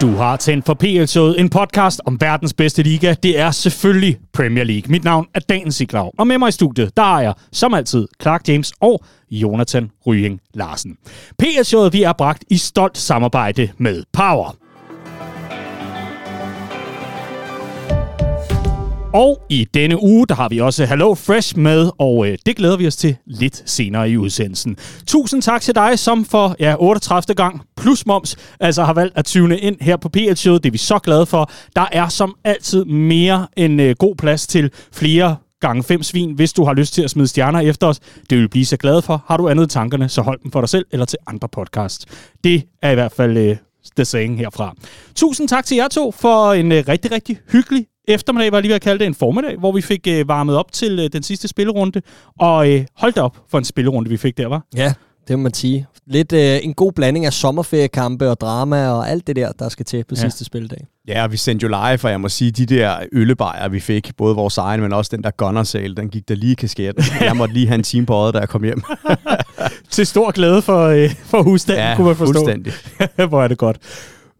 Du har tændt for PL-showet, en podcast om verdens bedste liga. Det er selvfølgelig Premier League. Mit navn er Dan Siglaug, og med mig i studiet, der er jeg, som altid, Clark James og Jonathan Rying Larsen. PL-showet vi er bragt i stolt samarbejde med Power. Og i denne uge, der har vi også Hello Fresh med, og øh, det glæder vi os til lidt senere i udsendelsen. Tusind tak til dig, som for ja, 38. gang plus moms, altså har valgt at tyve ind her på PL Showet. Det er vi så glade for. Der er som altid mere en øh, god plads til flere gange fem svin, hvis du har lyst til at smide stjerner efter os. Det vil vi blive så glade for. Har du andet i tankerne, så hold dem for dig selv eller til andre podcasts. Det er i hvert fald øh, det saying herfra. Tusind tak til jer to for en øh, rigtig, rigtig hyggelig eftermiddag, var jeg lige ved at kalde det en formiddag, hvor vi fik øh, varmet op til øh, den sidste spillerunde. Og øh, hold op for en spillerunde, vi fik der, var. Ja, det må man sige. Lidt øh, en god blanding af sommerferiekampe og drama og alt det der, der skal til på ja. sidste spildag. Ja, og vi sendte jo live, for jeg må sige, de der øllebajer, vi fik, både vores egen, men også den der gunner den gik der lige i kasketten. Jeg måtte lige have en time på øjet, da jeg kom hjem. Til stor glæde for, øh, for husstanden, ja, kunne man forstå. fuldstændig. Hvor er det godt.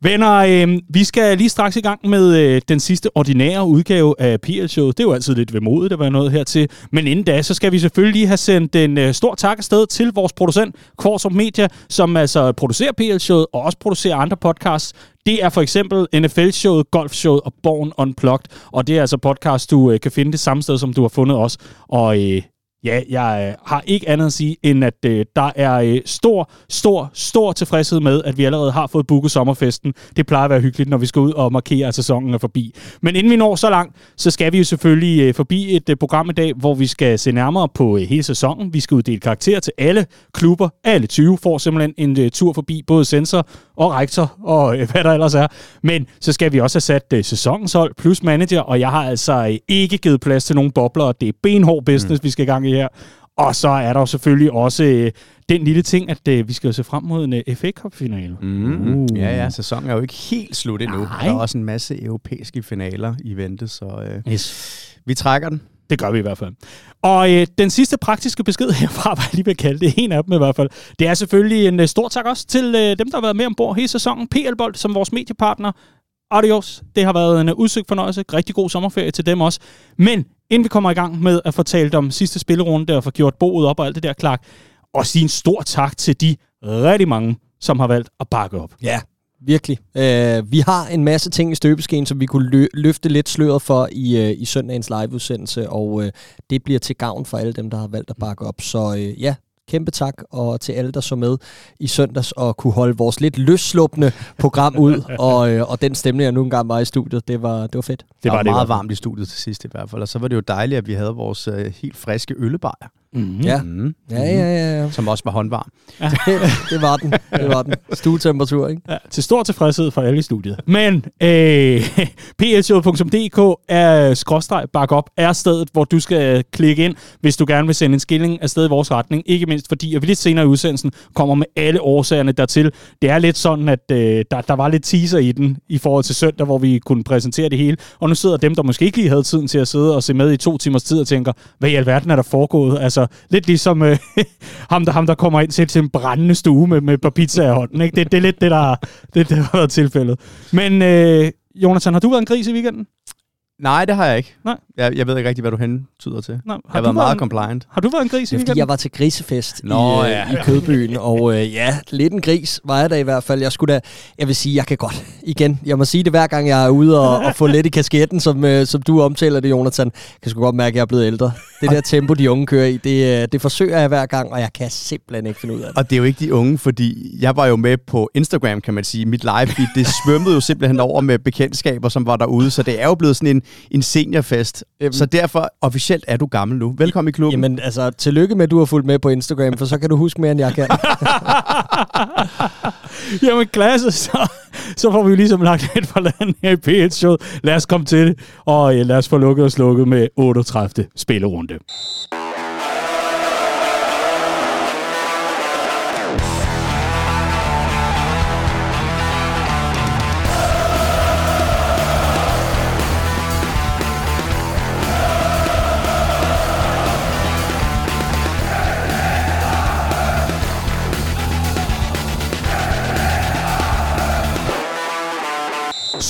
Venner, øh, vi skal lige straks i gang med øh, den sidste ordinære udgave af PL-showet. Det er jo altid lidt vemodigt at være noget hertil. Men inden da, så skal vi selvfølgelig lige have sendt en øh, stor tak afsted til vores producent, Kvartrup Media, som altså producerer PL-showet og også producerer andre podcasts. Det er for eksempel NFL-showet, Golf-showet og Born Unplugged. Og det er altså podcast, du øh, kan finde det samme sted, som du har fundet os. Og øh, Ja, jeg øh, har ikke andet at sige, end at øh, der er øh, stor, stor, stor tilfredshed med, at vi allerede har fået booket sommerfesten. Det plejer at være hyggeligt, når vi skal ud og markere, at sæsonen er forbi. Men inden vi når så langt, så skal vi jo selvfølgelig øh, forbi et øh, program i dag, hvor vi skal se nærmere på øh, hele sæsonen. Vi skal uddele karakter til alle klubber. Alle 20 får simpelthen en øh, tur forbi både sensor og rektor og øh, hvad der ellers er. Men så skal vi også have sat øh, sæsonens hold plus manager, og jeg har altså øh, ikke givet plads til nogen bobler, og det er benhård business, mm. vi skal i gang i her. Og så er der jo selvfølgelig også øh, den lille ting, at øh, vi skal se frem mod en øh, FA Cup-finale. Mm. Uh. Ja, ja, sæsonen er jo ikke helt slut endnu. Nej. Der er også en masse europæiske finaler i vente, så øh, yes. vi trækker den. Det gør vi i hvert fald. Og øh, den sidste praktiske besked herfra, hvad jeg lige vil kalde det, en af dem i hvert fald, det er selvfølgelig en uh, stor tak også til uh, dem, der har været med ombord hele sæsonen. PL Bold som vores mediepartner. Adios. Det har været en uh, udsøgt fornøjelse. Rigtig god sommerferie til dem også. Men inden vi kommer i gang med at fortælle om sidste spillerunde og få gjort boet op og alt det der, Clark, og sige en stor tak til de rigtig mange, som har valgt at bakke op. Ja, virkelig. Øh, vi har en masse ting i støbeskeen, som vi kunne lø- løfte lidt sløret for i, øh, i søndagens liveudsendelse, og øh, det bliver til gavn for alle dem, der har valgt at bakke op. Så øh, ja, kæmpe tak, og til alle, der så med i søndags og kunne holde vores lidt løsslupende program ud, og, øh, og den stemning, jeg nu engang var i studiet, det var, det var fedt. Det var, var det meget varmt i studiet til sidst i hvert fald, og så var det jo dejligt, at vi havde vores øh, helt friske øllebajer. Mm-hmm. Ja. Mm-hmm. ja, ja, ja, ja. Som også var håndvarm. Ja. det var den. Det var den. Stuetemperatur, ikke? Ja, til stor tilfredshed for alle i studiet. Men øh, plshow.dk er skråstreg bak op er stedet, hvor du skal klikke ind, hvis du gerne vil sende en skilling afsted i vores retning. Ikke mindst fordi, at vi lidt senere i udsendelsen kommer med alle årsagerne dertil. Det er lidt sådan, at øh, der, der var lidt teaser i den i forhold til søndag, hvor vi kunne præsentere det hele. Og nu sidder dem, der måske ikke lige havde tiden til at sidde og se med i to timers tid og tænker, hvad i alverden er der foregået? Altså, lidt ligesom øh, ham, der, ham, der kommer ind til, til en brændende stue med, med pizza i hånden. Ikke? Det, det er lidt det, der, det, det har været tilfældet. Men øh, Jonathan, har du været en gris i weekenden? Nej, det har jeg ikke. Nej. Jeg, jeg ved ikke rigtig, hvad du hentyder til. Nej, har jeg har været meget en, compliant. Har du været en gris i weekenden? jeg var til grisefest Nå, i, øh, ja. i Kødbyen, og øh, ja, lidt en gris var jeg da i hvert fald. Jeg skulle da, jeg vil sige, jeg kan godt, igen, jeg må sige det hver gang, jeg er ude og, og få lidt i kasketten, som, øh, som du omtaler det, Jonathan. Jeg kan sgu godt mærke, at jeg er blevet ældre. Det der tempo, de unge kører i, det, øh, det forsøger jeg hver gang, og jeg kan simpelthen ikke finde ud af det. Og det er jo ikke de unge, fordi jeg var jo med på Instagram, kan man sige. Mit live feed, det svømmede jo simpelthen over med bekendtskaber, som var derude, så det er jo blevet sådan en, en seniorfest. Jamen, så derfor officielt er du gammel nu. Velkommen i klubben. Jamen altså, tillykke med, at du har fulgt med på Instagram, for så kan du huske mere, end jeg kan. Jamen klasse, så, så får vi jo ligesom lagt lidt for land her i p show Lad os komme til det, og ja, lad os få lukket og slukket med 38. spillerunde.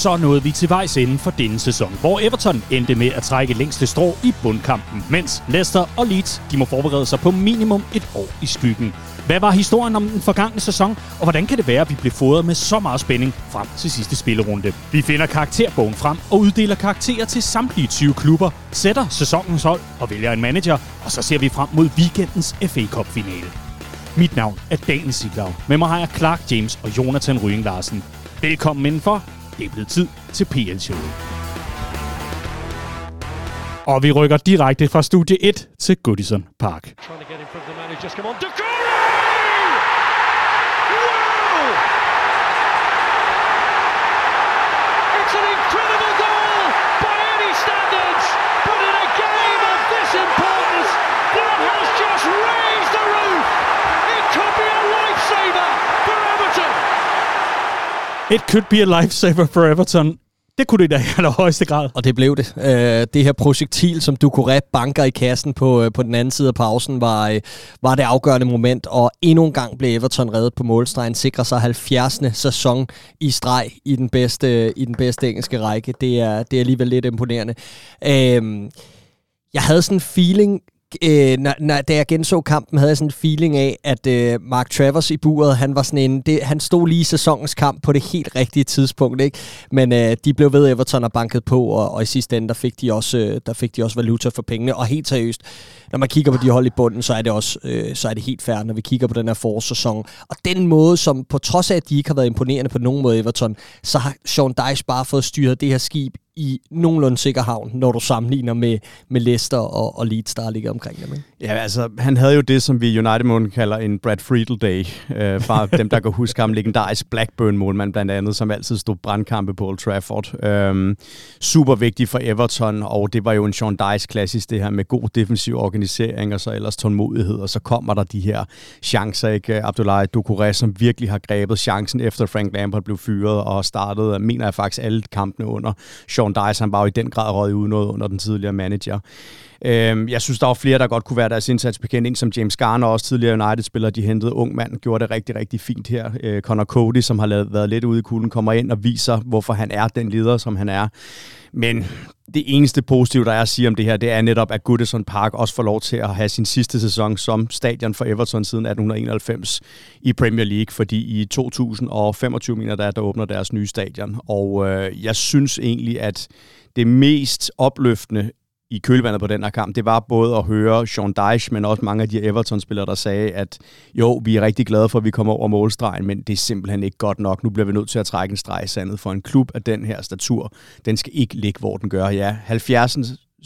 Så nåede vi til vejs ende for denne sæson, hvor Everton endte med at trække længste strå i bundkampen, mens Leicester og Leeds de må forberede sig på minimum et år i skyggen. Hvad var historien om den forgangne sæson, og hvordan kan det være, at vi blev fodret med så meget spænding frem til sidste spillerunde? Vi finder karakterbogen frem og uddeler karakterer til samtlige 20 klubber, sætter sæsonens hold og vælger en manager, og så ser vi frem mod weekendens FA Cup-finale. Mit navn er Daniel Siglau. Med mig har jeg Clark James og Jonathan Røing Larsen. Velkommen indenfor. Det er blevet tid til PL-showet. Og vi rykker direkte fra studie 1 til Goodison Park. Trying to get in front of the man come on. It could be a lifesaver for Everton. Det kunne det da i allerhøjeste grad. Og det blev det. Øh, det her projektil, som du kunne banker i kassen på, øh, på den anden side af pausen, var, øh, var det afgørende moment. Og endnu en gang blev Everton reddet på målstregen. Sikrer sig 70. sæson i streg i den bedste, i den bedste engelske række. Det er, det er alligevel lidt imponerende. Øh, jeg havde sådan en feeling øh, når, når, da jeg genså kampen, havde jeg sådan en feeling af, at øh, Mark Travers i buret, han var sådan en, det, han stod lige i sæsonens kamp på det helt rigtige tidspunkt, ikke? Men øh, de blev ved Everton og banket på, og, og i sidste ende, der fik, de også, øh, der fik de også valuta for pengene, og helt seriøst, når man kigger på de hold i bunden, så er det også øh, så er det helt fair, når vi kigger på den her forårssæson. Og den måde, som på trods af, at de ikke har været imponerende på nogen måde Everton, så har Sean Dyche bare fået styret det her skib i nogenlunde sikker havn, når du sammenligner med, med Leicester og, og Leeds, der ligger omkring dem. Ikke? Ja, altså, han havde jo det, som vi United Måden kalder en Brad Friedel Day. Øh, bare dem, der kan huske ham, legendarisk Blackburn-målmand blandt andet, som altid stod brandkampe på Old Trafford. Øh, super vigtig for Everton, og det var jo en Sean Dice klassisk, det her med god defensiv organisering, og så ellers tålmodighed, og så kommer der de her chancer, ikke? Abdullahi Doucouré, som virkelig har grebet chancen, efter Frank Lampard blev fyret, og startede, mener jeg faktisk, alle kampene under Sean Sean Dice, han var jo i den grad røget ud noget under den tidligere manager. Øhm, jeg synes, der var flere, der godt kunne være deres indsats bekendt. En som James Garner, også tidligere United-spiller, de hentede ung mand, gjorde det rigtig, rigtig fint her. Øh, Connor Cody, som har lavet, været lidt ude i kulden, kommer ind og viser, hvorfor han er den leder, som han er. Men det eneste positive, der er at sige om det her, det er netop, at Goodison Park også får lov til at have sin sidste sæson som stadion for Everton siden 1891 i Premier League, fordi i 2025 mener der, der åbner deres nye stadion. Og øh, jeg synes egentlig, at det mest opløftende i kølvandet på den her kamp, det var både at høre Sean Dyche, men også mange af de Everton-spillere, der sagde, at jo, vi er rigtig glade for, at vi kommer over målstregen, men det er simpelthen ikke godt nok. Nu bliver vi nødt til at trække en streg i sandet, for en klub af den her statur, den skal ikke ligge, hvor den gør. Ja, 70.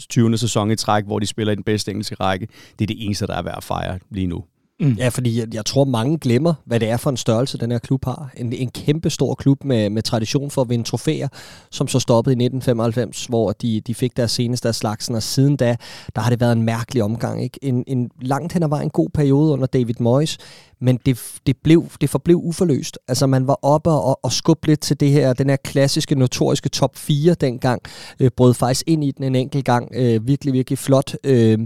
20. sæson i træk, hvor de spiller i den bedste engelske række, det er det eneste, der er værd at fejre lige nu. Mm. Ja, fordi jeg, jeg tror, mange glemmer, hvad det er for en størrelse, den her klub har. En, en kæmpe stor klub med, med tradition for at vinde trofæer, som så stoppede i 1995, hvor de, de fik deres seneste af slagsen, og siden da, der har det været en mærkelig omgang. Ikke? En, en langt hen ad en god periode under David Moyes, men det, det, blev, det forblev uforløst. Altså man var oppe og, og skubbe lidt til det her, den her klassiske, notoriske top 4 dengang, øh, brød faktisk ind i den en enkelt gang, øh, virkelig, virkelig flot. Øh,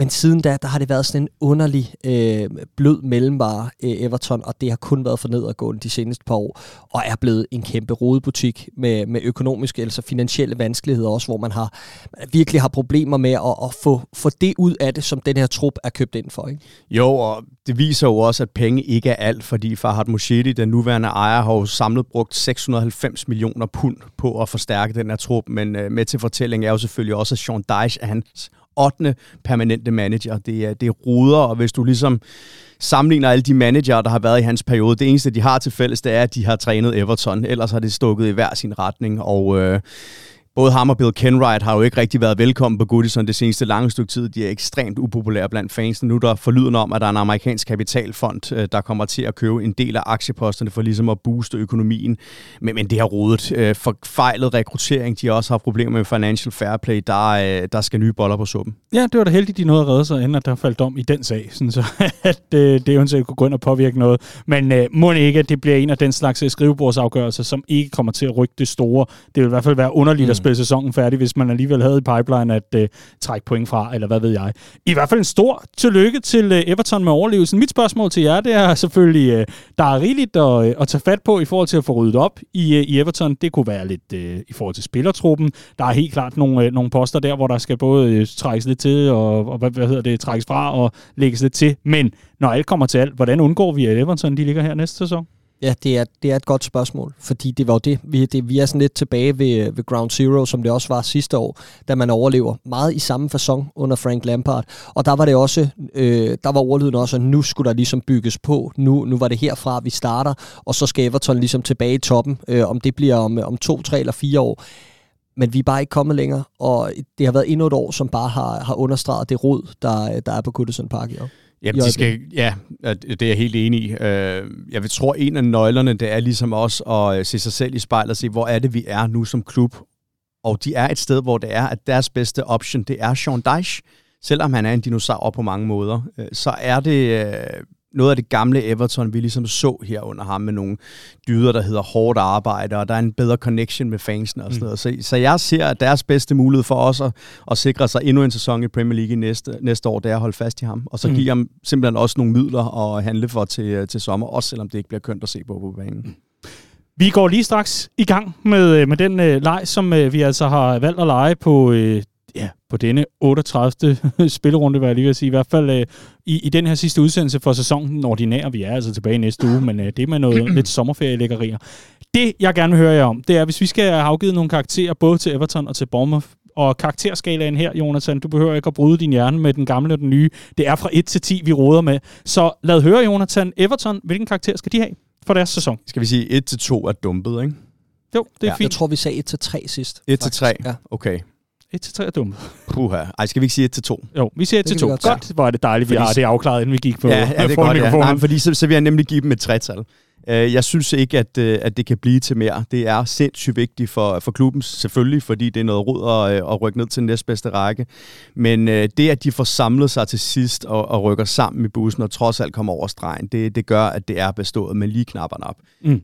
men siden da, der har det været sådan en underlig øh, blød mellemvare øh, Everton, og det har kun været for nedadgående de seneste par år, og er blevet en kæmpe rodebutik med, med økonomiske, altså finansielle vanskeligheder også, hvor man har man virkelig har problemer med at, at få, få det ud af det, som den her trup er købt ind for. Ikke? Jo, og det viser jo også, at penge ikke er alt, fordi Farhad Moshidi, den nuværende ejer, har jo samlet brugt 690 millioner pund på at forstærke den her trup, men øh, med til fortælling er jo selvfølgelig også, at Sean Dyche er hans 8. permanente manager. Det er, det er ruder, og hvis du ligesom sammenligner alle de manager, der har været i hans periode, det eneste, de har til fælles, det er, at de har trænet Everton. Ellers har det stukket i hver sin retning, og øh, både ham og Bill Kenwright har jo ikke rigtig været velkommen på Goodison det seneste lange stykke tid. De er ekstremt upopulære blandt fansen. Nu der forlyder om, at der er en amerikansk kapitalfond, øh, der kommer til at købe en del af aktieposterne for ligesom at booste økonomien. Men, men det har rodet. Øh, fejlet rekruttering, de har også haft problemer med financial fair play. Der, øh, der skal nye boller på suppen. Ja, det var da heldigt, de nåede at redde sig, inden at der faldt om i den sag, sådan så at øh, det eventuelt kunne gå ind og påvirke noget. Men øh, uh, må ikke, at det bliver en af den slags skrivebordsafgørelser, som ikke kommer til at rykke det store. Det vil i hvert fald være underligt mm. at spille sæsonen færdig, hvis man alligevel havde i pipeline at øh, trække point fra, eller hvad ved jeg. I hvert fald en stor tillykke til øh, Everton med overlevelsen. Mit spørgsmål til jer, det er selvfølgelig, øh, der er rigeligt at, øh, at tage fat på i forhold til at få ryddet op i, øh, i Everton. Det kunne være lidt øh, i forhold til spillertruppen. Der er helt klart nogle, øh, nogle poster der, hvor der skal både øh, trækkes lidt til, og, og hvad, hvad hedder det, trækkes fra og lægges lidt til. Men når alt kommer til alt, hvordan undgår vi, at Everton de ligger her næste sæson? Ja, det er, det er et godt spørgsmål, fordi det var jo det. Vi, det, vi er sådan lidt tilbage ved, ved Ground Zero, som det også var sidste år, da man overlever meget i samme fasong under Frank Lampard. Og der var det også, øh, der var ordlyden også, at nu skulle der ligesom bygges på. Nu, nu var det herfra, vi starter, og så skal Everton ligesom tilbage i toppen. Øh, om det bliver om, om to, tre eller fire år men vi er bare ikke kommet længere, og det har været endnu et år, som bare har, har understreget det rod, der, der er på Goodison Park i år. Jamen, de skal, ja, det er jeg helt enig i. Øh, jeg vil tror, en af nøglerne, det er ligesom også at øh, se sig selv i spejlet og se, hvor er det, vi er nu som klub. Og de er et sted, hvor det er, at deres bedste option, det er Sean Dyche. Selvom han er en dinosaur på mange måder, øh, så er det noget af det gamle Everton, vi ligesom så her under ham med nogle dyder, der hedder hårdt arbejde, og der er en bedre connection med fansene og sådan mm. noget. Så, så jeg ser, at deres bedste mulighed for os at, at sikre sig endnu en sæson i Premier League næste, næste år, det er at holde fast i ham. Og så mm. give ham simpelthen også nogle midler at handle for til, til sommer, også selvom det ikke bliver kønt at se på på banen. Mm. Vi går lige straks i gang med, med den øh, leg, som øh, vi altså har valgt at lege på øh, ja, på denne 38. spillerunde, hvad jeg lige vil sige. I hvert fald øh, i, i den her sidste udsendelse for sæsonen, den ordinære, vi er altså tilbage næste uge, men øh, det med noget lidt sommerferielæggerier. Det, jeg gerne vil høre jer om, det er, hvis vi skal have afgivet nogle karakterer, både til Everton og til Bournemouth, og karakterskalaen her, Jonathan, du behøver ikke at bryde din hjerne med den gamle og den nye. Det er fra 1 til 10, vi råder med. Så lad høre, Jonathan. Everton, hvilken karakter skal de have for deres sæson? Skal vi sige 1 til 2 er dumpet, ikke? Jo, det er ja. fint. Jeg tror, vi sagde 1 til 3 sidst. 1 til 3? Ja. Okay. 1 til 3 er dumt. Puha. Ej, skal vi ikke sige 1 til 2? Jo, vi siger 1 til 2. Godt, godt. er det dejligt, vi har det afklaret, inden vi gik på ja, ja, det er godt, ja. Nej, fordi så, så vil jeg nemlig give dem et tretal. Uh, jeg synes ikke, at, uh, at det kan blive til mere. Det er sindssygt vigtigt for, for klubben, selvfølgelig, fordi det er noget råd at, øh, at rykke ned til den næstbedste række. Men uh, det, at de får samlet sig til sidst og, og rykker sammen i bussen og trods alt kommer over stregen, det, det gør, at det er bestået med lige knapperne op. Mm.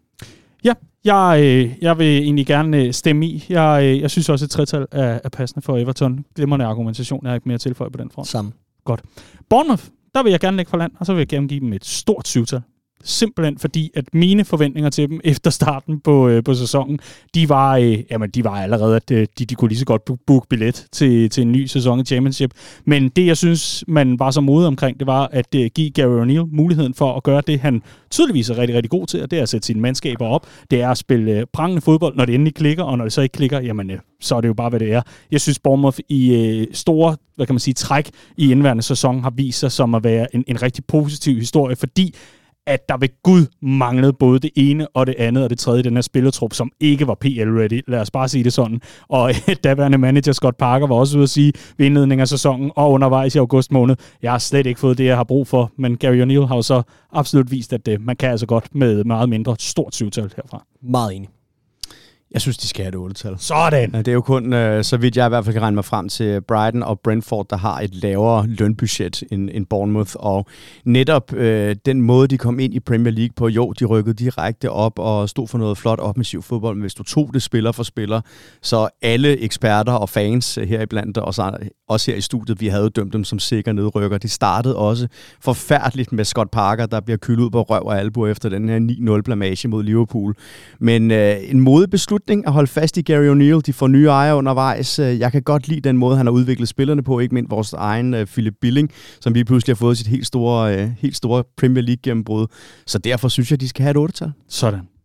Ja, jeg, øh, jeg vil egentlig gerne øh, stemme i. Jeg, øh, jeg synes også, at et tretal er, er passende for Everton. Glimrende argumentation. Jeg har ikke mere tilføje på den front. Samme. Godt. Bournemouth, der vil jeg gerne lægge for land, og så vil jeg gerne give dem et stort syvtal. Simpelthen fordi, at mine forventninger til dem efter starten på, øh, på sæsonen, de var, øh, jamen, de var allerede, at øh, de, de kunne lige så godt booke billet til, til en ny sæson i Championship. Men det, jeg synes, man var så modig omkring, det var at øh, give Gary O'Neill muligheden for at gøre det, han tydeligvis er rigtig, rigtig god til, og det er at sætte sine mandskaber op. Det er at spille øh, prangende fodbold, når det endelig klikker, og når det så ikke klikker, jamen, øh, så er det jo bare, hvad det er. Jeg synes, Bournemouth i øh, store, hvad kan man sige, træk i indværende sæson har vist sig som at være en, en rigtig positiv historie, fordi at der ved Gud manglede både det ene og det andet og det tredje i den her spillertrup, som ikke var PL-ready. Lad os bare sige det sådan. Og daværende manager Scott Parker var også ude at sige ved indledningen af sæsonen og undervejs i august måned, jeg har slet ikke fået det, jeg har brug for. Men Gary O'Neill har jo så absolut vist, at det, man kan altså godt med meget mindre stort syvtal herfra. Meget enig. Jeg synes, de skal have et 8-tal. Sådan! Det er jo kun, øh, så vidt jeg i hvert fald kan regne mig frem til, Brighton og Brentford, der har et lavere lønbudget end, end Bournemouth. Og netop øh, den måde, de kom ind i Premier League på, jo, de rykkede direkte op og stod for noget flot offensiv fodbold. Men hvis du tog det spiller for spiller, så alle eksperter og fans her iblandt, og så også her i studiet, vi havde dømt dem som sikker nedrykker. De startede også forfærdeligt med Scott Parker, der bliver kyldet ud på røv og albu efter den her 9-0 blamage mod Liverpool. Men øh, en modig beslutning at holde fast i Gary O'Neill. De får nye ejere undervejs. Øh, jeg kan godt lide den måde, han har udviklet spillerne på. Ikke mindst vores egen øh, Philip Billing, som vi pludselig har fået sit helt store, øh, helt store Premier League gennembrud. Så derfor synes jeg, de skal have et 8-tal. Sådan.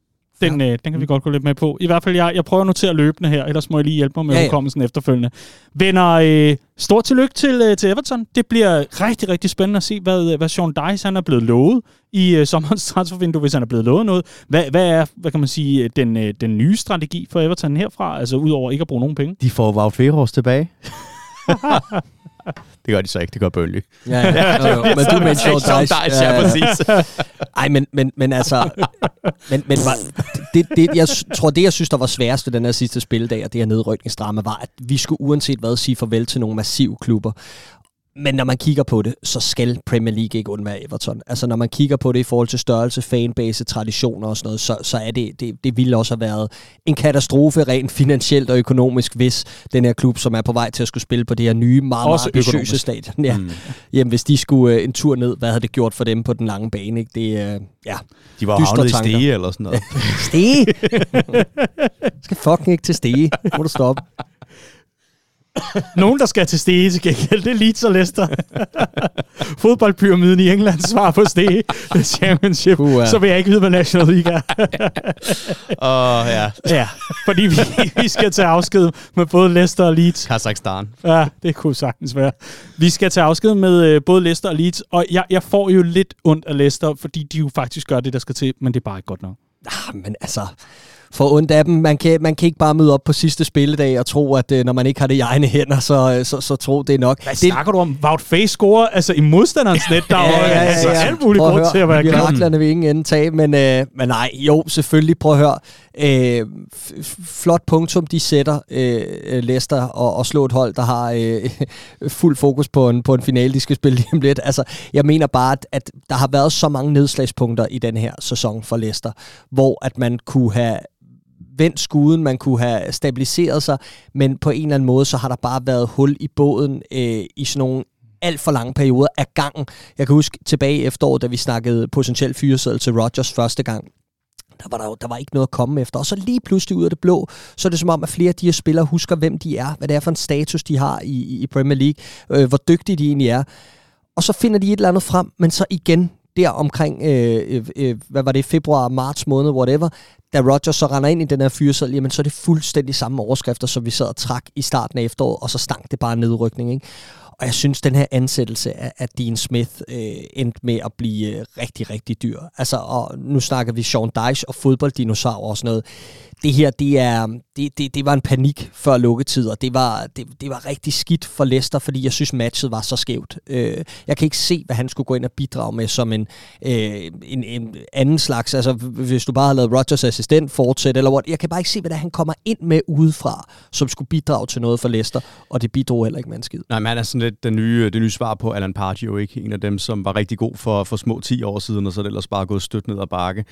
Den, ja. øh, den kan vi godt gå lidt med på. I hvert fald, jeg, jeg prøver at notere løbende her, ellers må jeg lige hjælpe mig med ja, ja. hukommelsen efterfølgende. Venner, øh, stort tillykke til, øh, til Everton. Det bliver rigtig, rigtig spændende at se, hvad, hvad Sean Dice han er blevet lovet i øh, sommerens transfervindue, hvis han er blevet lovet noget. Hvad, hvad er, hvad kan man sige, den, øh, den nye strategi for Everton herfra, altså udover ikke at bruge nogen penge? De får Wout Weghorst tilbage. Det gør de så ikke, det gør Bølge. Ja, ja, jo, jo. men du med Sean Dice. Dice, ja, præcis. Ej, men, men, men altså, men, men var, det, det, jeg tror, det jeg synes, der var sværest ved den her sidste spildag, og det her nedrykningsdrama, var, at vi skulle uanset hvad sige farvel til nogle massive klubber. Men når man kigger på det, så skal Premier League ikke undvære Everton. Altså når man kigger på det i forhold til størrelse, fanbase, traditioner og sådan noget, så, så er det, det, det ville også have været en katastrofe rent finansielt og økonomisk, hvis den her klub, som er på vej til at skulle spille på det her nye, meget, meget ambitiøse stadion, ja, mm. jamen, hvis de skulle uh, en tur ned, hvad havde det gjort for dem på den lange bane? Ikke? Det, uh, ja, de var havnet i Stege eller sådan noget. stege? skal fucking ikke til Stege. Må du stoppe. Nogen, der skal til Stege til gengæld, det er Leeds og Leicester. Fodboldpyramiden i England svar på Stege Championship. Uh. Så vil jeg ikke vide, hvad National League er. Åh, uh, ja. Ja, fordi vi, vi skal tage afsked med både Leicester og Leeds. Kazakhstan. Ja, det kunne sagtens være. Vi skal tage afsked med uh, både Leicester og Leeds, og jeg, jeg får jo lidt ondt af Leicester, fordi de jo faktisk gør det, der skal til, men det er bare ikke godt nok. Ah, men altså, for ondt af dem. Man kan, man kan ikke bare møde op på sidste spilledag og tro, at øh, når man ikke har det i egne hænder, så, øh, så, så tro det er nok. Hvad det, snakker du om? Wout Face scorer altså i modstanderens net, der ja, ja, ja, altså, ja. alt muligt grund til at være glad. Miraklerne vil ingen ende tage, men, øh, men nej, jo, selvfølgelig, prøv at høre. Øh, flot punktum, de sætter øh, Leicester og, og slå et hold, der har øh, fuld fokus på en, på en finale, de skal spille lige om lidt. Altså, jeg mener bare, at, at der har været så mange nedslagspunkter i den her sæson for Leicester, hvor at man kunne have vendt skuden, man kunne have stabiliseret sig, men på en eller anden måde, så har der bare været hul i båden øh, i sådan nogle alt for lange perioder af gangen. Jeg kan huske tilbage i efteråret, da vi snakkede potentielt fyreseddel til Rodgers første gang, der var der, jo, der var ikke noget at komme efter. Og så lige pludselig ud af det blå, så er det som om, at flere af de her spillere husker, hvem de er, hvad det er for en status, de har i, i Premier League, øh, hvor dygtige de egentlig er. Og så finder de et eller andet frem, men så igen, der omkring, øh, øh, øh, hvad var det, februar, marts måned, whatever, da Rodgers så render ind i den her fyrsel, jamen så er det fuldstændig samme overskrifter, som vi sad og trak i starten af efteråret, og så stank det bare nedrykning. Ikke? Og jeg synes, den her ansættelse af, af Dean Smith øh, endte med at blive øh, rigtig, rigtig dyr. Altså, og nu snakker vi Sean Dyche og fodbolddinosaur og sådan noget det her, det, er, det, det, det var en panik før lukketid, og det var, det, det var rigtig skidt for Leicester, fordi jeg synes, matchet var så skævt. Øh, jeg kan ikke se, hvad han skulle gå ind og bidrage med som en, øh, en, en anden slags, altså hvis du bare har lavet Rodgers assistent fortsætte, eller what, jeg kan bare ikke se, hvad der han kommer ind med udefra, som skulle bidrage til noget for Leicester, og det bidrog heller ikke med en skid. Nej, men han er sådan lidt den nye, øh, det nye svar på Alan Pardew, ikke? En af dem, som var rigtig god for, for små 10 år siden, og så er det ellers bare gået stødt ned ad bakke.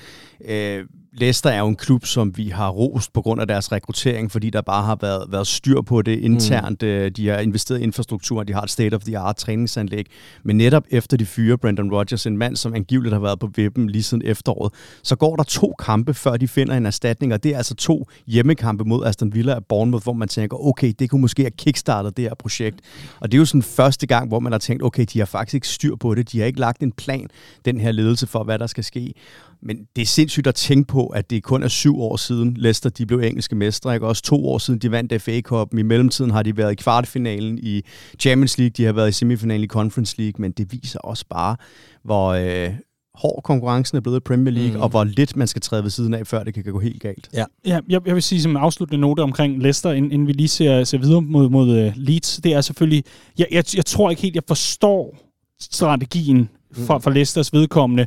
Øh, Leicester er jo en klub, som vi har rost på grund af deres rekruttering, fordi der bare har været, været styr på det internt. Mm. De har investeret i infrastruktur, de har et state-of-the-art træningsanlæg. Men netop efter de fyrer Brandon Rodgers, en mand, som angiveligt har været på vippen lige siden efteråret, så går der to kampe, før de finder en erstatning, og det er altså to hjemmekampe mod Aston Villa og Bournemouth, hvor man tænker, okay, det kunne måske have kickstartet det her projekt. Og det er jo sådan første gang, hvor man har tænkt, okay, de har faktisk ikke styr på det, de har ikke lagt en plan, den her ledelse for, hvad der skal ske. Men det er sindssygt at tænke på, at det kun er syv år siden Leicester de blev engelske mestre. Ikke? Også to år siden de vandt FA Cup. I mellemtiden har de været i kvartfinalen i Champions League. De har været i semifinalen i Conference League. Men det viser også bare, hvor øh, hård konkurrencen er blevet i Premier League, mm. og hvor lidt man skal træde ved siden af, før det kan gå helt galt. Ja, ja jeg, jeg vil sige som afsluttende note omkring Leicester, inden, inden vi lige ser, ser videre mod, mod uh, Leeds. Det er selvfølgelig... Jeg, jeg, jeg tror ikke helt, jeg forstår strategien for, for Leicesters vedkommende,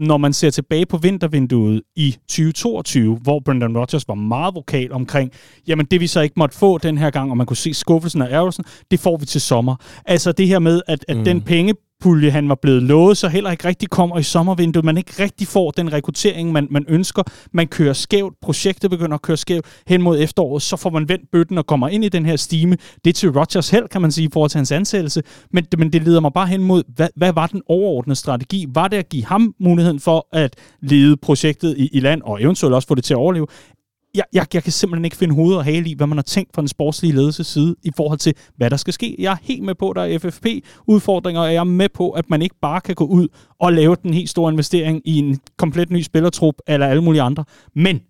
når man ser tilbage på vintervinduet i 2022, hvor Brendan Rodgers var meget vokal omkring, jamen det vi så ikke måtte få den her gang, og man kunne se skuffelsen af ærgelsen, det får vi til sommer. Altså det her med, at, at mm. den penge pulje, han var blevet lovet, så heller ikke rigtig kommer i sommervinduet. Man ikke rigtig får den rekruttering, man, man ønsker. Man kører skævt. Projektet begynder at køre skævt hen mod efteråret. Så får man vendt bøtten og kommer ind i den her stime. Det er til Rodgers held, kan man sige, i forhold til hans ansættelse. Men, men det leder mig bare hen mod, hvad, hvad var den overordnede strategi? Var det at give ham muligheden for at lede projektet i, i land, og eventuelt også få det til at overleve? Jeg, jeg, jeg kan simpelthen ikke finde hoved og hale i, hvad man har tænkt fra den sportslige ledelses side i forhold til, hvad der skal ske. Jeg er helt med på, at der er FFP-udfordringer, og jeg er med på, at man ikke bare kan gå ud og lave den helt store investering i en komplet ny spillertrup, eller alle mulige andre. Men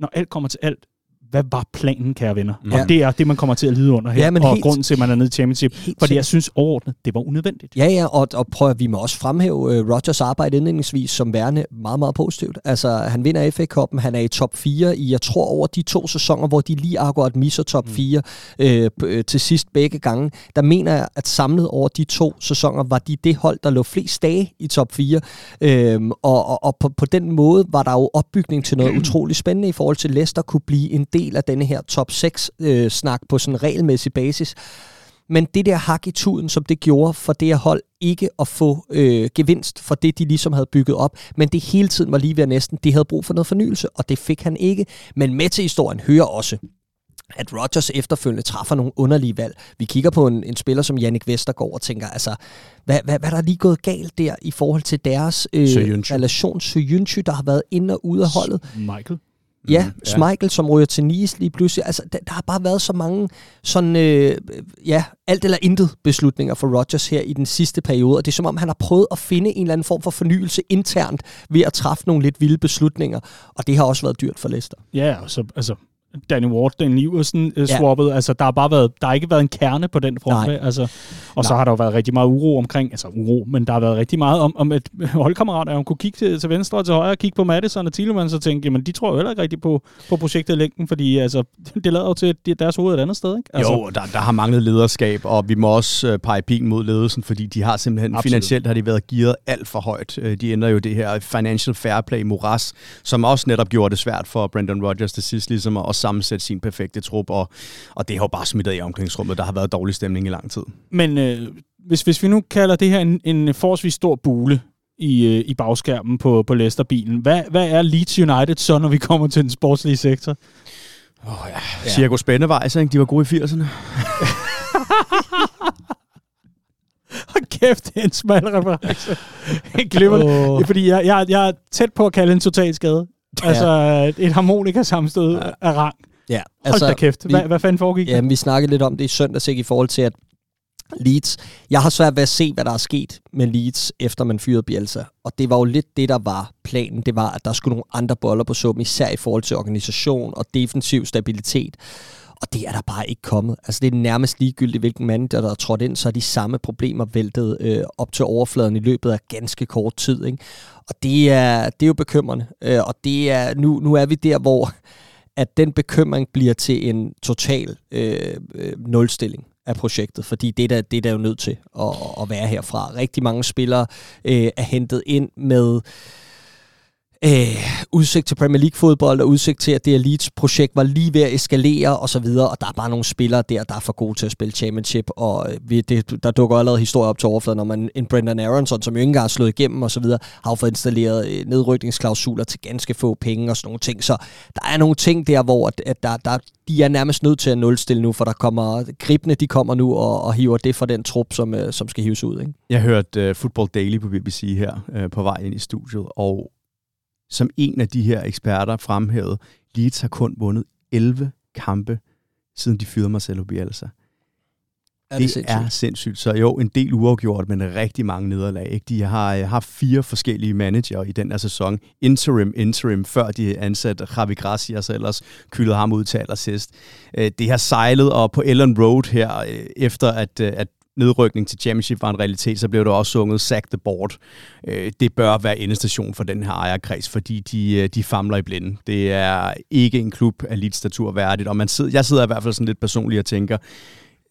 når alt kommer til alt, hvad var planen, kære venner? Ja. Og det er det, man kommer til at lide under her, ja, men og helt, grunden til, at man er nede i championship. Fordi jeg synes overordnet, det var unødvendigt. Ja, ja, og, og prøv at vi må også fremhæve uh, Rodgers arbejde indledningsvis som værende meget, meget positivt. Altså, han vinder FA Cup'en, han er i top 4 i, jeg tror, over de to sæsoner, hvor de lige akkurat misser top 4 mm. øh, til sidst begge gange. Der mener jeg, at samlet over de to sæsoner, var de det hold, der lå flest dage i top 4. Øhm, og og, og på, på den måde var der jo opbygning til noget utroligt spændende i forhold til Leicester kunne blive en del af denne her top 6-snak øh, på sådan en regelmæssig basis. men det der hak i tuden, som det gjorde for det her hold, ikke at få øh, gevinst for det, de ligesom havde bygget op, men det hele tiden var lige ved næsten, de havde brug for noget fornyelse, og det fik han ikke. Men med til historien hører også, at Rodgers efterfølgende træffer nogle underlige valg. Vi kigger på en, en spiller som Jannik Vestergaard og tænker, altså, hvad, hvad, hvad der er lige gået galt der i forhold til deres øh, relation? Søjønsky, der har været inde og ude af holdet. Michael. Ja, mm, ja. Som ryger til Nice lige pludselig. Altså, der, der har bare været så mange sådan, øh, ja, alt eller intet beslutninger for Rodgers her i den sidste periode, og det er som om, han har prøvet at finde en eller anden form for fornyelse internt ved at træffe nogle lidt vilde beslutninger, og det har også været dyrt for Leicester. Ja, så, altså, Danny Ward, den Iversen uh, swappet. Ja. Altså, der har bare været, der har ikke været en kerne på den front. Nej. Altså, og Nej. så har der jo været rigtig meget uro omkring, altså uro, men der har været rigtig meget om, om et holdkammerat, at hun kunne kigge til, til venstre og til højre, og kigge på Madison og Thielemann, så tænke, jamen de tror jo heller ikke rigtig på, på projektet i længden, fordi altså, det lader jo til, at deres hoved et andet sted. Ikke? Altså, jo, der, der har manglet lederskab, og vi må også uh, pege pigen mod ledelsen, fordi de har simpelthen, Absolut. finansielt har de været gearet alt for højt. Uh, de ændrer jo det her financial fair play moras, som også netop gjorde det svært for Brendan Rodgers til sidst, ligesom at sammensætte sin perfekte trup, og, og det har jo bare smittet i omklædningsrummet. Der har været dårlig stemning i lang tid. Men øh, hvis, hvis vi nu kalder det her en, en forholdsvis stor bule i, øh, i bagskærmen på, på Leicester-bilen, hvad, hvad er Leeds United så, når vi kommer til den sportslige sektor? Åh oh, ja, ja. Cirko Spændevejs, ikke? De var gode i 80'erne. Hold kæft, det er en smal reference. Glimmer oh. Fordi jeg, jeg, jeg er tæt på at kalde en total skade. Ja. Altså et harmonika sammenstød ja. af rang. Ja, altså, Hold da kæft. Hvad, vi, hvad fanden foregik Ja, vi snakkede lidt om det i søndags, ikke, i forhold til, at Leeds, jeg har svært ved at se, hvad der er sket med Leeds, efter man fyrede Bielsa. Og det var jo lidt det, der var planen. Det var, at der skulle nogle andre boller på suppen, især i forhold til organisation og defensiv stabilitet. Og det er der bare ikke kommet. Altså det er nærmest ligegyldigt, hvilken mand der er trådt ind, så er de samme problemer væltet øh, op til overfladen i løbet af ganske kort tid. Ikke? Og det er, det er jo bekymrende. Øh, og det er, nu, nu er vi der, hvor at den bekymring bliver til en total øh, øh, nulstilling af projektet, fordi det er der, det er der jo nødt til at, at være herfra. Rigtig mange spillere øh, er hentet ind med øh, udsigt til Premier League-fodbold, og udsigt til, at det Leeds-projekt var lige ved at eskalere og så videre, og der er bare nogle spillere der, der er for gode til at spille championship, og øh, vi, det, der dukker allerede historier op til overfladen, når man en Brendan Aronson, som jo ikke engang har slået igennem og så videre, har jo fået installeret øh, nedrykningsklausuler til ganske få penge og sådan nogle ting, så der er nogle ting der, hvor at, at der, der, de er nærmest nødt til at nulstille nu, for der kommer, gribene de kommer nu og, og hiver det fra den trup, som, øh, som skal hives ud. Ikke? Jeg hørte uh, Football Daily på BBC her uh, på vej ind i studiet, og som en af de her eksperter fremhævede, Leeds har kun vundet 11 kampe, siden de fyrede Marcelo Bielsa. Er det, det sindssygt? er sindssygt. Så jo, en del uafgjort, men rigtig mange nederlag. Ikke? De har uh, haft fire forskellige manager i den her sæson. Interim, interim, før de ansatte Javi Gracias, ellers kyldede ham ud til allersidst. Uh, det har sejlet, og på Ellen Road her, uh, efter at, uh, at nedrykning til championship var en realitet, så blev der også sunget Sack the Board. Øh, det bør være endestation for den her ejerkreds, fordi de, øh, de famler i blinde. Det er ikke en klub af elitstatur værdigt, og man sidder, jeg sidder i hvert fald sådan lidt personligt og tænker,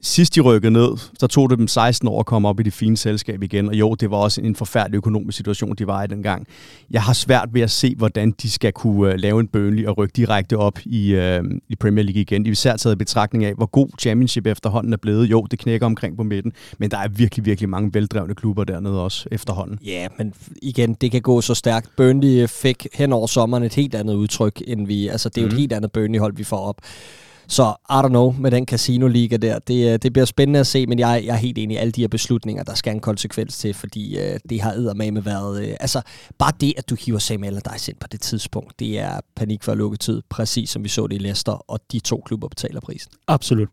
Sidst de rykkede ned, så tog det dem 16 år at komme op i det fine selskab igen, og jo, det var også en forfærdelig økonomisk situation, de var i dengang. Jeg har svært ved at se, hvordan de skal kunne uh, lave en Burnley og rykke direkte op i, uh, i Premier League igen. De især taget i betragtning af, hvor god championship efterhånden er blevet. Jo, det knækker omkring på midten, men der er virkelig, virkelig mange veldrevne klubber dernede også efterhånden. Ja, men igen, det kan gå så stærkt. Burnley fik hen over sommeren et helt andet udtryk, end vi... Altså, det er jo mm. et mhm. helt andet Burnley-hold, vi får op. Så I don't know med den casino-liga der. Det, øh, det bliver spændende at se, men jeg, jeg er helt enig i alle de her beslutninger, der skal en konsekvens til, fordi øh, det har med været... Øh, altså, bare det, at du hiver Sam Allardyce ind på det tidspunkt, det er panik for lukketid, præcis som vi så det i Leicester, og de to klubber betaler prisen. Absolut.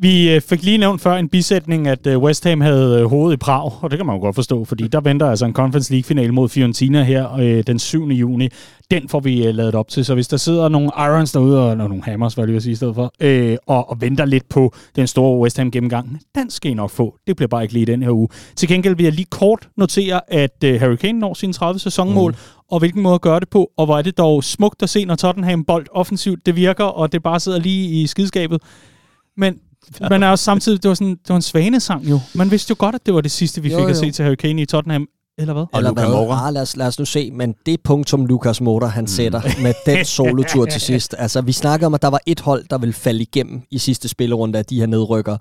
Vi øh, fik lige nævnt før en bisætning, at øh, West Ham havde øh, hovedet i Prag, og det kan man jo godt forstå, fordi der venter altså en Conference League-finale mod Fiorentina her den 7. juni. Den får vi lavet op til, så hvis der sidder nogle Irons derude, og nogle Hammers, hvad jeg vil sige i stedet for, øh, og, og venter lidt på den store West Ham-gennemgang, den skal I nok få. Det bliver bare ikke lige den her uge. Til gengæld vil jeg lige kort notere, at øh, Harry Kane når sin 30 sæsonmål, mm. og hvilken måde at gøre det på, og hvor er det dog smukt at se, når Tottenham bold offensivt, det virker, og det bare sidder lige i skidskabet. Men men er også samtidig, det var, sådan, det var en svanesang jo. Man vidste jo godt, at det var det sidste, vi jo, fik jo. at se til Harry Kane i Tottenham. eller hvad? Eller Luka hvad? Moura. Ah, lad, os, lad os nu se, men det punktum, Lukas Moura han sætter med den solotur til sidst. Altså, vi snakker om, at der var et hold, der ville falde igennem i sidste spillerunde af de her nedrykker.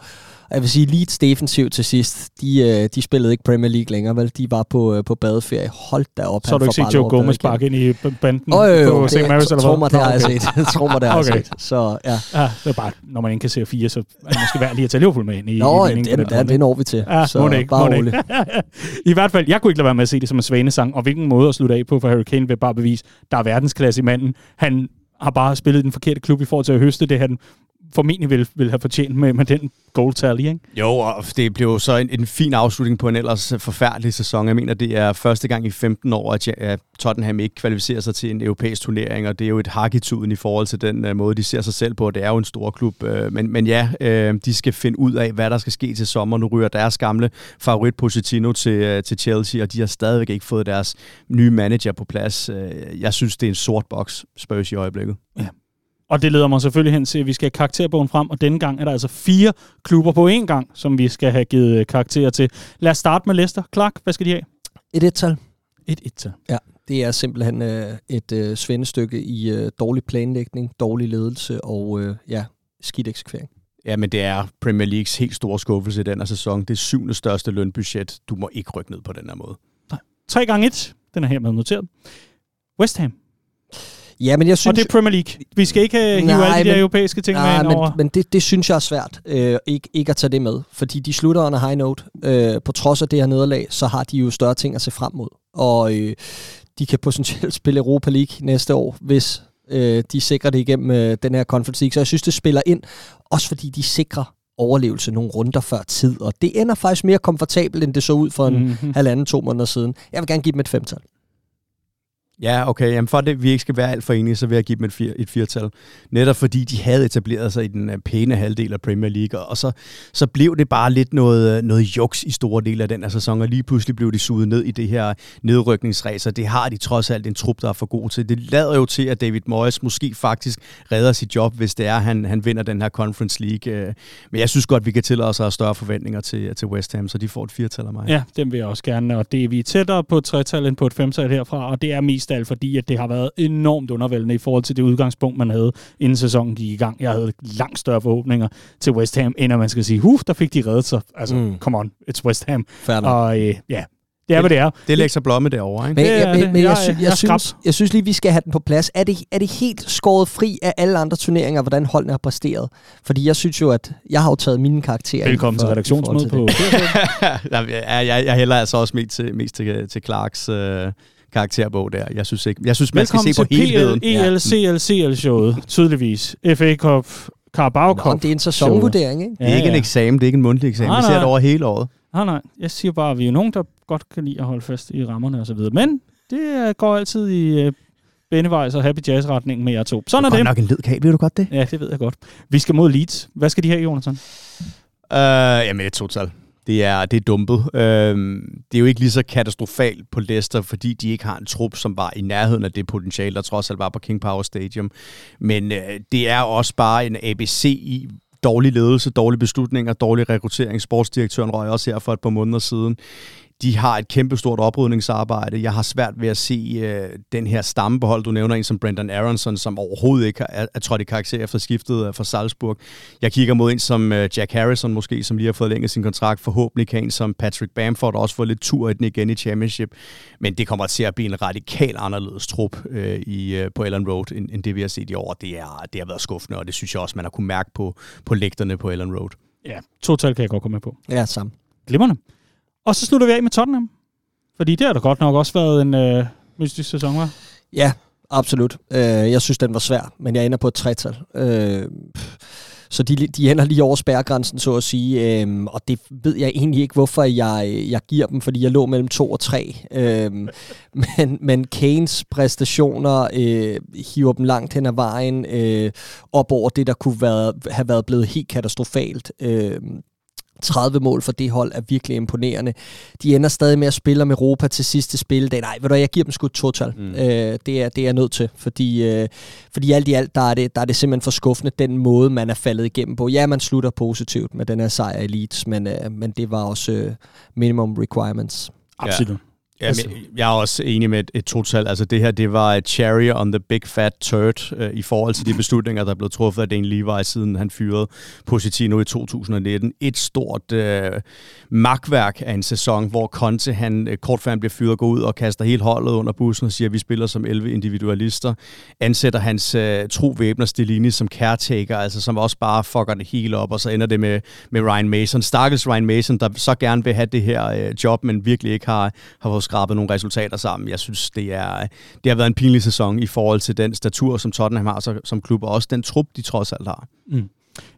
Og jeg vil sige, Leeds defensiv til sidst, de, øh, de spillede ikke Premier League længere, vel? De var på, øh, på badeferie. Hold da op. Så har du ikke set Joe Gomez sparke ind i banden Åh, jo, jo, på det, St. Mary's, eller tro hvad? mig, det har jeg set. tro mig, det har jeg set. Så ja. Ja, det er bare, når man ikke kan se fire, så er det måske værd lige at tage Liverpool med ind i, Nå, i det, det, den måde, det når vi til. Ja, så det ikke, bare det ikke. I hvert fald, jeg kunne ikke lade være med at se det som en svanesang, og hvilken måde at slutte af på for Harry Kane vil bare bevise, der er verdensklasse i manden. Han har bare spillet i den forkerte klub i forhold til at høste det, han formentlig vil, vil have fortjent med, med den goal tally, ikke? Jo, og det blev så en, en fin afslutning på en ellers forfærdelig sæson. Jeg mener, det er første gang i 15 år, at ja- Tottenham ikke kvalificerer sig til en europæisk turnering, og det er jo et hak i tuden i forhold til den uh, måde, de ser sig selv på. Det er jo en stor klub, uh, men, men ja, uh, de skal finde ud af, hvad der skal ske til sommer. Nu ryger deres gamle favorit Pochettino til, uh, til Chelsea, og de har stadigvæk ikke fået deres nye manager på plads. Uh, jeg synes, det er en sort boks, Spurs i øjeblikket. Og det leder mig selvfølgelig hen til, at vi skal have karakterbogen frem, og denne gang er der altså fire klubber på én gang, som vi skal have givet øh, karakterer til. Lad os starte med Leicester. Clark, hvad skal de have? Et et-tal. Et et til. Det er simpelthen øh, et øh, svendestykke i øh, dårlig planlægning, dårlig ledelse og øh, ja, skidt eksekvering. Ja, men det er Premier Leagues helt store skuffelse i den her sæson. Det er syvende største lønbudget. Du må ikke rykke ned på den her måde. 3 gange 1 Den er hermed noteret. West Ham. Ja, men jeg Og synes... det er Premier League. Vi skal ikke øh, hive Nej, alle de der men- europæiske ting med Nej, ind men, over. men det, det synes jeg er svært, øh, ikke, ikke at tage det med. Fordi de slutter a high note. Øh, på trods af det her nederlag, så har de jo større ting at se frem mod. Og øh, de kan potentielt spille Europa League næste år, hvis øh, de sikrer det igennem øh, den her Conference League. Så jeg synes, det spiller ind, også fordi de sikrer overlevelse nogle runder før tid. Og det ender faktisk mere komfortabelt, end det så ud for en Mhm. halvanden, to måneder siden. Jeg vil gerne give dem et femtal. Ja, okay. Jamen for at det, vi ikke skal være alt for enige, så vil jeg give dem et, fir, et firtal. Netop fordi de havde etableret sig i den øh, pæne halvdel af Premier League, og så, så blev det bare lidt noget, øh, noget juks i store dele af den her sæson, og lige pludselig blev de suget ned i det her nedrykningsræs, og det har de trods alt en trup, der er for god til. Det lader jo til, at David Moyes måske faktisk redder sit job, hvis det er, at han, han vinder den her Conference League. Øh. Men jeg synes godt, vi kan tillade os at have større forventninger til, til West Ham, så de får et firtal af mig. Ja, dem vil jeg også gerne, og det er vi tættere på et tretal end på et femtal herfra, og det er mest alt fordi, at det har været enormt undervældende i forhold til det udgangspunkt, man havde, inden sæsonen gik i gang. Jeg havde langt større forhåbninger til West Ham, end at man skal sige, huh, der fik de reddet sig. Altså, Mm. come on, it's West Ham. Nok. Og øh, ja, det er, hvad det er. Det er Lexa Blomme derovre, ikke? Men, Det jeg, men, men jeg, Jeg- sy- jeg jeg, synes, jeg synes lige, vi skal have den på plads. Er det, er det helt skåret fri af alle andre turneringer, hvordan holdene har præsteret? Fordi jeg synes jo, at jeg har jo taget mine karakterer. ind Velkommen for- til redaktionsmødet på jeg, jeg, jeg hælder altså også mest til, mest til, til Clarks øh, karakterbog der. Jeg synes ikke. Jeg synes, man skal Velkommen se på til helheden. PL, EL, CL, CL-showet, tydeligvis. FA Cup, Carabao Nå, Cup. det er en sæsonvurdering, ikke? Det er ikke en eksamen, det er ikke en mundtlig eksamen. Nej, Vi ser nej. det over hele året. Nej, nej. Jeg siger bare, at vi er nogen, der godt kan lide at holde fast i rammerne og så videre. Men det øh, går altid i Bennevejs og Happy Jazz-retningen med jer to. Sådan er Godt det. nok en ledkab, ved du godt det? Ja, det ved jeg godt. Vi skal mod Leeds. Hvad skal de have, Jonathan? Uh, jamen, det er total. Det er, det er dumpet. Øhm, det er jo ikke lige så katastrofalt på Leicester, fordi de ikke har en trup, som var i nærheden af det potentiale, der trods alt var på King Power Stadium. Men øh, det er også bare en ABC i dårlig ledelse, dårlige beslutninger, dårlig rekruttering. Sportsdirektøren røg også her for et par måneder siden. De har et kæmpestort oprydningsarbejde. Jeg har svært ved at se øh, den her stammebehold. Du nævner en som Brendan Aronson, som overhovedet ikke er, er trådt i karakter efter skiftet øh, fra Salzburg. Jeg kigger mod en som øh, Jack Harrison måske, som lige har fået længet sin kontrakt. Forhåbentlig kan en som Patrick Bamford også få lidt tur i den igen i Championship. Men det kommer til at blive en radikal anderledes trup øh, i, øh, på Ellen Road, end, end det vi har set i år. Det, er, det har været skuffende, og det synes jeg også, man har kunne mærke på, på lægterne på Ellen Road. Ja, total kan jeg godt komme med på. Ja, sammen. Glimrende. Og så slutter vi af med Tottenham. Fordi det har da godt nok også været en øh, mystisk sæson, var. Ja, absolut. Øh, jeg synes, den var svær, men jeg ender på et tretal. Øh, så de, de ender lige over spærregrænsen, så at sige. Øh, og det ved jeg egentlig ikke, hvorfor jeg, jeg giver dem, fordi jeg lå mellem to og tre. Øh, men, men Kanes præstationer øh, hiver dem langt hen ad vejen, øh, op over det, der kunne være, have været blevet helt katastrofalt. Øh, 30 mål for det hold er virkelig imponerende. De ender stadig med at spille om Europa til sidste spilledag. Nej, ved du, jeg giver dem sgu et total. Mm. Øh, det, er, det er jeg nødt til, fordi, øh, fordi alt i alt, der er, det, der er det simpelthen for skuffende, den måde, man er faldet igennem på. Ja, man slutter positivt med den her sejr i Leeds, men, øh, men det var også øh, minimum requirements. Absolut. Ja, men jeg er også enig med et, et total. Altså det her, det var et cherry on the big fat turd øh, i forhold til de beslutninger, der er blevet truffet af Dane Levi, siden han fyrede Positino i 2019. Et stort øh, magtværk af en sæson, hvor Conte, han øh, kort før han bliver fyret, går ud og kaster hele holdet under bussen og siger, at vi spiller som 11 individualister. Ansætter hans øh, tro væbner Stilini som caretaker, altså som også bare fucker det hele op, og så ender det med, med Ryan Mason. Stakkels Ryan Mason, der så gerne vil have det her øh, job, men virkelig ikke har, har skrabet nogle resultater sammen. Jeg synes, det, er, det har været en pinlig sæson i forhold til den statur, som Tottenham har som klub, og også den trup, de trods alt har. Mm.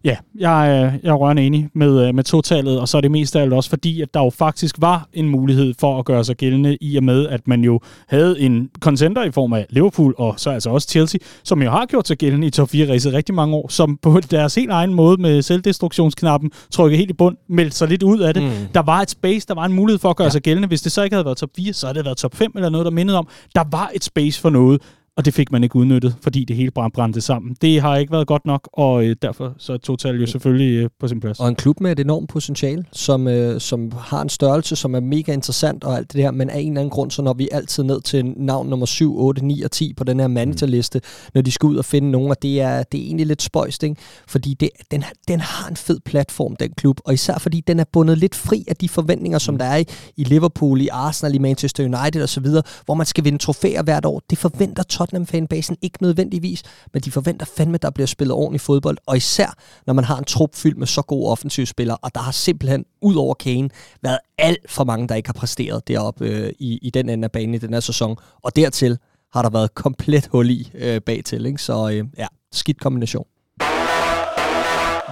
Ja, jeg, er, jeg er rørende enig med, øh, med totallet, og så er det mest af alt også fordi, at der jo faktisk var en mulighed for at gøre sig gældende, i og med, at man jo havde en contender i form af Liverpool, og så altså også Chelsea, som jo har gjort sig gældende i top 4-ræset rigtig mange år, som på deres helt egen måde med selvdestruktionsknappen trykket helt i bund, meldte sig lidt ud af det. Mm. Der var et space, der var en mulighed for at gøre ja. sig gældende. Hvis det så ikke havde været top 4, så havde det været top 5 eller noget, der mindede om. Der var et space for noget, og det fik man ikke udnyttet, fordi det hele brændte sammen. Det har ikke været godt nok, og øh, derfor så er Total jo selvfølgelig øh, på sin plads. Og en klub med et enormt potentiale, som, øh, som har en størrelse, som er mega interessant og alt det der, men af en eller anden grund, så når vi altid ned til navn nummer 7, 8, 9 og 10 på den her managerliste, mm. når de skal ud og finde nogen, og det er, det er egentlig lidt spøjst, ikke? fordi det, den, den har en fed platform, den klub, og især fordi den er bundet lidt fri af de forventninger, som mm. der er i, i Liverpool, i Arsenal, i Manchester United osv., hvor man skal vinde trofæer hvert år. Det forventer Tottenham-fanbasen ikke nødvendigvis, men de forventer fandme, at der bliver spillet ordentligt fodbold, og især når man har en trup fyldt med så gode offensive spillere, og der har simpelthen, ud over Kane, været alt for mange, der ikke har præsteret deroppe øh, i, i den ende af banen i den her sæson, og dertil har der været komplet hul i øh, bagtil, ikke? så øh, ja, skidt kombination.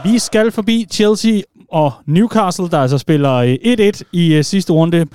Vi skal forbi Chelsea og Newcastle, der altså spiller øh, 1-1 i øh, sidste runde.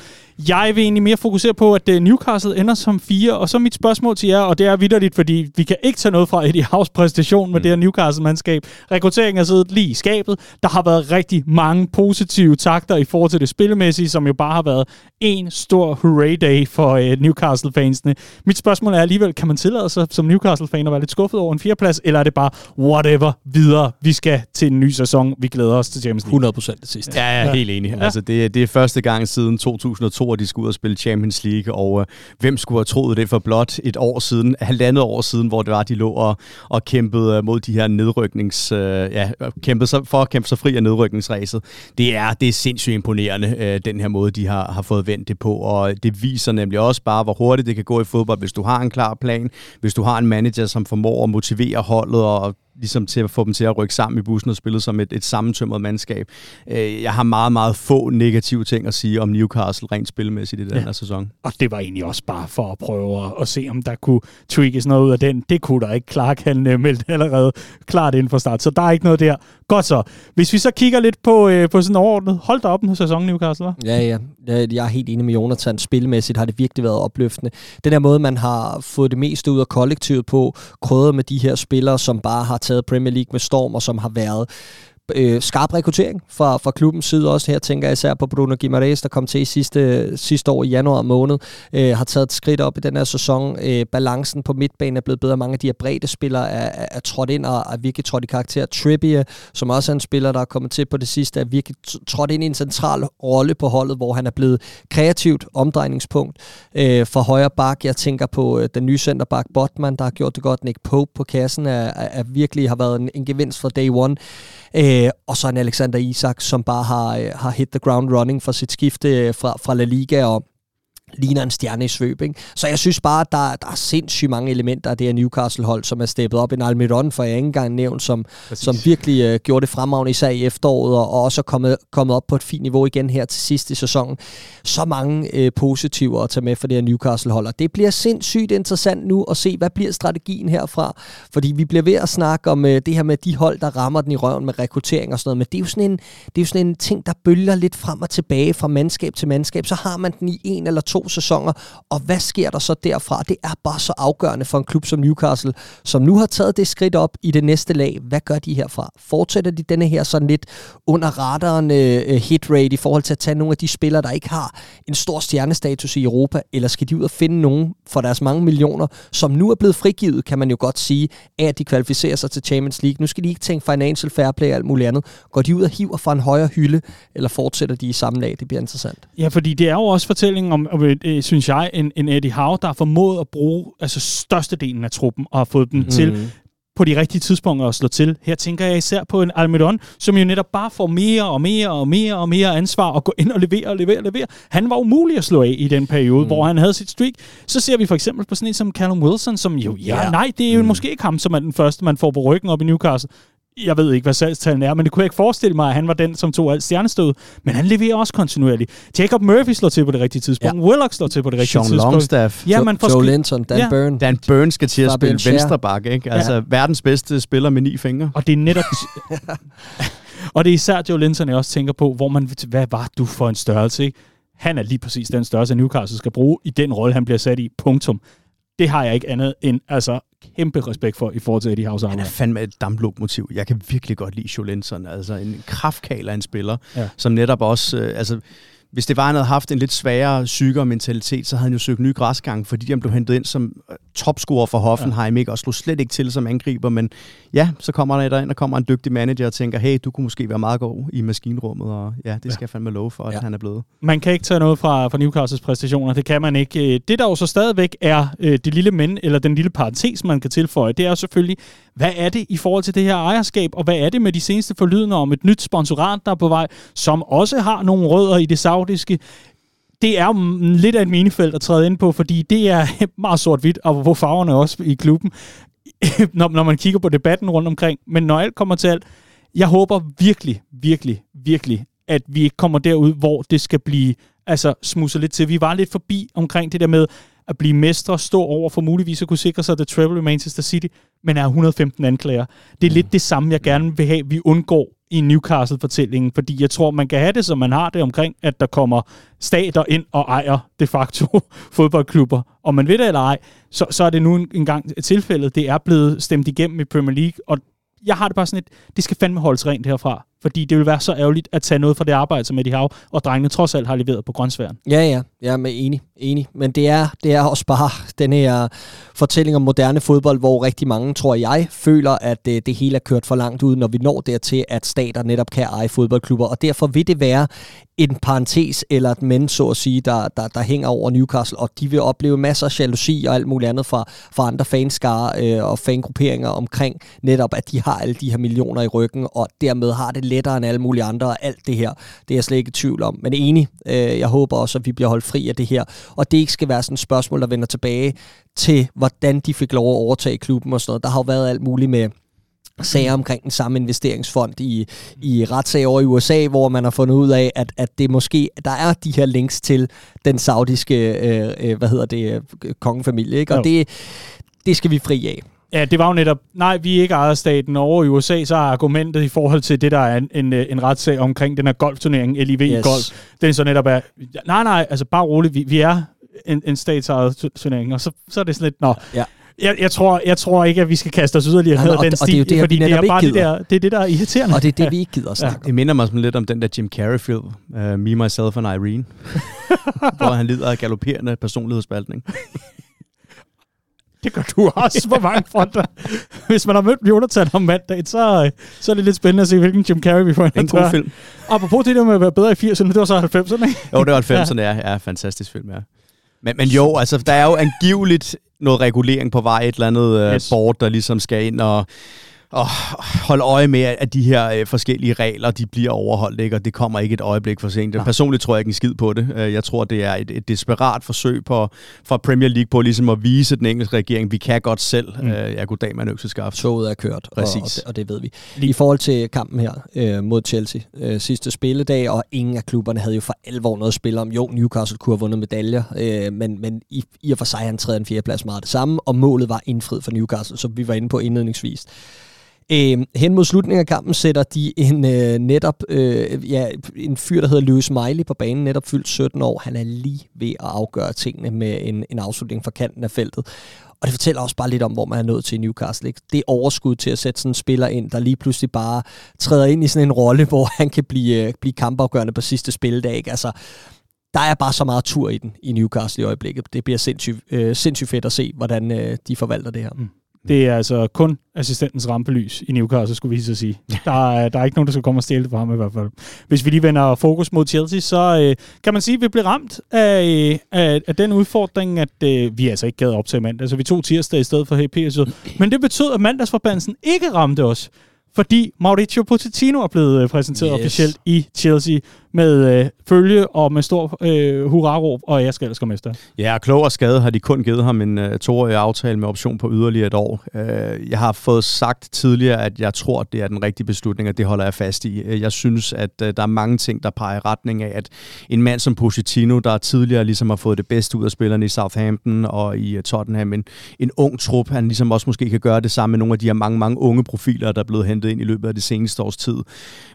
Jeg vil egentlig mere fokusere på, at øh, Newcastle ender som fire, og så mit spørgsmål til jer, og det er vidderligt, fordi vi kan ikke tage noget fra Eddie House præstation med mm. det her Newcastle-mandskab. Rekrutteringen er siddet lige i skabet. Der har været rigtig mange positive takter i forhold til det spillemæssige, som jo bare har været en stor hooray-day for uh, Newcastle-fansene. Mit spørgsmål er alligevel, kan man tillade sig som Newcastle-fan at være lidt skuffet over en fjerdeplads, eller er det bare whatever videre? Vi skal til en ny sæson. Vi glæder os til James League. 100 procent det sidste. Ja, jeg er ja. helt enig. Ja. Altså, det, det er første gang siden 2002, at de skulle ud og spille Champions League, og øh, hvem skulle have troet det for blot et år siden, halvandet år siden, hvor det var, de lå og, og kæmpede øh, mod de her nedryknings... Øh, ja, kæmpede sig, for at kæmpe sig fri af nedrykningsræset. Det er, det er sindssygt imponerende, øh, den her måde, de har, har fået vendt det på, og det viser nemlig også bare, hvor hurtigt det kan gå i fodbold, hvis du har en klar plan, hvis du har en manager, som formår at motivere holdet og ligesom til at få dem til at rykke sammen i bussen og spille som et, et sammentømret mandskab. Øh, jeg har meget, meget få negative ting at sige om Newcastle rent spilmæssigt i den ja. her sæson. Og det var egentlig også bare for at prøve at, at se, om der kunne tweakes noget ud af den. Det kunne der ikke. Clark han uh, meldte allerede klart inden for start, så der er ikke noget der. Godt så. Hvis vi så kigger lidt på, uh, på sådan overordnet, hold da op en sæson Newcastle, hva'? Ja, ja. Jeg er helt enig med Jonathan. Spilmæssigt har det virkelig været opløftende. Den der måde, man har fået det meste ud af kollektivet på, krødet med de her spillere, som bare har taget Premier League med storm, og som har været øh, skarp rekruttering fra, fra klubbens side også. Her tænker jeg især på Bruno Guimaraes, der kom til i sidste, sidste år i januar måned. Øh, har taget et skridt op i den her sæson. Øh, balancen på midtbanen er blevet bedre. Mange af de her brede spillere er, er, er trådt ind og er virkelig trådt i karakter. Trippier, som også er en spiller, der er kommet til på det sidste, er virkelig trådt ind i en central rolle på holdet, hvor han er blevet kreativt omdrejningspunkt øh, for højre bak. Jeg tænker på øh, den nye centerback Botman, der har gjort det godt. Nick Pope på kassen er, er, er virkelig har været en, en gevinst fra day one. Øh, og så en Alexander Isak, som bare har, øh, har hit the ground running for sit skifte øh, fra, fra La Liga, og ligner en stjerne i svøb. Ikke? Så jeg synes bare, at der, der er sindssygt mange elementer af det her Newcastle-hold, som er steppet op. En Almiron, for jeg ikke engang nævnt, som, som virkelig uh, gjorde det fremragende især i efteråret, og, og også er kommet, kommet op på et fint niveau igen her til sidst i sæsonen. Så mange uh, positiver at tage med for det her Newcastle-hold, og det bliver sindssygt interessant nu at se, hvad bliver strategien herfra. Fordi vi bliver ved at snakke om uh, det her med de hold, der rammer den i røven med rekruttering og sådan noget, men det er jo sådan en, det er jo sådan en ting, der bølger lidt frem og tilbage fra mandskab til mandskab. Så har man den i en eller to sæsoner, og hvad sker der så derfra? Det er bare så afgørende for en klub som Newcastle, som nu har taget det skridt op i det næste lag. Hvad gør de herfra? Fortsætter de denne her sådan lidt under radaren øh, hit rate i forhold til at tage nogle af de spillere, der ikke har en stor stjernestatus i Europa, eller skal de ud og finde nogen for deres mange millioner, som nu er blevet frigivet, kan man jo godt sige, af at de kvalificerer sig til Champions League. Nu skal de ikke tænke financial fair play og alt muligt andet. Går de ud og hiver fra en højere hylde, eller fortsætter de i samme lag? Det bliver interessant. Ja, fordi det er jo også fortællingen om, om øh, øh, øh, synes jeg, en, en Eddie Howe, der har formået at bruge altså, størstedelen af truppen og har fået dem mm. til på de rigtige tidspunkter at slå til. Her tænker jeg især på en Almidon, som jo netop bare får mere og mere og mere og mere ansvar og gå ind og levere og levere og levere. Han var umulig at slå af i den periode, mm. hvor han havde sit streak. Så ser vi for eksempel på sådan en som Callum Wilson, som jo, ja, yeah. nej, det er jo mm. måske ikke ham, som er den første, man får på ryggen op i Newcastle jeg ved ikke, hvad salgstallene er, men det kunne jeg ikke forestille mig, at han var den, som tog alt stjernestød. Men han leverer også kontinuerligt. Jacob Murphy slår til på det rigtige tidspunkt. Ja. Willock slår til på det rigtige Sean tidspunkt. Longstaff. Ja, man får Joe Linton, Dan ja. Burn. Dan Burn skal til at spille venstre bak, ikke? Altså ja. verdens bedste spiller med ni fingre. Og det er netop... og det er især Joe Linton, jeg også tænker på, hvor man... Hvad var du for en størrelse, ikke? Han er lige præcis den størrelse, Newcastle skal bruge i den rolle, han bliver sat i. Punktum det har jeg ikke andet end altså kæmpe respekt for i forhold til Eddie House Han er fandme et damplokomotiv. Jeg kan virkelig godt lide Jolinson. Altså en kraftkal af en spiller, ja. som netop også... Øh, altså, hvis det var, han havde haft en lidt sværere sygere mentalitet, så havde han jo søgt ny græsgang, fordi han blev hentet ind som øh, topscorer for Hoffenheim, ja. ikke? og slog slet ikke til som angriber, men ja, så kommer der ind, og kommer en dygtig manager og tænker, hey, du kunne måske være meget god i maskinrummet, og ja, det skal ja. jeg fandme love for, at ja. han er blevet. Man kan ikke tage noget fra, fra Newcastles præstationer, det kan man ikke. Øh, det, der jo så stadigvæk er øh, det lille men, eller den lille parentes, man kan tilføje, det er selvfølgelig, hvad er det i forhold til det her ejerskab, og hvad er det med de seneste forlydende om et nyt sponsorat, der er på vej, som også har nogle rødder i det saudiske det er lidt af et minefelt at træde ind på, fordi det er meget sort-hvidt, og hvor farverne også i klubben, når, når man kigger på debatten rundt omkring. Men når alt kommer til alt, jeg håber virkelig, virkelig, virkelig, at vi ikke kommer derud, hvor det skal blive altså smusse lidt til. Vi var lidt forbi omkring det der med at blive mestre, stå over for muligvis at kunne sikre sig The Travel i Manchester City, men er 115 anklager. Det er mm. lidt det samme, jeg gerne vil have, vi undgår i Newcastle-fortællingen, fordi jeg tror, man kan have det, som man har det omkring, at der kommer stater ind og ejer de facto fodboldklubber. Om man ved det eller ej, så, så er det nu engang tilfældet. Det er blevet stemt igennem i Premier League, og jeg har det bare sådan et, det skal fandme holdes rent herfra. Fordi det vil være så ærgerligt at tage noget fra det arbejde, som Eddie Howe og drengene trods alt har leveret på grøntsværen. Ja, ja. Jeg er med enig, enig. Men det er, det er også bare den her fortælling om moderne fodbold, hvor rigtig mange, tror jeg, føler, at det, det hele er kørt for langt ud, når vi når dertil, at stater netop kan eje fodboldklubber. Og derfor vil det være en parentes eller et men, så at sige, der, der, der hænger over Newcastle, og de vil opleve masser af jalousi og alt muligt andet fra, fra andre fanskare øh, og fangrupperinger omkring netop, at de har alle de her millioner i ryggen, og dermed har det lettere end alle mulige andre, og alt det her, det er jeg slet ikke i tvivl om. Men enig, øh, jeg håber også, at vi bliver holdt fri af det her, og det ikke skal være sådan et spørgsmål, der vender tilbage til, hvordan de fik lov at overtage klubben og sådan noget. Der har jo været alt muligt med sager omkring den samme investeringsfond i, i retssager over i USA, hvor man har fundet ud af, at, at det måske, der er de her links til den saudiske, øh, øh, hvad hedder det, kongefamilie, ikke? Og det, det skal vi fri af. Ja, det var jo netop, nej, vi er ikke ejet staten. Over i USA, så er argumentet i forhold til det, der er en, en, en retssag omkring den her golfturnering, LIV yes. Golf, den så netop er, nej, nej, altså bare roligt, vi, vi er en, en statsejet turnering, og så, så er det sådan lidt, nå, ja. Jeg, jeg, tror, jeg tror ikke, at vi skal kaste os yderligere ned ad den stil, det er det, fordi det er bare det, der, det er det, der er irriterende. Og det er det, vi ikke gider at snakke ja. Det minder mig lidt om den der Jim Carrey-film, uh, Me, Myself and Irene, hvor han lider af galopperende personlighedsspaltning. Det gør du også på mange fronter. Hvis man har mødt Jonathan om mandag, så, så er det lidt spændende at se, hvilken Jim Carrey vi får ind. En god film. Apropos det der med at være bedre i 80'erne, det var så 90'erne, ikke? Jo, det var 90'erne, ja. ja. fantastisk film, ja. Men, men jo, altså, der er jo angiveligt noget regulering på vej, et eller andet øh, yes. board, der ligesom skal ind og og holde øje med, at de her øh, forskellige regler, de bliver overholdt, ikke? og det kommer ikke et øjeblik for sent. Ja. Personligt tror jeg ikke en skid på det. Øh, jeg tror, det er et, et desperat forsøg på, fra Premier League på ligesom at vise den engelske regering, vi kan godt selv. Mm. Øh, jeg goddag med en økseskaft. Toget er kørt, Præcis. Og, og, det, og det ved vi. I forhold til kampen her øh, mod Chelsea, øh, sidste spilledag, og ingen af klubberne havde jo for alvor noget at spille om. Jo, Newcastle kunne have vundet medaljer, øh, men, men i, i og for sig han tredje en fjerdeplads meget det samme, og målet var indfriet for Newcastle, som vi var inde på indledningsvis. Øh, hen mod slutningen af kampen sætter de en øh, netop øh, ja, en fyr, der hedder Lewis Miley på banen, netop fyldt 17 år. Han er lige ved at afgøre tingene med en, en afslutning fra kanten af feltet. Og det fortæller også bare lidt om, hvor man er nået til i Newcastle. Ikke? Det er overskud til at sætte sådan en spiller ind, der lige pludselig bare træder ind i sådan en rolle, hvor han kan blive, øh, blive kampafgørende på sidste spilledag. Ikke? Altså, der er bare så meget tur i den i Newcastle i øjeblikket. Det bliver sindssygt, øh, sindssyg fedt at se, hvordan øh, de forvalter det her. Mm. Det er altså kun assistentens rampelys i Newcastle, skulle vi så sige. Der er, der er ikke nogen, der skal komme og stjæle det fra ham i hvert fald. Hvis vi lige vender fokus mod Chelsea, så øh, kan man sige, at vi blev ramt af, af, af den udfordring, at øh, vi altså ikke gad op til mandag. Så vi tog tirsdag i stedet for HPS. Men det betød, at mandagsforbandelsen ikke ramte os fordi Mauricio Pochettino er blevet øh, præsenteret yes. officielt i Chelsea med øh, følge og med stor øh, hurra-råb, og jeg skal ellers komme efter. Ja, klog og skade har de kun givet ham en øh, toårig aftale med option på yderligere et år. Øh, jeg har fået sagt tidligere, at jeg tror, det er den rigtige beslutning, og det holder jeg fast i. Øh, jeg synes, at øh, der er mange ting, der peger i retning af, at en mand som Pochettino, der tidligere ligesom har fået det bedste ud af spillerne i Southampton og i øh, Tottenham, en, en ung trup, han ligesom også måske kan gøre det samme med nogle af de her mange, mange unge profiler, der er blevet hentet ind i løbet af det seneste års tid.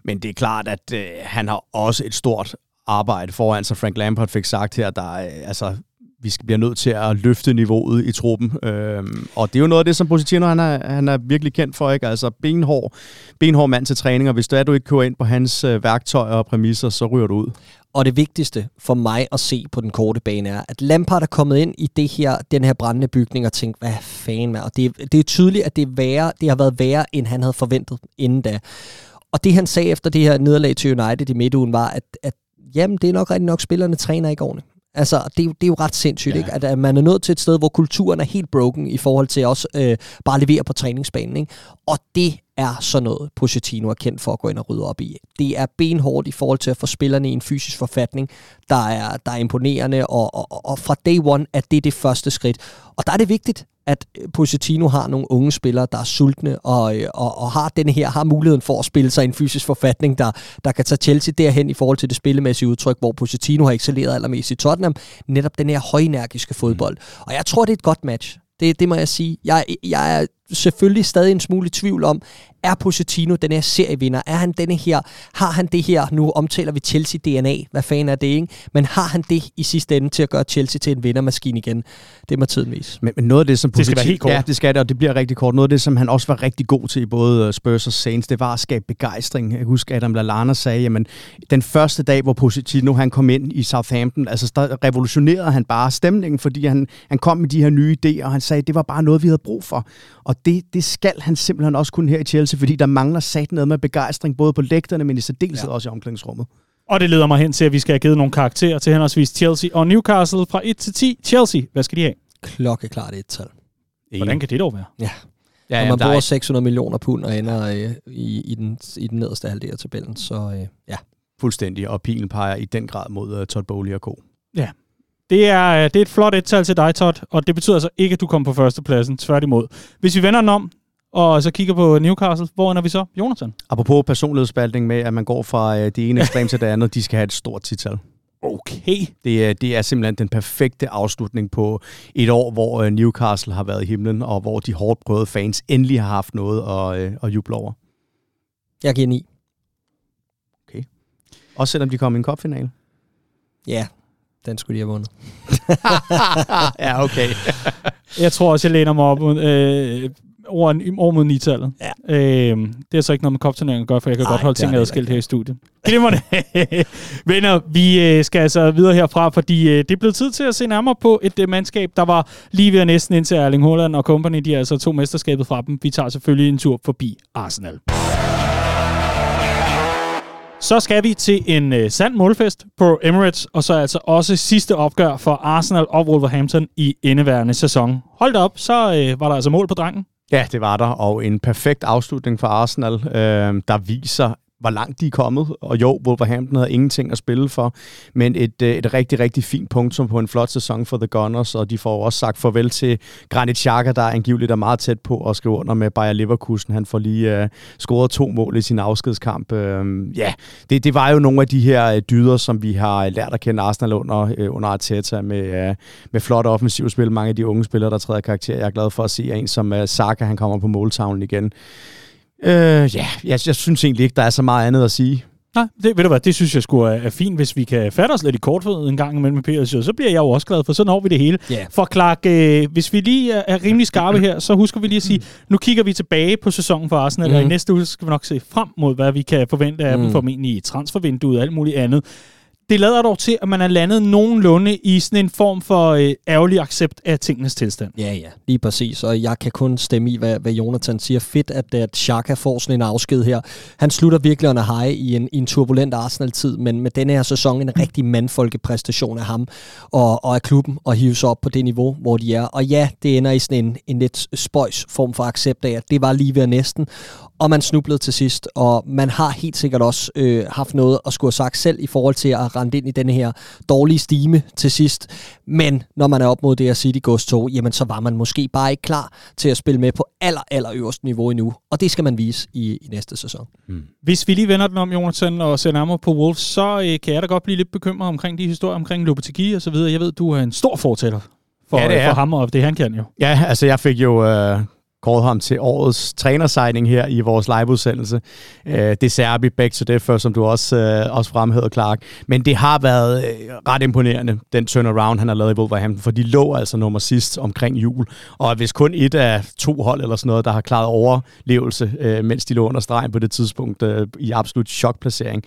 Men det er klart, at øh, han har også et stort arbejde foran sig. Frank Lampard fik sagt her, der er, altså, vi skal blive nødt til at løfte niveauet i truppen. Øhm, og det er jo noget af det, som Positino han er, han er virkelig kendt for. Ikke? Altså benhård, benhård mand til træning, og hvis du er, du ikke kører ind på hans øh, værktøjer og præmisser, så ryger du ud. Og det vigtigste for mig at se på den korte bane er, at Lampard er kommet ind i det her, den her brændende bygning og tænkt, hvad fanden er Og det, det er tydeligt, at det, er værre, det har været værre, end han havde forventet inden da. Og det han sagde efter det her nederlag til United i midtugen var, at, at jamen det er nok rigtig nok, spillerne træner ikke ordentligt. Altså, det er, det er jo ret sindssygt, ja. ikke? At, at man er nået til et sted, hvor kulturen er helt broken i forhold til også øh, bare at levere på træningsbanen. Ikke? Og det er sådan noget, Pochettino er kendt for at gå ind og rydde op i. Det er benhårdt i forhold til at få spillerne i en fysisk forfatning, der er, der er imponerende, og, og, og fra day one er det det første skridt. Og der er det vigtigt, at Pochettino har nogle unge spillere, der er sultne og, og, og har den her har muligheden for at spille sig i en fysisk forfatning, der, der kan tage Chelsea derhen i forhold til det spillemæssige udtryk, hvor Pochettino har excelleret allermest i Tottenham. Netop den her højenergiske fodbold. Og jeg tror, det er et godt match. Det, det må jeg sige. Jeg, jeg er selvfølgelig stadig en smule i tvivl om, er Pochettino den her serievinder? Er han denne her? Har han det her? Nu omtaler vi Chelsea DNA. Hvad fanden er det, ikke? Men har han det i sidste ende til at gøre Chelsea til en vindermaskine igen? Det må tiden vise. Men, men noget af det, som det skal være helt kort. Ja, det skal det, og det bliver rigtig kort. Noget af det, som han også var rigtig god til i både øh, Spurs og Saints, det var at skabe begejstring. Jeg husker, Adam Lallana sagde, jamen, den første dag, hvor Pochettino han kom ind i Southampton, altså der revolutionerede han bare stemningen, fordi han, han kom med de her nye idéer, og han sagde, det var bare noget, vi havde brug for. Og det, det skal han simpelthen også kunne her i Chelsea, fordi der mangler sat noget med begejstring, både på lægterne, men i særdeleshed ja. også i omklædningsrummet. Og det leder mig hen til, at vi skal have givet nogle karakterer til henholdsvis Chelsea og Newcastle fra 1 til 10. Chelsea, hvad skal de have? Klokkeklart et tal. Hvordan kan det dog være? Ja. Ja, Når man bruger 600 millioner pund og ender øh, i, i, den, i den nederste halvdel af tabellen, så øh, ja. Fuldstændig, og pilen peger i den grad mod uh, Todd Bowley og Co. Ja, det er, øh, det er et flot et-tal til dig, Todd, og det betyder altså ikke, at du kommer på førstepladsen. Tværtimod. Hvis vi vender den om, og så kigger på Newcastle, hvor ender vi så? Jonathan? Apropos personlighedsspaltning med, at man går fra øh, det ene ekstrem til det andet, de skal have et stort tital. Okay. Det er, det er simpelthen den perfekte afslutning på et år, hvor øh, Newcastle har været i himlen, og hvor de hårdt prøvede fans endelig har haft noget at, at juble over. Jeg giver 9. Okay. Også selvom de kom i en kopfinale? Ja, den skulle de have vundet. ja, okay. jeg tror også, jeg læner mig op øh, over, over mod 9-tallet. Ja. Øh, det er så ikke noget med kopturneringen at gøre, for jeg kan Ej, godt holde ting adskilt her i studiet. Glimmerne. Venner, vi øh, skal altså videre herfra, fordi øh, det er blevet tid til at se nærmere på et øh, mandskab, der var lige ved at næsten ind til Erling Haaland og company. De er altså to mesterskabet fra dem. Vi tager selvfølgelig en tur forbi Arsenal. Så skal vi til en øh, sand målfest på Emirates, og så altså også sidste opgør for Arsenal og Wolverhampton i indeværende sæson. Hold da op, så øh, var der altså mål på drengen. Ja, det var der, og en perfekt afslutning for Arsenal, øh, der viser, hvor langt de er kommet. Og jo, Wolverhampton havde ingenting at spille for, men et, øh, et rigtig, rigtig fint punktum på en flot sæson for The Gunners, og de får også sagt farvel til Granit Xhaka, der angiveligt er meget tæt på at skrive under med Bayer Leverkusen. Han får lige uh, scoret to mål i sin afskedskamp. Uh, ja, det, det var jo nogle af de her uh, dyder, som vi har lært at kende Arsenal under, uh, under Arteta med, uh, med flot offensivt spil. Mange af de unge spillere, der træder karakter. Jeg er glad for at se en som uh, Saka, han kommer på måltavlen igen. Øh, ja, jeg, jeg synes egentlig ikke, der er så meget andet at sige. Nej, det, ved du hvad, det synes jeg skulle er, er fint, hvis vi kan fatte os lidt i kortfødet en gang imellem med PSJ, så bliver jeg jo også glad, for så når vi det hele. Yeah. For Clark, øh, hvis vi lige er, er rimelig skarpe her, så husker vi lige at sige, nu kigger vi tilbage på sæsonen for Arsenal, mm. og i mhm. næste uge skal vi nok se frem mod, hvad vi kan forvente af mm. dem, formentlig i transfervinduet og alt muligt andet det lader dog til, at man er landet nogenlunde i sådan en form for øh, ærgerlig accept af tingenes tilstand. Ja, ja, lige præcis. Og jeg kan kun stemme i, hvad, hvad Jonathan siger. Fedt, at, at Xhaka får sådan en afsked her. Han slutter virkelig under high i en, i en turbulent Arsenal-tid, men med denne her sæson en rigtig mandfolkepræstation af ham og, og af klubben og hive sig op på det niveau, hvor de er. Og ja, det ender i sådan en, en lidt spøjs form for accept af, at det var lige ved næsten og man snublede til sidst, og man har helt sikkert også øh, haft noget at skulle have sagt selv i forhold til at rende ind i den her dårlige stime til sidst. Men når man er op mod det her City Ghost 2, jamen så var man måske bare ikke klar til at spille med på aller, aller øverste niveau endnu, og det skal man vise i, i næste sæson. Hmm. Hvis vi lige vender den om, Jonathan, og ser nærmere på Wolves, så øh, kan jeg da godt blive lidt bekymret omkring de historier omkring Lopetegui og så videre. Jeg ved, du er en stor fortæller for, ja, det er. for ham og det han kan jo. Ja, altså jeg fik jo... Øh kåret ham til årets trænersigning her i vores liveudsendelse. Øh, det ser Serbi, begge til det, før, som du også, øh, også fremhævede, Clark. Men det har været øh, ret imponerende, den turnaround, han har lavet i Wolverhampton, for de lå altså nummer sidst omkring jul. Og hvis kun et af to hold eller sådan noget, der har klaret overlevelse, øh, mens de lå under stregen på det tidspunkt øh, i absolut chokplacering.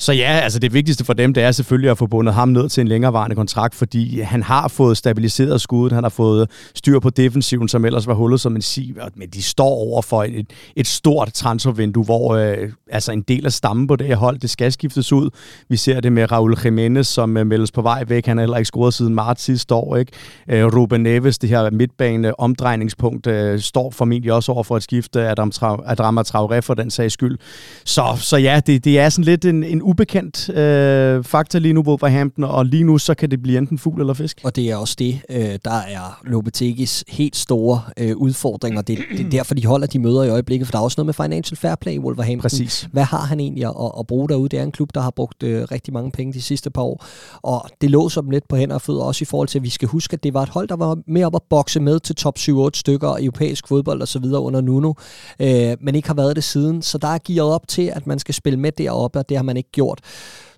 Så ja, altså det vigtigste for dem, det er selvfølgelig at få bundet ham ned til en længerevarende kontrakt, fordi han har fået stabiliseret skuddet, han har fået styr på defensiven, som ellers var hullet som en siv, men de står over for et, et stort transfervindue, hvor øh, altså en del af stammen på det her hold, det skal skiftes ud. Vi ser det med Raul Jimenez, som øh, meldes på vej væk. Han har heller ikke scoret siden marts sidste år. Ikke? Øh, Ruben Neves, det her midtbane omdrejningspunkt, øh, står formentlig også over for at skifte Adam Tra- Adama Traoré for den sags skyld. Så, så ja, det, det er sådan lidt en, en ubekendt øh, faktor lige nu på Wolverhampton, og lige nu så kan det blive enten fugl eller fisk. Og det er også det, øh, der er Lopetegis helt store øh, udfordring, og det, det er derfor, de holder de møder i øjeblikket, for der er også noget med financial fair play i Wolverhampton. Præcis. Hvad har han egentlig at, at bruge derude? Det er en klub, der har brugt øh, rigtig mange penge de sidste par år, og det låser dem lidt på hænder og fødder, også i forhold til, at vi skal huske, at det var et hold, der var mere op at bokse med til top 7-8 stykker europæisk fodbold og så videre under Nuno, øh, men ikke har været det siden, så der er gearet op til, at man skal spille med deroppe, og det har man ikke gjort.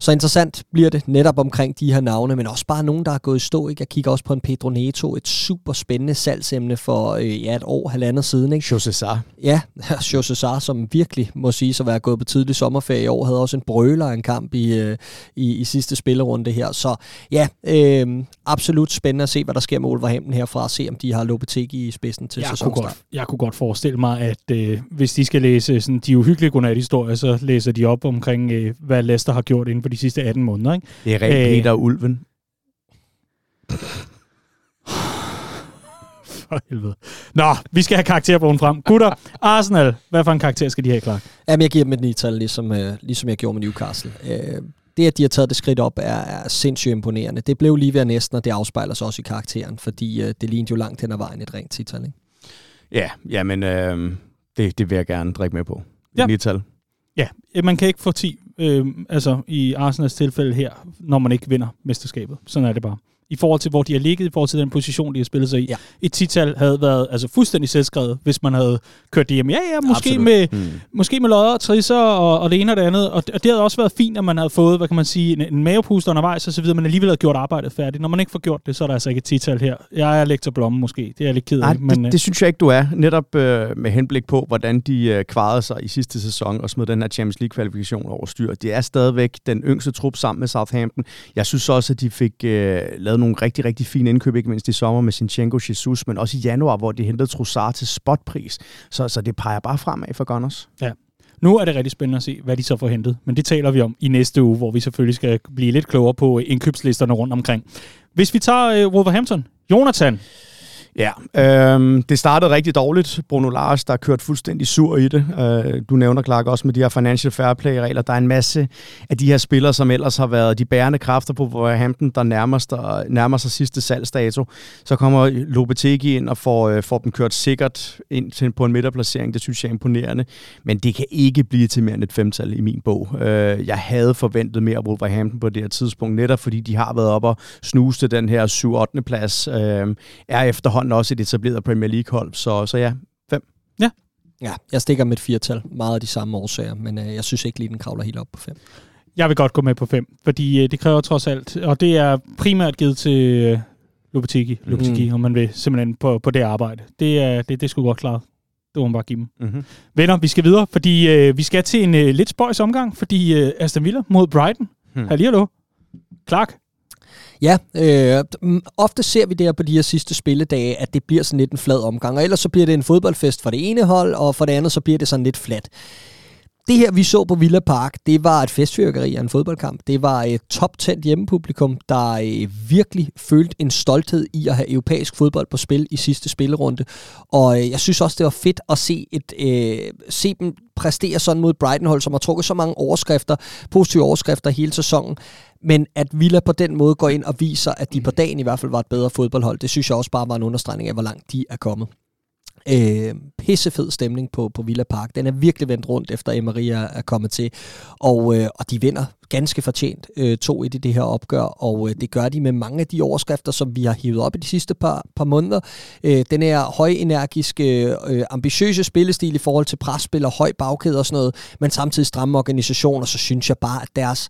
Så interessant bliver det netop omkring de her navne, men også bare nogen, der er gået i stå. Ikke? Jeg kigger også på en Pedro Neto, et super spændende salgsemne for øh, ja, et år, halvandet siden. Ikke? Jose Sarr. Ja, Jose Sarr, som virkelig må sige at være gået på tidlig sommerferie i år, havde også en brøler en kamp i, øh, i, i sidste spillerunde her. Så ja, øh, absolut spændende at se, hvad der sker med Wolverhampton herfra, og se om de har Lopetegi i spidsen til jeg. Kunne godt, jeg kunne godt forestille mig, at øh, hvis de skal læse sådan, de uhyggelige godnat-historier, så læser de op omkring, øh, hvad Leicester har gjort inden for de sidste 18 måneder. Ikke? Det er rent Æh, Peter Ulven. For helvede. Nå, vi skal have karakterbogen frem. Gutter, Arsenal, hvad for en karakter skal de have, klar? Jamen, jeg giver dem et nital, ligesom, øh, ligesom jeg gjorde med Newcastle. Øh, det, at de har taget det skridt op, er, er sindssygt imponerende. Det blev lige ved næsten, og det afspejler sig også i karakteren, fordi øh, det lignede jo langt hen ad vejen et rent tital, ikke? Ja, jamen, øh, det, det vil jeg gerne drikke med på. Ja. Nital. Ja, man kan ikke få 10 øh, altså i Arsenals tilfælde her, når man ikke vinder mesterskabet. Sådan er det bare i forhold til, hvor de har ligget, i forhold til den position, de har spillet sig i. Ja. Et tital havde været altså, fuldstændig selvskrevet, hvis man havde kørt det hjem. Ja, ja, måske med, mm. måske med lodder og trisser og, og det ene og det andet. Og, og det havde også været fint, at man havde fået, hvad kan man sige, en, en mavepuster undervejs og så videre, men alligevel havde gjort arbejdet færdigt. Når man ikke får gjort det, så er der altså ikke et tital her. Jeg er lektor Blomme måske, det er jeg lidt ked af. Ej, men, det, øh, det, synes jeg ikke, du er. Netop øh, med henblik på, hvordan de øh, kvarede sig i sidste sæson og smed den her Champions League-kvalifikation over styr. Det er stadigvæk den yngste trup sammen med Southampton. Jeg synes også, at de fik øh, lavet nogle rigtig, rigtig fine indkøb, ikke mindst i sommer med Sinchenko Jesus, men også i januar, hvor de hentede Trossard til spotpris. Så, så det peger bare fremad for Gunners. Ja. Nu er det rigtig spændende at se, hvad de så får hentet, men det taler vi om i næste uge, hvor vi selvfølgelig skal blive lidt klogere på indkøbslisterne rundt omkring. Hvis vi tager uh, Wolverhampton, Jonathan, Ja, øh, det startede rigtig dårligt. Bruno Lars, der har kørt fuldstændig sur i det. Øh, du nævner, Clark, også med de her financial fair play-regler. Der er en masse af de her spillere, som ellers har været de bærende kræfter på Wolverhampton, der nærmer sig, nærmer sig sidste salgsdato. Så kommer Lopetegi ind og får, øh, får dem kørt sikkert ind til, på en midterplacering. Det synes jeg er imponerende. Men det kan ikke blive til mere end et femtal i min bog. Øh, jeg havde forventet mere af Wolverhampton på det her tidspunkt, netop fordi de har været op og snuse den her 7-8. plads. Øh, er efterhånden efterhånden også et etableret Premier League-hold. Så, så ja, fem. Ja. Ja, jeg stikker med et firtal. Meget af de samme årsager, men øh, jeg synes ikke lige, den kravler helt op på fem. Jeg vil godt gå med på fem, fordi øh, det kræver trods alt, og det er primært givet til øh, Lopetegi, Lopetegi mm. om man vil, simpelthen på, på det arbejde. Det er det, det skulle godt klare. Det må man bare give dem. Mm-hmm. Venner, vi skal videre, fordi øh, vi skal til en øh, lidt spøjs omgang, fordi øh, Aston Villa mod Brighton. Hallo, hallo. Clark? Ja, øh, mm, ofte ser vi det her på de her sidste spilledage, at det bliver sådan lidt en flad omgang, og ellers så bliver det en fodboldfest for det ene hold, og for det andet så bliver det sådan lidt fladt. Det her, vi så på Villa Park, det var et festfyrkeri af en fodboldkamp. Det var et top-10 hjemmepublikum, der øh, virkelig følte en stolthed i at have europæisk fodbold på spil i sidste spillerunde. Og øh, jeg synes også, det var fedt at se, et, øh, se dem præstere sådan mod Brighton-hold, som har trukket så mange overskrifter, positive overskrifter hele sæsonen. Men at Villa på den måde går ind og viser, at de på dagen i hvert fald var et bedre fodboldhold, det synes jeg også bare var en understregning af, hvor langt de er kommet. Øh, pissefed stemning på, på Villa Park. Den er virkelig vendt rundt, efter Emery er, kommet til. Og, øh, og de vinder ganske fortjent øh, 2-1 i det her opgør, og øh, det gør de med mange af de overskrifter, som vi har hivet op i de sidste par, par måneder. Øh, den er højenergiske, øh, øh, ambitiøse spillestil i forhold til presspil og høj bagkæde og sådan noget, men samtidig stramme organisationer, så synes jeg bare, at deres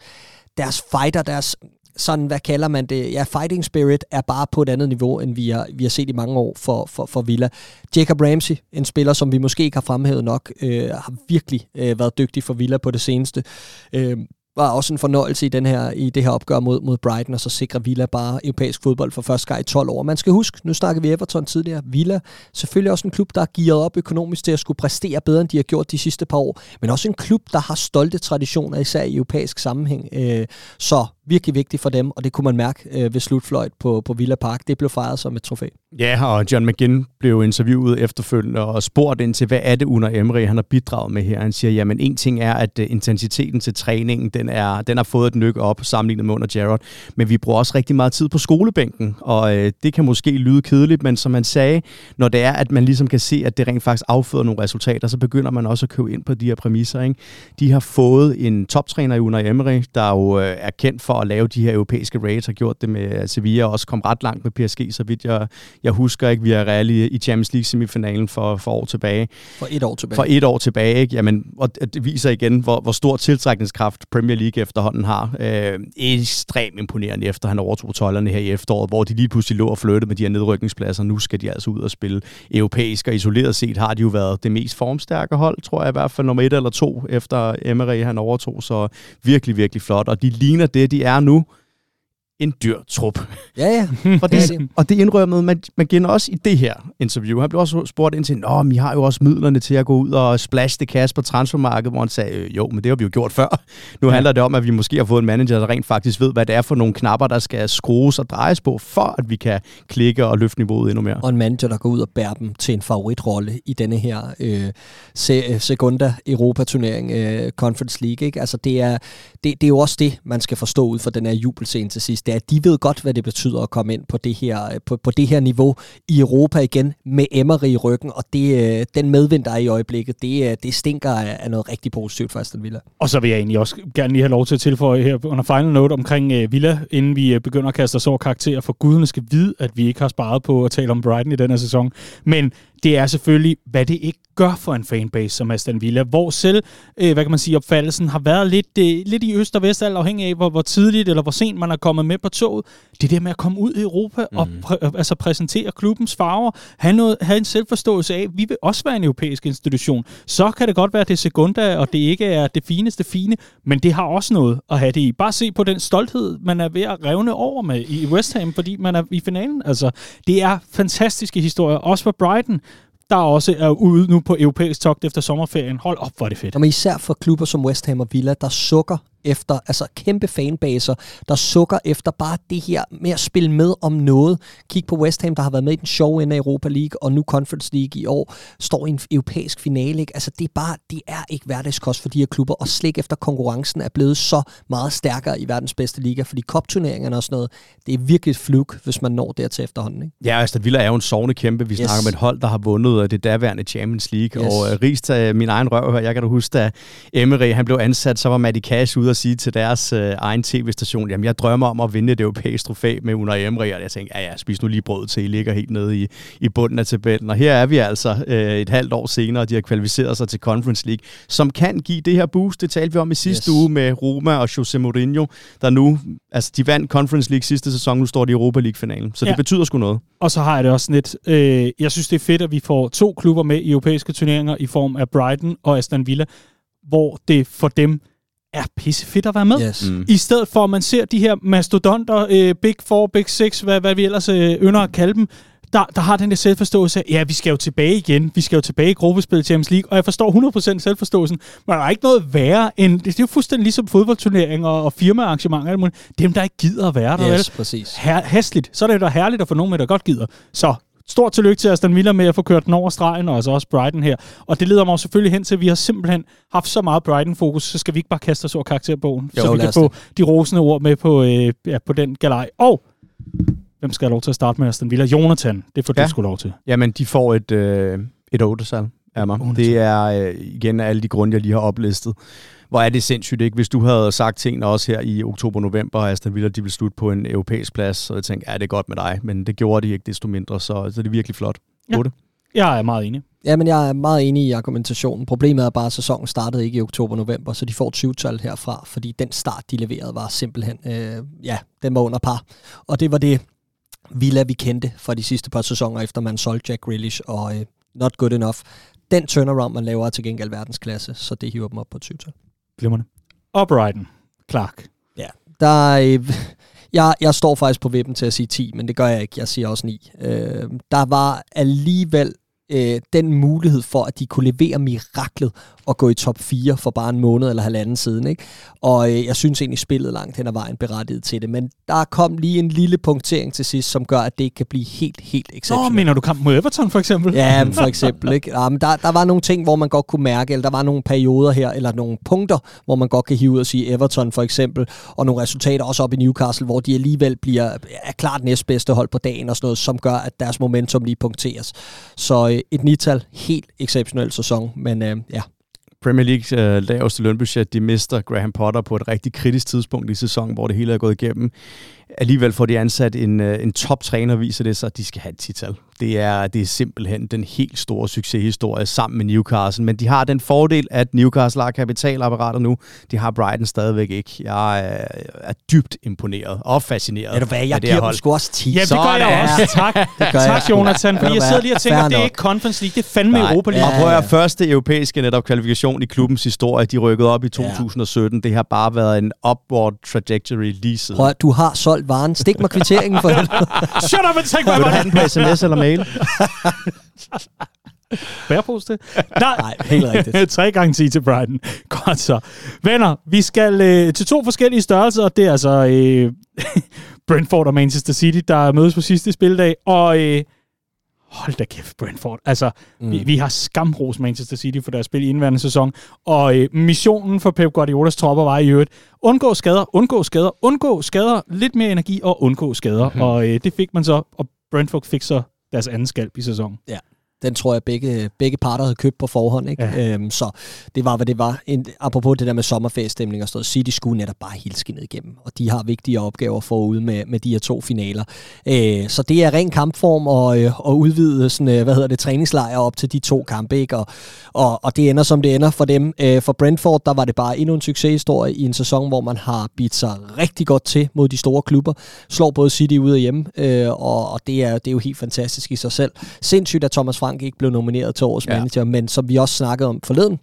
deres fighter, deres sådan, hvad kalder man det? Ja, fighting spirit er bare på et andet niveau, end vi har, vi har set i mange år for, for, for Villa. Jacob Ramsey, en spiller, som vi måske ikke har fremhævet nok, øh, har virkelig øh, været dygtig for Villa på det seneste. Øh, var også en fornøjelse i, den her, i det her opgør mod, mod Brighton, og så sikrer Villa bare europæisk fodbold for første gang i 12 år. Man skal huske, nu snakker vi Everton tidligere, Villa, selvfølgelig også en klub, der er gearet op økonomisk til at skulle præstere bedre, end de har gjort de sidste par år, men også en klub, der har stolte traditioner, især i europæisk sammenhæng. Øh, så virkelig vigtigt for dem, og det kunne man mærke øh, ved slutfløjt på, på Villa Park. Det blev fejret som et trofæ. Ja, og John McGinn blev interviewet efterfølgende og spurgt ind til, hvad er det under Emery, han har bidraget med her. Han siger, jamen en ting er, at øh, intensiteten til træningen, den, er, den har fået et nyk op sammenlignet med under Jarrod, men vi bruger også rigtig meget tid på skolebænken, og øh, det kan måske lyde kedeligt, men som man sagde, når det er, at man ligesom kan se, at det rent faktisk afføder nogle resultater, så begynder man også at købe ind på de her præmisser. Ikke? De har fået en toptræner i under Emery, der jo øh, er kendt for at lave de her europæiske raids, har gjort det med Sevilla, og også kom ret langt med PSG, så vidt jeg, jeg husker ikke, vi er Real i, i Champions League semifinalen for, for år tilbage. For et år tilbage. For et år tilbage, ikke? Jamen, og det viser igen, hvor, hvor stor tiltrækningskraft Premier League efterhånden har. Øh, ekstremt imponerende efter han overtog tollerne her i efteråret, hvor de lige pludselig lå og flyttede med de her nedrykningspladser. Nu skal de altså ud og spille europæisk, og isoleret set har de jo været det mest formstærke hold, tror jeg i hvert fald nummer et eller to, efter Emery han overtog, så virkelig, virkelig flot. Og de ligner det, de er er nu, en dyr trup. Ja, ja. og, det, og det indrømmede man, man giver også i det her interview. Han blev også spurgt ind til, Nå, men I har jo også midlerne til at gå ud og splash det kasse på transfermarkedet, hvor han sagde, øh, jo, men det har vi jo gjort før. Nu ja. handler det om, at vi måske har fået en manager, der rent faktisk ved, hvad det er for nogle knapper, der skal skrues og drejes på, for at vi kan klikke og løfte niveauet endnu mere. Og en manager, der går ud og bærer dem til en favoritrolle i denne her øh, se, Segunda Europa-turnering, øh, Conference League. Ikke? Altså, det er, det, det er jo også det, man skal forstå ud fra den her jubelscene til sidst det er, at de ved godt, hvad det betyder at komme ind på det her, øh, på, på det her niveau i Europa igen med Emery i ryggen, og det, øh, den medvind, der er i øjeblikket, det, øh, det stinker af noget rigtig positivt for Aston Villa. Og så vil jeg egentlig også gerne lige have lov til at tilføje her under final note omkring Villa, inden vi begynder at kaste os over karakterer, for gudene skal vide, at vi ikke har sparet på at tale om Brighton i denne sæson. Men det er selvfølgelig, hvad det ikke gør for en fanbase som Aston Villa, hvor selv, øh, hvad kan man sige, opfattelsen har været lidt, øh, lidt i øst og vest, alt afhængig af, hvor, hvor tidligt eller hvor sent man er kommet med på toget. Det der med at komme ud i Europa mm. og mhm. præ- øh, altså præsentere klubbens farver, have, noget, have en selvforståelse af, at vi vil også være en europæisk institution. Så kan det godt være, at det er sekunda, og det ikke er det fineste fine, men det har også noget at have det i. Bare se på den stolthed, man er ved at revne over med i West Ham, fordi man er i finalen. Altså, det er fantastiske historier, også for Brighton der også er ude nu på europæisk togt efter sommerferien. Hold op, hvor er det fedt. Jamen, især for klubber som West Ham og Villa, der sukker efter, altså kæmpe fanbaser, der sukker efter bare det her med at spille med om noget. Kig på West Ham, der har været med i den show ende af Europa League, og nu Conference League i år, står i en europæisk finale. Ikke? Altså det er bare, det er ikke hverdagskost for de her klubber, og slik efter konkurrencen er blevet så meget stærkere i verdens bedste liga, fordi kopturneringerne og sådan noget, det er virkelig et fluk, hvis man når dertil efterhånden. Ikke? Ja, altså Villa er jo en sovende kæmpe. Vi yes. snakker om et hold, der har vundet det daværende Champions League, yes. og uh, Ries min egen røv her, jeg kan da huske, da Emery han blev ansat, så var Matty Cash ude og sige til deres øh, egen tv-station, jamen jeg drømmer om at vinde et europæisk trofæ med Unai Emery, og jeg tænkte, ja ja, spis nu lige brød til, I ligger helt nede i, i bunden af tabellen. Og her er vi altså øh, et halvt år senere, og de har kvalificeret sig til Conference League, som kan give det her boost. Det talte vi om i sidste yes. uge med Roma og Jose Mourinho, der nu, altså de vandt Conference League sidste sæson, nu står de i Europa League-finalen. Så ja. det betyder sgu noget. Og så har jeg det også lidt, øh, jeg synes det er fedt, at vi får to klubber med i europæiske turneringer i form af Brighton og Aston Villa, hvor det for dem er pisse fedt at være med. Yes. Mm. I stedet for, at man ser de her mastodonter, øh, Big Four, Big Six, hvad, hvad vi ellers øh, ynder at kalde dem, der, der har den der selvforståelse af, ja, vi skal jo tilbage igen, vi skal jo tilbage i gruppespil Champions League, og jeg forstår 100% selvforståelsen, men der er ikke noget værre end, det er jo fuldstændig ligesom fodboldturneringer og, og firmaarrangementer, dem der ikke gider at være der. Yes, vel? præcis. Her, hæsligt. Så er det da herligt at få nogen med, der godt gider. Så stort tillykke til Aston Villa med at få kørt den over stregen, og altså også Brighton her. Og det leder mig selvfølgelig hen til, at vi har simpelthen haft så meget Brighton-fokus, så skal vi ikke bare kaste os over karakterbogen, Jo, så vi kan få det. de rosende ord med på, øh, ja, på den galej. Og hvem skal have lov til at starte med Aston Villa? Jonathan, det får ja. Du sgu lov til. Jamen, de får et, øh, et ottesal af mig. Det er øh, igen alle de grunde, jeg lige har oplistet. Hvor er det sindssygt, ikke? Hvis du havde sagt tingene også her i oktober-november, og Aston Villa de ville slutte på en europæisk plads, så jeg tænkte, ja, det er godt med dig. Men det gjorde de ikke desto mindre, så, så det er virkelig flot. Ja. Otte. Jeg er meget enig. Ja, men jeg er meget enig i argumentationen. Problemet er bare, at sæsonen startede ikke i oktober-november, så de får 20-tal herfra, fordi den start, de leverede, var simpelthen, øh, ja, den var under par. Og det var det Villa, vi kendte fra de sidste par sæsoner, efter man solgte Jack Grealish, og øh, not good enough. Den turnaround, man laver, er til gengæld verdensklasse, så det hiver dem op på 20-tal. Glimrende. Uprighten, Clark. Ja, Der er, øh, jeg, jeg står faktisk på vippen til at sige 10, men det gør jeg ikke. Jeg siger også 9. Øh, der var alligevel øh, den mulighed for, at de kunne levere miraklet og gå i top 4 for bare en måned eller halvanden siden. Ikke? Og øh, jeg synes egentlig, spillet langt hen ad vejen berettiget til det. Men der kom lige en lille punktering til sidst, som gør, at det ikke kan blive helt, helt Nå, exceptionelt. mener du kampen mod Everton for eksempel? Ja, for eksempel. Ikke? Ja, men der, der var nogle ting, hvor man godt kunne mærke, eller der var nogle perioder her, eller nogle punkter, hvor man godt kan hive ud og sige Everton for eksempel, og nogle resultater også op i Newcastle, hvor de alligevel bliver er klart næstbedste hold på dagen og sådan noget, som gør, at deres momentum lige punkteres. Så øh, et nital, helt exceptionel sæson, men øh, ja. Premier Leagues øh, laveste lønbudget, de mister Graham Potter på et rigtig kritisk tidspunkt i sæsonen, hvor det hele er gået igennem. Alligevel får de ansat en, øh, en top-træner, viser det sig, at de skal have et tital. Det er, det er simpelthen den helt store succeshistorie sammen med Newcastle. Men de har den fordel, at Newcastle har kapitalapparater nu. De har Brighton stadigvæk ikke. Jeg er, er dybt imponeret og fascineret. Ved du hvad, jeg det her giver dem sgu også 10. Ja, det gør jeg Sådan. også. Tak. gør jeg tak. Jonathan. Fordi jeg sidder lige og tænker, det er ikke Conference League, det er fandme Nej. Europa League. Og prøv at høre, første europæiske netop kvalifikation i klubbens historie, de rykkede op i 2017. Det har bare været en upward trajectory lige siden. Prøv, at- du har solgt varen. Stik mig kvitteringen for helvede. Shut up and take my Vil du money. have den på sms eller mail? Bærepose det? Nej, Nej, helt rigtigt. 3 gange 10 til Brighton. Godt så. Venner, vi skal øh, til to forskellige størrelser. Det er altså øh, Brentford og Manchester City, der mødes på sidste spildag. Og øh, hold da kæft, Brentford. Altså, mm. vi, vi har skamros Manchester City for deres spil i indværende sæson. Og øh, missionen for Pep Guardiolas tropper var i øvrigt, undgå skader, undgå skader, undgå skader, lidt mere energi og undgå skader. Mm. Og øh, det fik man så, og Brentford fik så deres anden skalp i sæsonen. Den tror jeg, begge, begge parter havde købt på forhånd. Ikke? Ja. Øhm, så det var, hvad det var. En, apropos det der med sommerferiestemning og sådan noget. City skulle netop bare helt skinnet igennem. Og de har vigtige opgaver forude med, med de her to finaler. Øh, så det er ren kampform og, øh, og udvide sådan, øh, hvad hedder det, træningslejre op til de to kampe. Ikke? Og, og, og det ender, som det ender for dem. Øh, for Brentford, der var det bare endnu en succeshistorie i en sæson, hvor man har bidt sig rigtig godt til mod de store klubber. Slår både City ud og hjemme. Øh, og, og det, er, det er jo helt fantastisk i sig selv. Sindssygt, at Thomas Frank ikke blev nomineret til årets Ja. manager, men som vi også snakkede om forleden,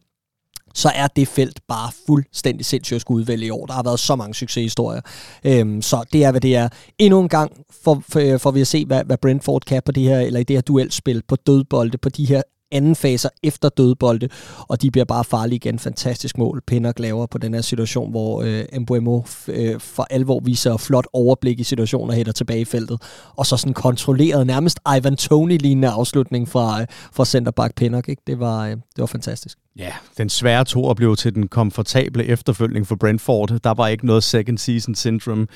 så er det felt bare fuldstændig sindssygt at skulle udvælge i år. Der har været så mange succeshistorier. Øhm, så det er, hvad det er. Endnu en gang får, får, får vi at se, hvad, hvad Brentford kan på det her, eller i det her duelspil på dødbolde, på de her anden faser efter dødbolde, og de bliver bare farlige igen. Fantastisk mål, Pinnock laver på den her situation, hvor øh, Mbuemo øh, for alvor viser flot overblik i situationer og hætter tilbage i feltet, og så sådan kontrolleret, nærmest Ivan Tony-lignende afslutning fra, øh, fra centerback Pinnock. Ikke? Det, var, øh, det var fantastisk. Ja, den svære to blev til den komfortable efterfølgning for Brentford. Der var ikke noget second season syndrome.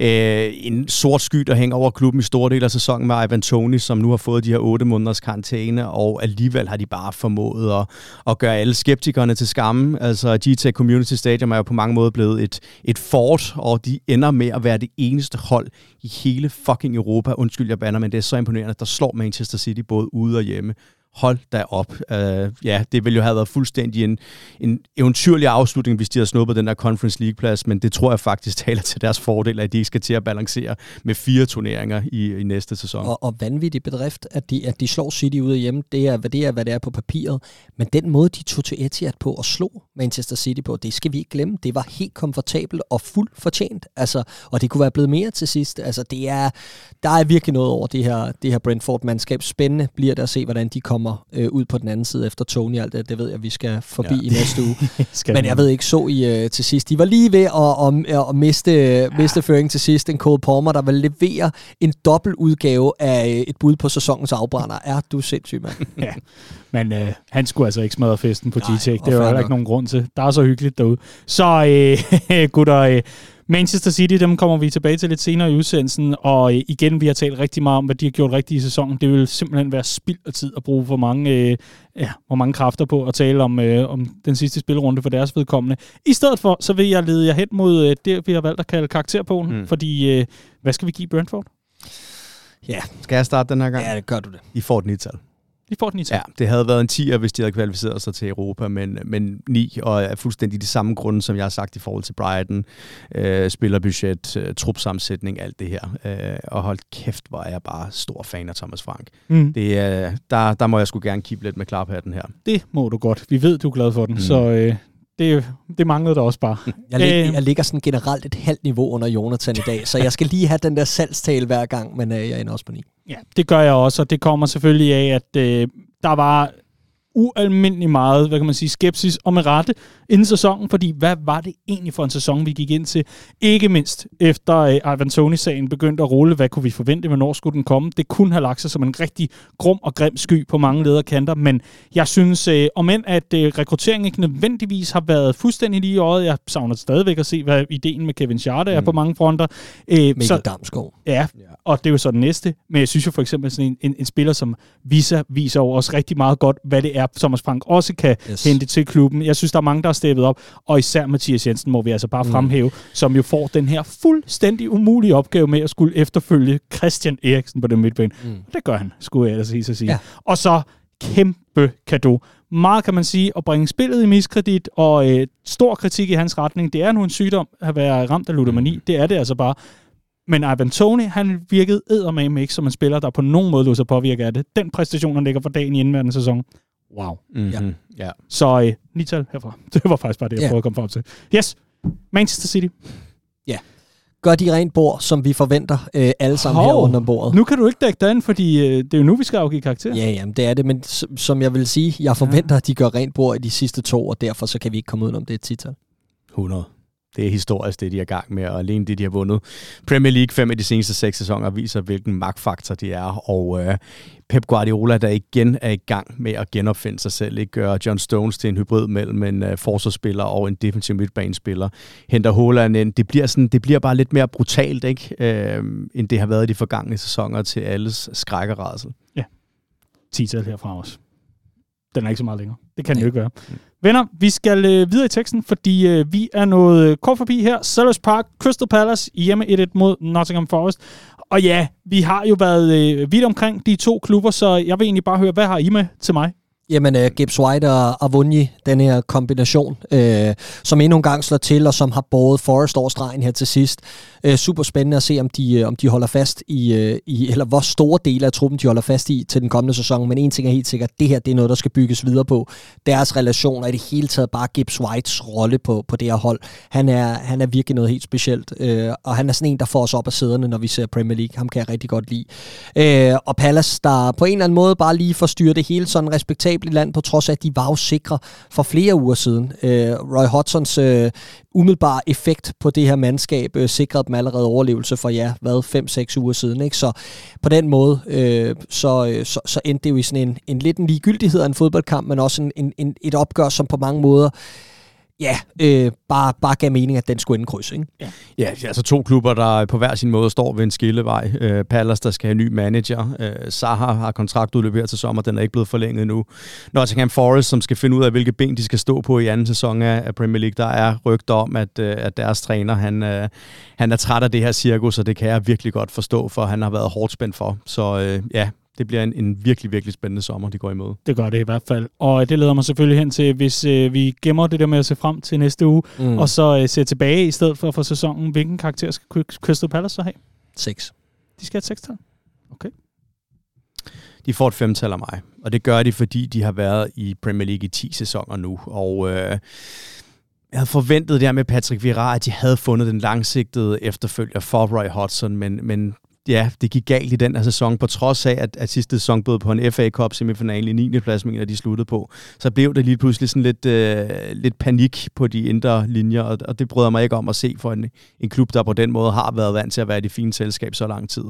Øh, en sort sky, der hænger over klubben i store del af sæsonen med Ivan Toni, som nu har fået de her otte måneders karantæne, og alligevel har de bare formået at, at gøre alle skeptikerne til skamme. Altså GT Community Stadium er jo på mange måder blevet et, et fort, og de ender med at være det eneste hold i hele fucking Europa. Undskyld, jeg banner, men det er så imponerende, der slår Manchester City både ude og hjemme hold da op. Uh, ja, det ville jo have været fuldstændig en, en eventyrlig afslutning, hvis de havde snuppet den der Conference League-plads, men det tror jeg faktisk taler til deres fordel, at de ikke skal til at balancere med fire turneringer i, i næste sæson. Og, og vanvittig bedrift, at de, at de slår City ude hjemme, det er, hvad det er, hvad det er på papiret. Men den måde, de tog til Etihad på og slog Manchester City på, det skal vi ikke glemme. Det var helt komfortabelt og fuldt fortjent. Altså, og det kunne være blevet mere til sidst. Altså, det er, der er virkelig noget over det her, det her Brentford-mandskab. Spændende bliver det at se, hvordan de kommer kommer øh, ud på den anden side efter Tony. Alt det, det ved jeg, vi skal forbi ja. i næste uge. Men jeg ved ikke, så I øh, til sidst. De var lige ved at, at, at miste, ja. miste føring til sidst. En Cole Palmer, der vil levere en dobbelt udgave af øh, et bud på sæsonens afbrænder. Er du sindssyg, mand? ja, men øh, han skulle altså ikke smadre festen på GTX. Det er jo ikke nogen grund til. Der er så hyggeligt derude. Så øh, gutter, øh, Manchester City, dem kommer vi tilbage til lidt senere i udsendelsen, og øh, igen, vi har talt rigtig meget om, hvad de har gjort rigtigt i sæsonen. Det vil simpelthen være spild af tid at bruge for mange, øh, ja, for mange kræfter på at tale om, øh, om den sidste spilrunde for deres vedkommende. I stedet for, så vil jeg lede jer hen mod øh, det, vi har valgt at kalde karakterpolen, mm. fordi øh, hvad skal vi give Brentford? Ja. Skal jeg starte den her gang? Ja, det gør du det. I får den i tal. De får den i Ja, det havde været en 10'er, hvis de havde kvalificeret sig til Europa, men, men 9, og er fuldstændig de samme grunde, som jeg har sagt i forhold til Brighton. Øh, spillerbudget, øh, trupsammensætning, alt det her. Øh, og hold kæft, hvor er jeg bare stor fan af Thomas Frank. Mm. Det, øh, der, der må jeg sgu gerne kigge lidt med klarpatten her. Det må du godt. Vi ved, du er glad for den, mm. så øh, det, det manglede der også bare. Jeg, lig, øh. jeg ligger sådan generelt et halvt niveau under Jonathan i dag, så jeg skal lige have den der salgstale hver gang, men øh, jeg ender også på 9. Ja, det gør jeg også, og det kommer selvfølgelig af, at øh, der var ualmindelig meget, hvad kan man sige, skepsis og med rette inden sæsonen, fordi hvad var det egentlig for en sæson, vi gik ind til? Ikke mindst efter uh, Ivan Tony-sagen begyndte at rulle, hvad kunne vi forvente, hvornår skulle den komme? Det kunne have lagt sig som en rigtig grum og grim sky på mange lederkanter, men jeg synes, uh, om end at uh, rekrutteringen ikke nødvendigvis har været fuldstændig lige i øjet, jeg savner stadigvæk at se, hvad ideen med Kevin Schade er mm. på mange fronter. Uh, Mikkel så, Damsgaard. Ja, og det er jo så det næste, men jeg synes jo for eksempel sådan en, en, en spiller som Visa viser jo også rigtig meget godt, hvad det er, Thomas Frank også kan yes. hente til klubben. Jeg synes, der er mange, der har steppet op, og især Mathias Jensen må vi altså bare mm. fremhæve, som jo får den her fuldstændig umulige opgave med at skulle efterfølge Christian Eriksen på den midtbane. Mm. Det gør han, skulle jeg ellers sige. sige. Ja. Og så kæmpe kado. Meget kan man sige, at bringe spillet i miskredit, og øh, stor kritik i hans retning. Det er nu en sygdom at være ramt af ludomani. Mm. Det er det altså bare. Men Ivan Tony, han virkede eddermame ikke som en spiller, der på nogen måde lå sig påvirke af det. Den præstation, han ligger for dagen i indværende sæson. Wow. Mm-hmm. Ja. ja. Så øh, nital herfra. Det var faktisk bare det, jeg ja. prøvede at komme frem til. Yes, Manchester City. Ja. Gør de rent bord, som vi forventer øh, alle sammen Hov, her under bordet. Nu kan du ikke dække dig ind, fordi øh, det er jo nu, vi skal afgive karakter. Ja, jamen, det er det, men som jeg vil sige, jeg forventer, ja. at de gør rent bord i de sidste to, og derfor så kan vi ikke komme ud om det et tital. 100 det er historisk, det de er i gang med, og alene det, de har vundet Premier League fem af de seneste seks sæsoner, viser, hvilken magtfaktor de er, og øh, Pep Guardiola, der igen er i gang med at genopfinde sig selv, ikke gør John Stones til en hybrid mellem en øh, forsvarsspiller og en defensiv midtbanespiller, henter Haaland ind, det bliver, sådan, det bliver bare lidt mere brutalt, ikke? Øh, end det har været i de forgangne sæsoner til alles skræk og rædsel. Ja, 10 herfra også. Den er ikke så meget længere. Det kan den jo ikke være. Venner, vi skal øh, videre i teksten, fordi øh, vi er nået øh, kort forbi her. Sellers Park, Crystal Palace, hjemme 1-1 mod Nottingham Forest. Og ja, vi har jo været øh, vidt omkring de to klubber, så jeg vil egentlig bare høre, hvad har I med til mig? Jamen, uh, Gibbs White og Avunji, den her kombination, uh, som endnu en gang slår til, og som har båret Forrest over stregen her til sidst. Uh, super spændende at se, om de, uh, om de holder fast i, uh, i, eller hvor store dele af truppen de holder fast i til den kommende sæson. Men en ting er helt sikkert, det her det er noget, der skal bygges videre på. Deres relation er i det hele taget bare Gibbs Whites rolle på, på det her hold. Han er, han er virkelig noget helt specielt, uh, og han er sådan en, der får os op af sæderne, når vi ser Premier League. Ham kan jeg rigtig godt lide. Uh, og Palace, der på en eller anden måde bare lige får styret det hele sådan respektabelt i land, på trods af, at de var jo sikre for flere uger siden. Øh, Roy Hodgsons øh, umiddelbare effekt på det her mandskab øh, sikrede dem allerede overlevelse for, ja, hvad, 5-6 uger siden. Ikke? Så på den måde, øh, så, øh, så, så endte det jo i sådan en, en lidt en ligegyldighed af en fodboldkamp, men også en, en, en, et opgør, som på mange måder ja, øh, bare, bare gav mening, at den skulle ende kryds, ikke? Ja. ja, altså to klubber, der på hver sin måde står ved en skillevej. Øh, Palace, der skal have en ny manager. Øh, Zaha har kontraktudløb her til sommer, den er ikke blevet forlænget endnu. Nottingham Forest, som skal finde ud af, hvilke ben de skal stå på i anden sæson af Premier League, der er rygter om, at, øh, at deres træner, han, øh, han er træt af det her cirkus, og det kan jeg virkelig godt forstå, for han har været hårdt spændt for. Så øh, ja, det bliver en, en virkelig, virkelig spændende sommer, de går imod. Det gør det i hvert fald. Og det leder mig selvfølgelig hen til, hvis øh, vi gemmer det der med at se frem til næste uge, mm. og så øh, se tilbage i stedet for for sæsonen. Hvilken karakter skal Crystal Palace så have? 6. De skal have et 6 -tal. Okay. De får et femtal af mig, og det gør de, fordi de har været i Premier League i 10 sæsoner nu, og... Øh, jeg havde forventet det her med Patrick Vieira, at de havde fundet den langsigtede efterfølger for Roy Hodgson, men, men ja, det gik galt i den her sæson, på trods af, at, at sidste sæson bød på en FA Cup semifinal i 9. plads, mener de sluttede på. Så blev det lige pludselig sådan lidt, øh, lidt panik på de indre linjer, og, og det bryder mig ikke om at se for en, en klub, der på den måde har været vant til at være i det fine selskab så lang tid.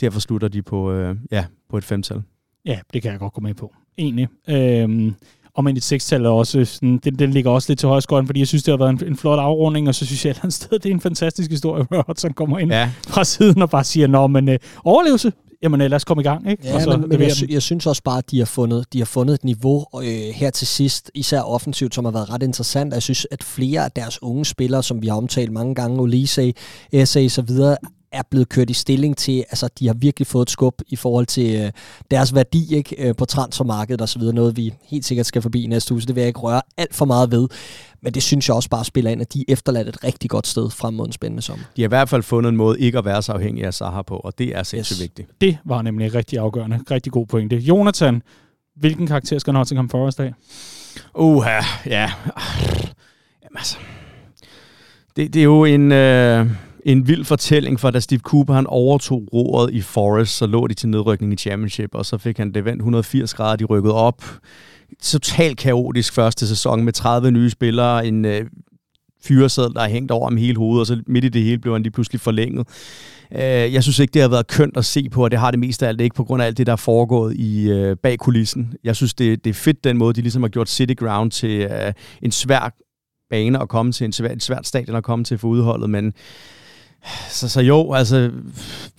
Derfor slutter de på, øh, ja, på et femtal. Ja, det kan jeg godt gå med på. Egentlig. Øhm, og men et sekstal er også, sådan, den, den ligger også lidt til højskåren, fordi jeg synes, det har været en, en flot afrunding, og så synes jeg et eller andet sted, det er en fantastisk historie, hvor Hudson kommer ind ja. fra siden og bare siger, nå, men øh, overlevelse, jamen øh, lad os komme i gang. Ikke? Ja, og så men, men jeg, sy- jeg synes også bare, at de har fundet, de har fundet et niveau øh, her til sidst, især offensivt, som har været ret interessant. Jeg synes, at flere af deres unge spillere, som vi har omtalt mange gange, Olise, SA og så videre, er blevet kørt i stilling til, altså de har virkelig fået et skub i forhold til øh, deres værdi ikke, øh, på transfermarkedet og så videre, noget vi helt sikkert skal forbi i næste uge, så det vil jeg ikke røre alt for meget ved. Men det synes jeg også bare spiller ind, at de er efterladt et rigtig godt sted frem mod en spændende sommer. De har i hvert fald fundet en måde ikke at være så afhængige af Saha på, og det er sindssygt yes. vigtigt. Det var nemlig rigtig afgørende. Rigtig god pointe. Jonathan, hvilken karakter skal Nottingham Forest af? Uha, ja. Jamen altså, det, det er jo en... Øh en vild fortælling, for da Steve Cooper han overtog roret i Forest, så lå de til nedrykning i Championship, og så fik han det vendt 180 grader, de rykkede op. Totalt kaotisk første sæson med 30 nye spillere, en øh, fyreseddel, der er hængt over ham hele hovedet, og så midt i det hele blev han lige pludselig forlænget. Øh, jeg synes ikke, det har været kønt at se på, og det har det mest af alt ikke på grund af alt det, der er foregået i øh, bag kulissen. Jeg synes, det, det er fedt den måde, de ligesom har gjort City Ground til øh, en svær bane at komme til, en svær, et svært stadion at komme til for udholdet, men så, så jo, altså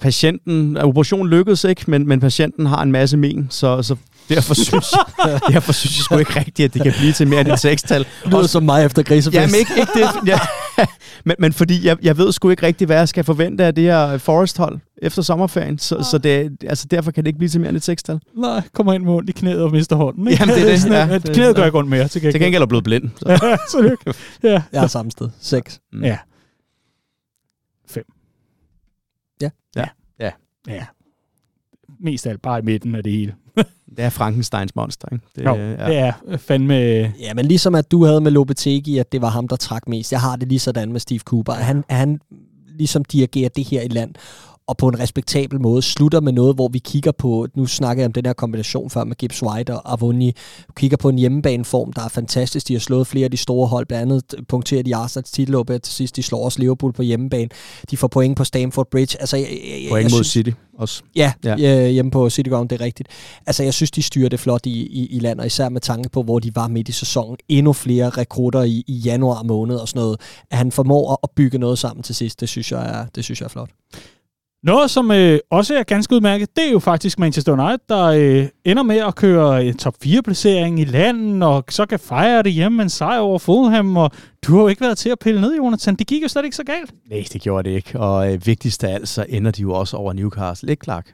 patienten, operationen lykkedes ikke, men, men patienten har en masse men, så, så derfor synes, derfor synes jeg sgu ikke rigtigt, at det kan blive til mere end et sekstal. Lyder som mig efter grisefest. Jamen ikke, ikke det, ja, men, men fordi jeg, jeg ved sgu ikke rigtigt, hvad jeg skal forvente af det her Forest-hold efter sommerferien, så, så det, altså, derfor kan det ikke blive til mere end et sekstal. Nej, kommer ind med ondt i knæet og mister hånden. Ikke? Jamen det er det. Ja, det knæet gør ikke ondt mere. Til gengæld, til gengæld er blevet blind. Så. ja, så det, ja. Jeg er samme sted. Seks. Mm. Ja. Ja. Ja. Ja. Ja. Mest af alt bare i midten af det hele. det er Frankensteins monster, ikke? Det, jo, ja. det er fandme... Ja, men ligesom at du havde med Lopetegi, at det var ham, der trak mest. Jeg har det lige sådan med Steve Cooper. Han, han ligesom dirigerer det her i land og på en respektabel måde slutter med noget, hvor vi kigger på, nu snakker jeg om den her kombination før med Gibbs White og Avoni, kigger på en hjemmebaneform, der er fantastisk. De har slået flere af de store hold, blandt andet punkterer de Arsenals titelløb til sidst. De slår også Liverpool på hjemmebane. De får point på Stamford Bridge. Altså, jeg, jeg, point jeg mod synes, City også. Ja, ja, hjemme på City Ground, det er rigtigt. Altså, jeg synes, de styrer det flot i, i, i landet, især med tanke på, hvor de var midt i sæsonen. Endnu flere rekrutter i, i januar måned og sådan noget. At han formår at bygge noget sammen til sidst, det synes jeg er, det synes jeg er flot. Noget, som øh, også er ganske udmærket, det er jo faktisk Manchester United, der øh, ender med at køre en top 4-placering i landet, og så kan fejre det hjemme med en sejr over Fulham, og du har jo ikke været til at pille ned, Jonathan. Det gik jo slet ikke så galt. Nej, det gjorde det ikke, og øh, vigtigst af alt, så ender de jo også over Newcastle, ikke Clark?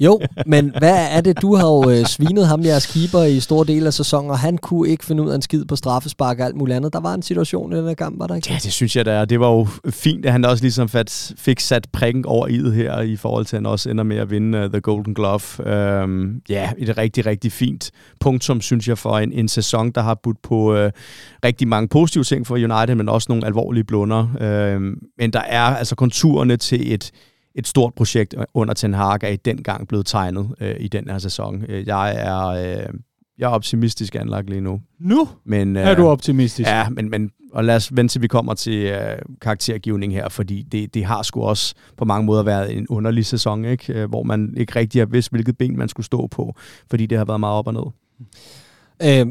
Jo, men hvad er det? Du har jo øh, svinet ham, jeres keeper, i store dele af sæsonen, og han kunne ikke finde ud af en skid på straffespark og alt muligt andet. Der var en situation i den her kamp, var der ikke? Ja, det synes jeg da, det var jo fint, at han også ligesom fat, fik sat prikken over i det her, i forhold til, at han også ender med at vinde uh, The Golden Glove. Um, ja, et rigtig, rigtig fint punktum, synes jeg, for en, en sæson, der har budt på uh, rigtig mange positive ting for United, men også nogle alvorlige blunder. Uh, men der er altså konturerne til et et stort projekt under Ten Hag er i den gang blevet tegnet øh, i den her sæson. Øh, jeg er, øh, jeg er optimistisk anlagt lige nu. Nu men, øh, er du optimistisk? Ja, men, men og lad os vente til vi kommer til øh, karaktergivning her, fordi det, det har sgu også på mange måder været en underlig sæson, ikke? Øh, hvor man ikke rigtig har vidst, hvilket ben man skulle stå på, fordi det har været meget op og ned. Øh,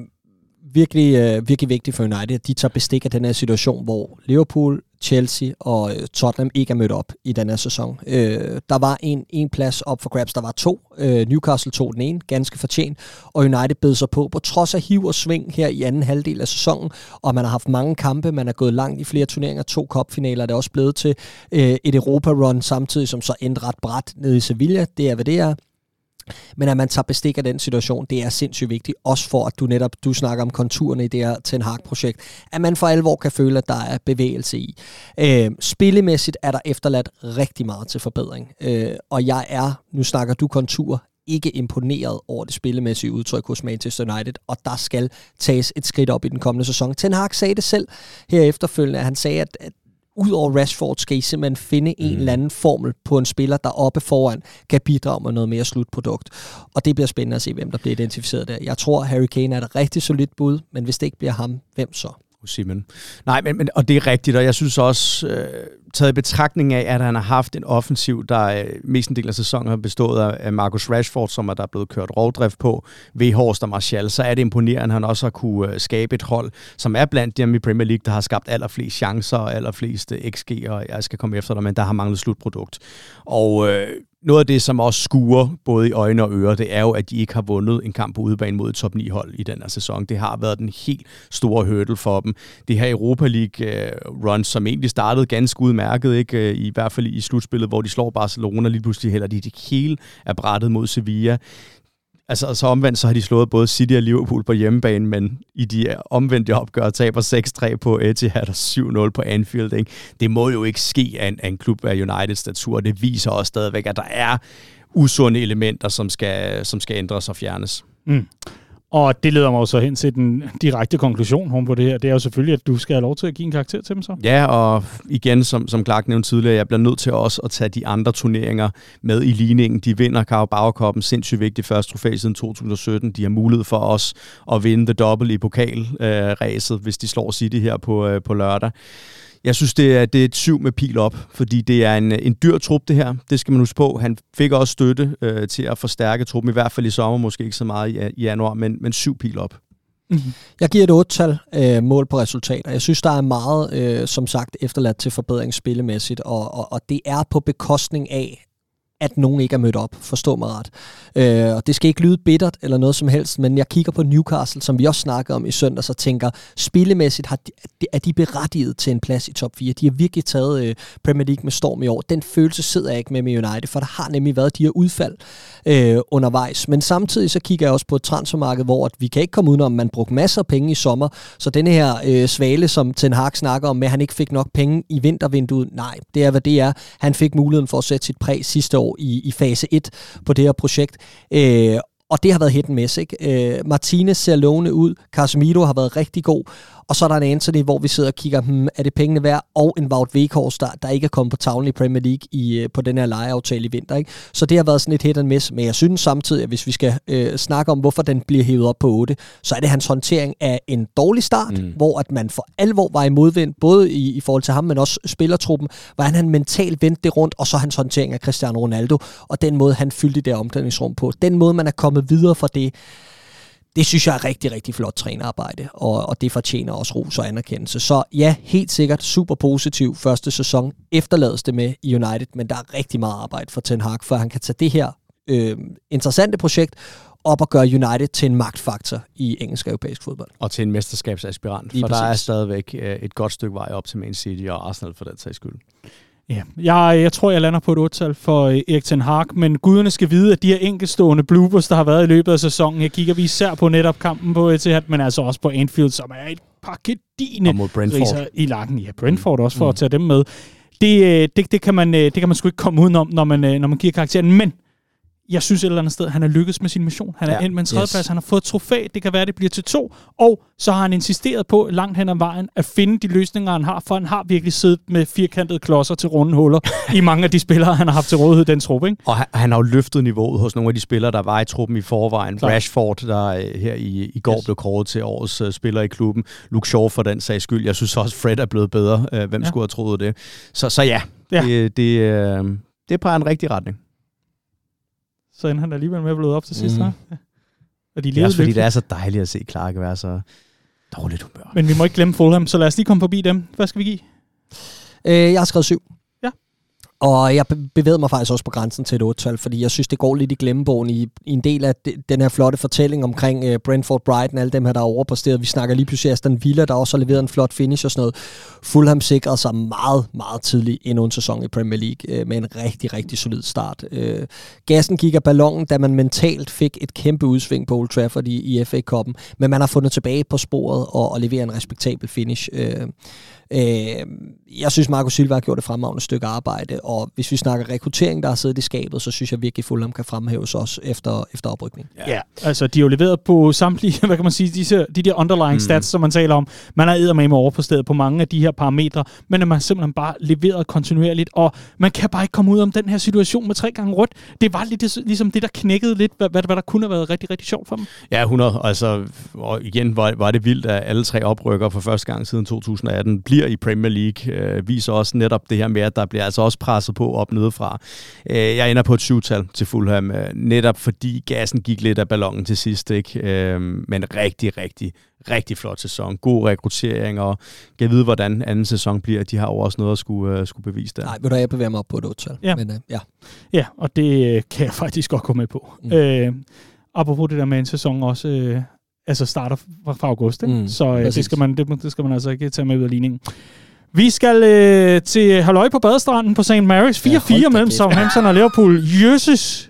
virkelig, øh, virkelig vigtigt for United, at de tager bestik af den her situation, hvor Liverpool, Chelsea og øh, Tottenham ikke er mødt op i den her sæson. Øh, der var en, en plads op for grabs, der var to. Øh, Newcastle tog den ene, ganske fortjent, og United bed sig på, på trods af hiv og sving her i anden halvdel af sæsonen, og man har haft mange kampe, man er gået langt i flere turneringer, to cupfinaler, det også blevet til øh, et Europa-run, samtidig som så endte ret bræt nede i Sevilla, det er hvad det er. Men at man tager bestik af den situation, det er sindssygt vigtigt. Også for, at du netop du snakker om konturerne i det her Ten Hag-projekt. At man for alvor kan føle, at der er bevægelse i. Øh, spillemæssigt er der efterladt rigtig meget til forbedring. Øh, og jeg er, nu snakker du kontur, ikke imponeret over det spillemæssige udtryk hos Manchester United, og der skal tages et skridt op i den kommende sæson. Ten Hag sagde det selv her efterfølgende, at han sagde, at, at ud over Rashford skal I simpelthen finde mm. en eller anden formel på en spiller, der oppe foran kan bidrage med noget mere slutprodukt. Og det bliver spændende at se, hvem der bliver identificeret der. Jeg tror, Harry Kane er et rigtig solidt bud, men hvis det ikke bliver ham, hvem så? Simon. Nej, men, men, og det er rigtigt, og jeg synes også, øh, taget i betragtning af, at han har haft en offensiv, der øh, mest en del af sæsonen har bestået af Marcus Rashford, som er der er blevet kørt rovdrift på, ved Horst og Martial, så er det imponerende, at han også har kunne øh, skabe et hold, som er blandt dem i Premier League, der har skabt allerflest chancer og allerflest øh, XG, og jeg skal komme efter dig, men der har manglet slutprodukt. Og øh, noget af det, som også skuer både i øjne og ører, det er jo, at de ikke har vundet en kamp på udebane mod et top 9-hold i den her sæson. Det har været den helt store hurdle for dem. Det her Europa League-run, øh, som egentlig startede ganske udmærket, ikke? Øh, i hvert fald i slutspillet, hvor de slår Barcelona, lige pludselig hælder de det hele er brættet mod Sevilla. Altså, så omvendt, så har de slået både City og Liverpool på hjemmebane, men i de omvendte opgør taber 6-3 på Etihad og 7-0 på Anfield. Ikke? Det må jo ikke ske af en, af en klub af Uniteds statur. Det viser også stadigvæk, at der er usunde elementer, som skal, som skal ændres og fjernes. Mm. Og det leder mig så hen til den direkte konklusion på det her. Det er jo selvfølgelig, at du skal have lov til at give en karakter til dem så. Ja, og igen, som, som Clark nævnte tidligere, jeg bliver nødt til også at tage de andre turneringer med i ligningen. De vinder Carabao Cup'en, sindssygt vigtig første trofæ siden 2017. De har mulighed for os at vinde the double i pokalræset, øh, hvis de slår City her på, øh, på lørdag. Jeg synes, det er, det er et syv med pil op, fordi det er en, en dyr trup, det her. Det skal man huske på. Han fik også støtte øh, til at forstærke truppen, i hvert fald i sommer, måske ikke så meget i, i januar, men, men syv pil op. Mm-hmm. Jeg giver et otte-tal øh, mål på resultater. Jeg synes, der er meget, øh, som sagt, efterladt til forbedring spillemæssigt, og, og, og det er på bekostning af, at nogen ikke er mødt op. Forstå mig ret. Øh, og det skal ikke lyde bittert eller noget som helst, men jeg kigger på Newcastle, som vi også snakkede om i søndag, så tænker, spillemæssigt har de, er de berettiget til en plads i top 4. De har virkelig taget øh, Premier League med storm i år. Den følelse sidder jeg ikke med med United, for der har nemlig været de her udfald øh, undervejs. Men samtidig så kigger jeg også på et transfermarked, hvor at vi kan ikke komme udenom, at man brugte masser af penge i sommer. Så denne her øh, svale, som Ten Hag snakker om, med at han ikke fik nok penge i vintervinduet, nej, det er hvad det er. Han fik muligheden for at sætte sit præg sidste år i, i fase 1 på det her projekt. Øh, og det har været hit and miss, ikke? Øh, Martinez ser lovende ud, Casemiro har været rigtig god, og så er der en Anthony, hvor vi sidder og kigger, hmm, er det pengene værd? Og en Wout Weghorst, der, der ikke er kommet på tavlen i Premier League i, øh, på den her lejeaftale i vinter. Ikke? Så det har været sådan et hit and miss. Men jeg synes samtidig, at hvis vi skal øh, snakke om, hvorfor den bliver hævet op på 8, så er det hans håndtering af en dårlig start, mm. hvor at man for alvor var i modvind, både i, i forhold til ham, men også spillertruppen, hvordan han mentalt vendte det rundt, og så hans håndtering af Cristiano Ronaldo, og den måde, han fyldte det omklædningsrum på. Den måde, man er kommet videre fra det, det synes jeg er rigtig, rigtig flot trænerarbejde, og, og det fortjener også ros og anerkendelse. Så ja, helt sikkert super positiv første sæson. Efterlades det med i United, men der er rigtig meget arbejde for Ten Hag, for han kan tage det her øh, interessante projekt op og gøre United til en magtfaktor i engelsk og europæisk fodbold. Og til en mesterskabsaspirant, for der er stadigvæk øh, et godt stykke vej op til Man City og Arsenal for den sags skyld. Ja, jeg, jeg tror, jeg lander på et 8 for øh, Erik Ten Hag, men guderne skal vide, at de her enkelstående bloopers, der har været i løbet af sæsonen, jeg kigger vi især på netop kampen på Etihad, men altså også på Anfield, som er et par gedine i lakken. Ja, Brentford også, for mm. at tage dem med. Det, øh, det, det, kan man, øh, det kan man sgu ikke komme udenom, når man, når man giver karakteren, men jeg synes et eller andet sted, han er lykkedes med sin mission. Han er ja, endt med en tredjeplads, yes. han har fået trofæ, det kan være, det bliver til to, og så har han insisteret på langt hen ad vejen at finde de løsninger, han har, for han har virkelig siddet med firkantede klodser til runde huller i mange af de spillere, han har haft til rådighed den trup. Ikke? Og han, han har jo løftet niveauet hos nogle af de spillere, der var i truppen i forvejen. Klar. Rashford, der øh, her i, i går yes. blev kåret til årets uh, spiller i klubben. Luke Shaw for den sags skyld. Jeg synes også, Fred er blevet bedre. Uh, hvem ja. skulle have troet det? Så, så ja, ja. det, det, uh, det peger en rigtig retning så endte han alligevel med at blive op til sidst. Mm. Ja. Og de det er også fordi, det er så dejligt at se Clark være så dårligt humør. Men vi må ikke glemme Fulham, så lad os lige komme forbi dem. Hvad skal vi give? Øh, jeg har skrevet syv. Og jeg bevæger mig faktisk også på grænsen til et 8 fordi jeg synes, det går lidt i glemmebogen i, i en del af den her flotte fortælling omkring uh, Brentford Brighton, alle dem her, der er overpræsteret. Vi snakker lige pludselig Aston Villa, der også har leveret en flot finish og sådan noget. Fulham sikrede sig meget, meget tidligt endnu en sæson i Premier League uh, med en rigtig, rigtig solid start. Uh, gassen gik af ballonen, da man mentalt fik et kæmpe udsving på Old Trafford i, i FA-koppen, men man har fundet tilbage på sporet og, og leverer en respektabel finish. Uh, Øh, jeg synes, Marco Silva har gjort et fremragende stykke arbejde, og hvis vi snakker rekruttering, der har siddet i skabet, så synes jeg virkelig, at Fulham kan fremhæves også efter, efter oprykning. Ja. ja, altså de har jo leveret på samtlige, hvad kan man sige, disse, de der underlying mm. stats, som man taler om. Man har med over på stedet på mange af de her parametre, men at man simpelthen bare leveret kontinuerligt, og man kan bare ikke komme ud om den her situation med tre gange rødt. Det var lidt ligesom det, der knækkede lidt, hvad, hvad, hvad der kunne have været rigtig, rigtig sjovt for dem. Ja, 100. Altså, og igen var, var det vildt, at alle tre oprykker for første gang siden 2018 bliver i Premier League, øh, viser også netop det her med, at der bliver altså også presset på op nedefra. Øh, jeg ender på et syvtal til Fulham, øh, netop fordi gassen gik lidt af ballonen til sidst, ikke? Øh, men rigtig, rigtig, rigtig flot sæson. God rekruttering, og kan vide, hvordan anden sæson bliver. De har jo også noget at skulle, uh, skulle bevise der. Nej, vil du jeg bevæge mig op på et 8 ja. Men, uh, ja. ja, og det kan jeg faktisk godt gå med på. Mm. Øh, apropos det der med en sæson også, øh, altså starter fra, fra august, ikke? Mm, så øh, det, skal man, det, det skal man altså ikke tage med ud af ligningen. Vi skal øh, til Halløj på badestranden på St. Mary's. 4-4 ja, mellem Southampton og Liverpool. Jøsses!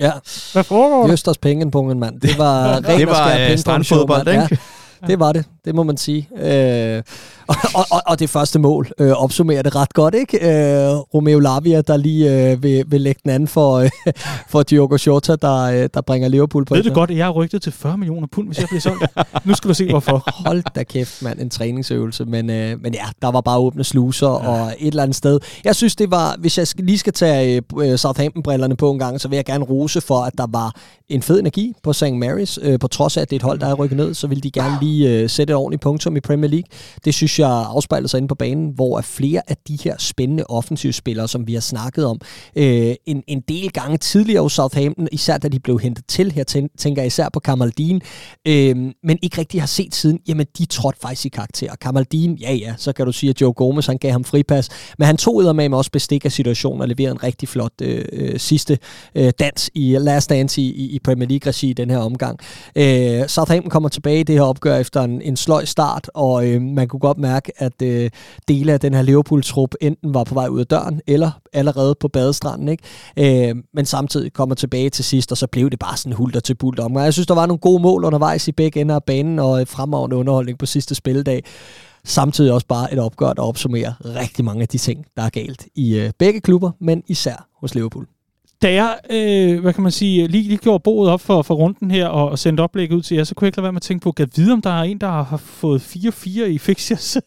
Ja. Hvad foregår der? Jøsters pengepungen, mand. Det var ren det var øh, strandfodbold, ikke? Ja. Det var det, det må man sige. Øh, og, og, og det første mål øh, opsummerer det ret godt, ikke? Øh, Romeo Lavia, der lige øh, vil, vil lægge den anden for, øh, for Diogo Jota, der, øh, der bringer Liverpool på. Ved du godt, at jeg har rygtet til 40 millioner pund, hvis jeg bliver solgt? nu skal du se, hvorfor. Hold da kæft, mand. En træningsøvelse. Men, øh, men ja, der var bare åbne sluser ja. og et eller andet sted. Jeg synes, det var... Hvis jeg lige skal tage øh, Southampton-brillerne på en gang, så vil jeg gerne rose for, at der var en fed energi på St. Mary's. Øh, på trods af, at det er et hold, der er rykket ned, så vil de gerne lige øh, sætte ordentligt punktum i Premier League. Det synes jeg afspejler sig inde på banen, hvor er flere af de her spændende offensivspillere, som vi har snakket om, øh, en, en del gange tidligere hos Southampton, især da de blev hentet til her, tænker jeg især på Kamaldin, øh, men ikke rigtig har set siden, jamen de trådte faktisk i karakter. Kamaldin, ja ja, så kan du sige, at Joe Gomez, han gav ham fripas, men han tog med også bestik af situationen og leverede en rigtig flot øh, øh, sidste øh, dans i Last Dance i, i Premier League-regi i den her omgang. Øh, Southampton kommer tilbage i det her opgør efter en, en sløj start, og øh, man kunne godt mærke, at øh, dele af den her Liverpool-trup enten var på vej ud af døren, eller allerede på badestranden. Ikke? Øh, men samtidig kommer tilbage til sidst, og så blev det bare sådan hulter til bulter omgang. Jeg synes, der var nogle gode mål undervejs i begge ender af banen, og fremragende underholdning på sidste spilledag. Samtidig også bare et opgør, der opsummerer rigtig mange af de ting, der er galt i øh, begge klubber, men især hos Liverpool da jeg, øh, hvad kan man sige, lige, lige gjorde bordet op for, for runden her og, og sendte oplægget ud til jer, så kunne jeg ikke lade være med at tænke på, at vide, om der er en, der har fået 4-4 i fixtures.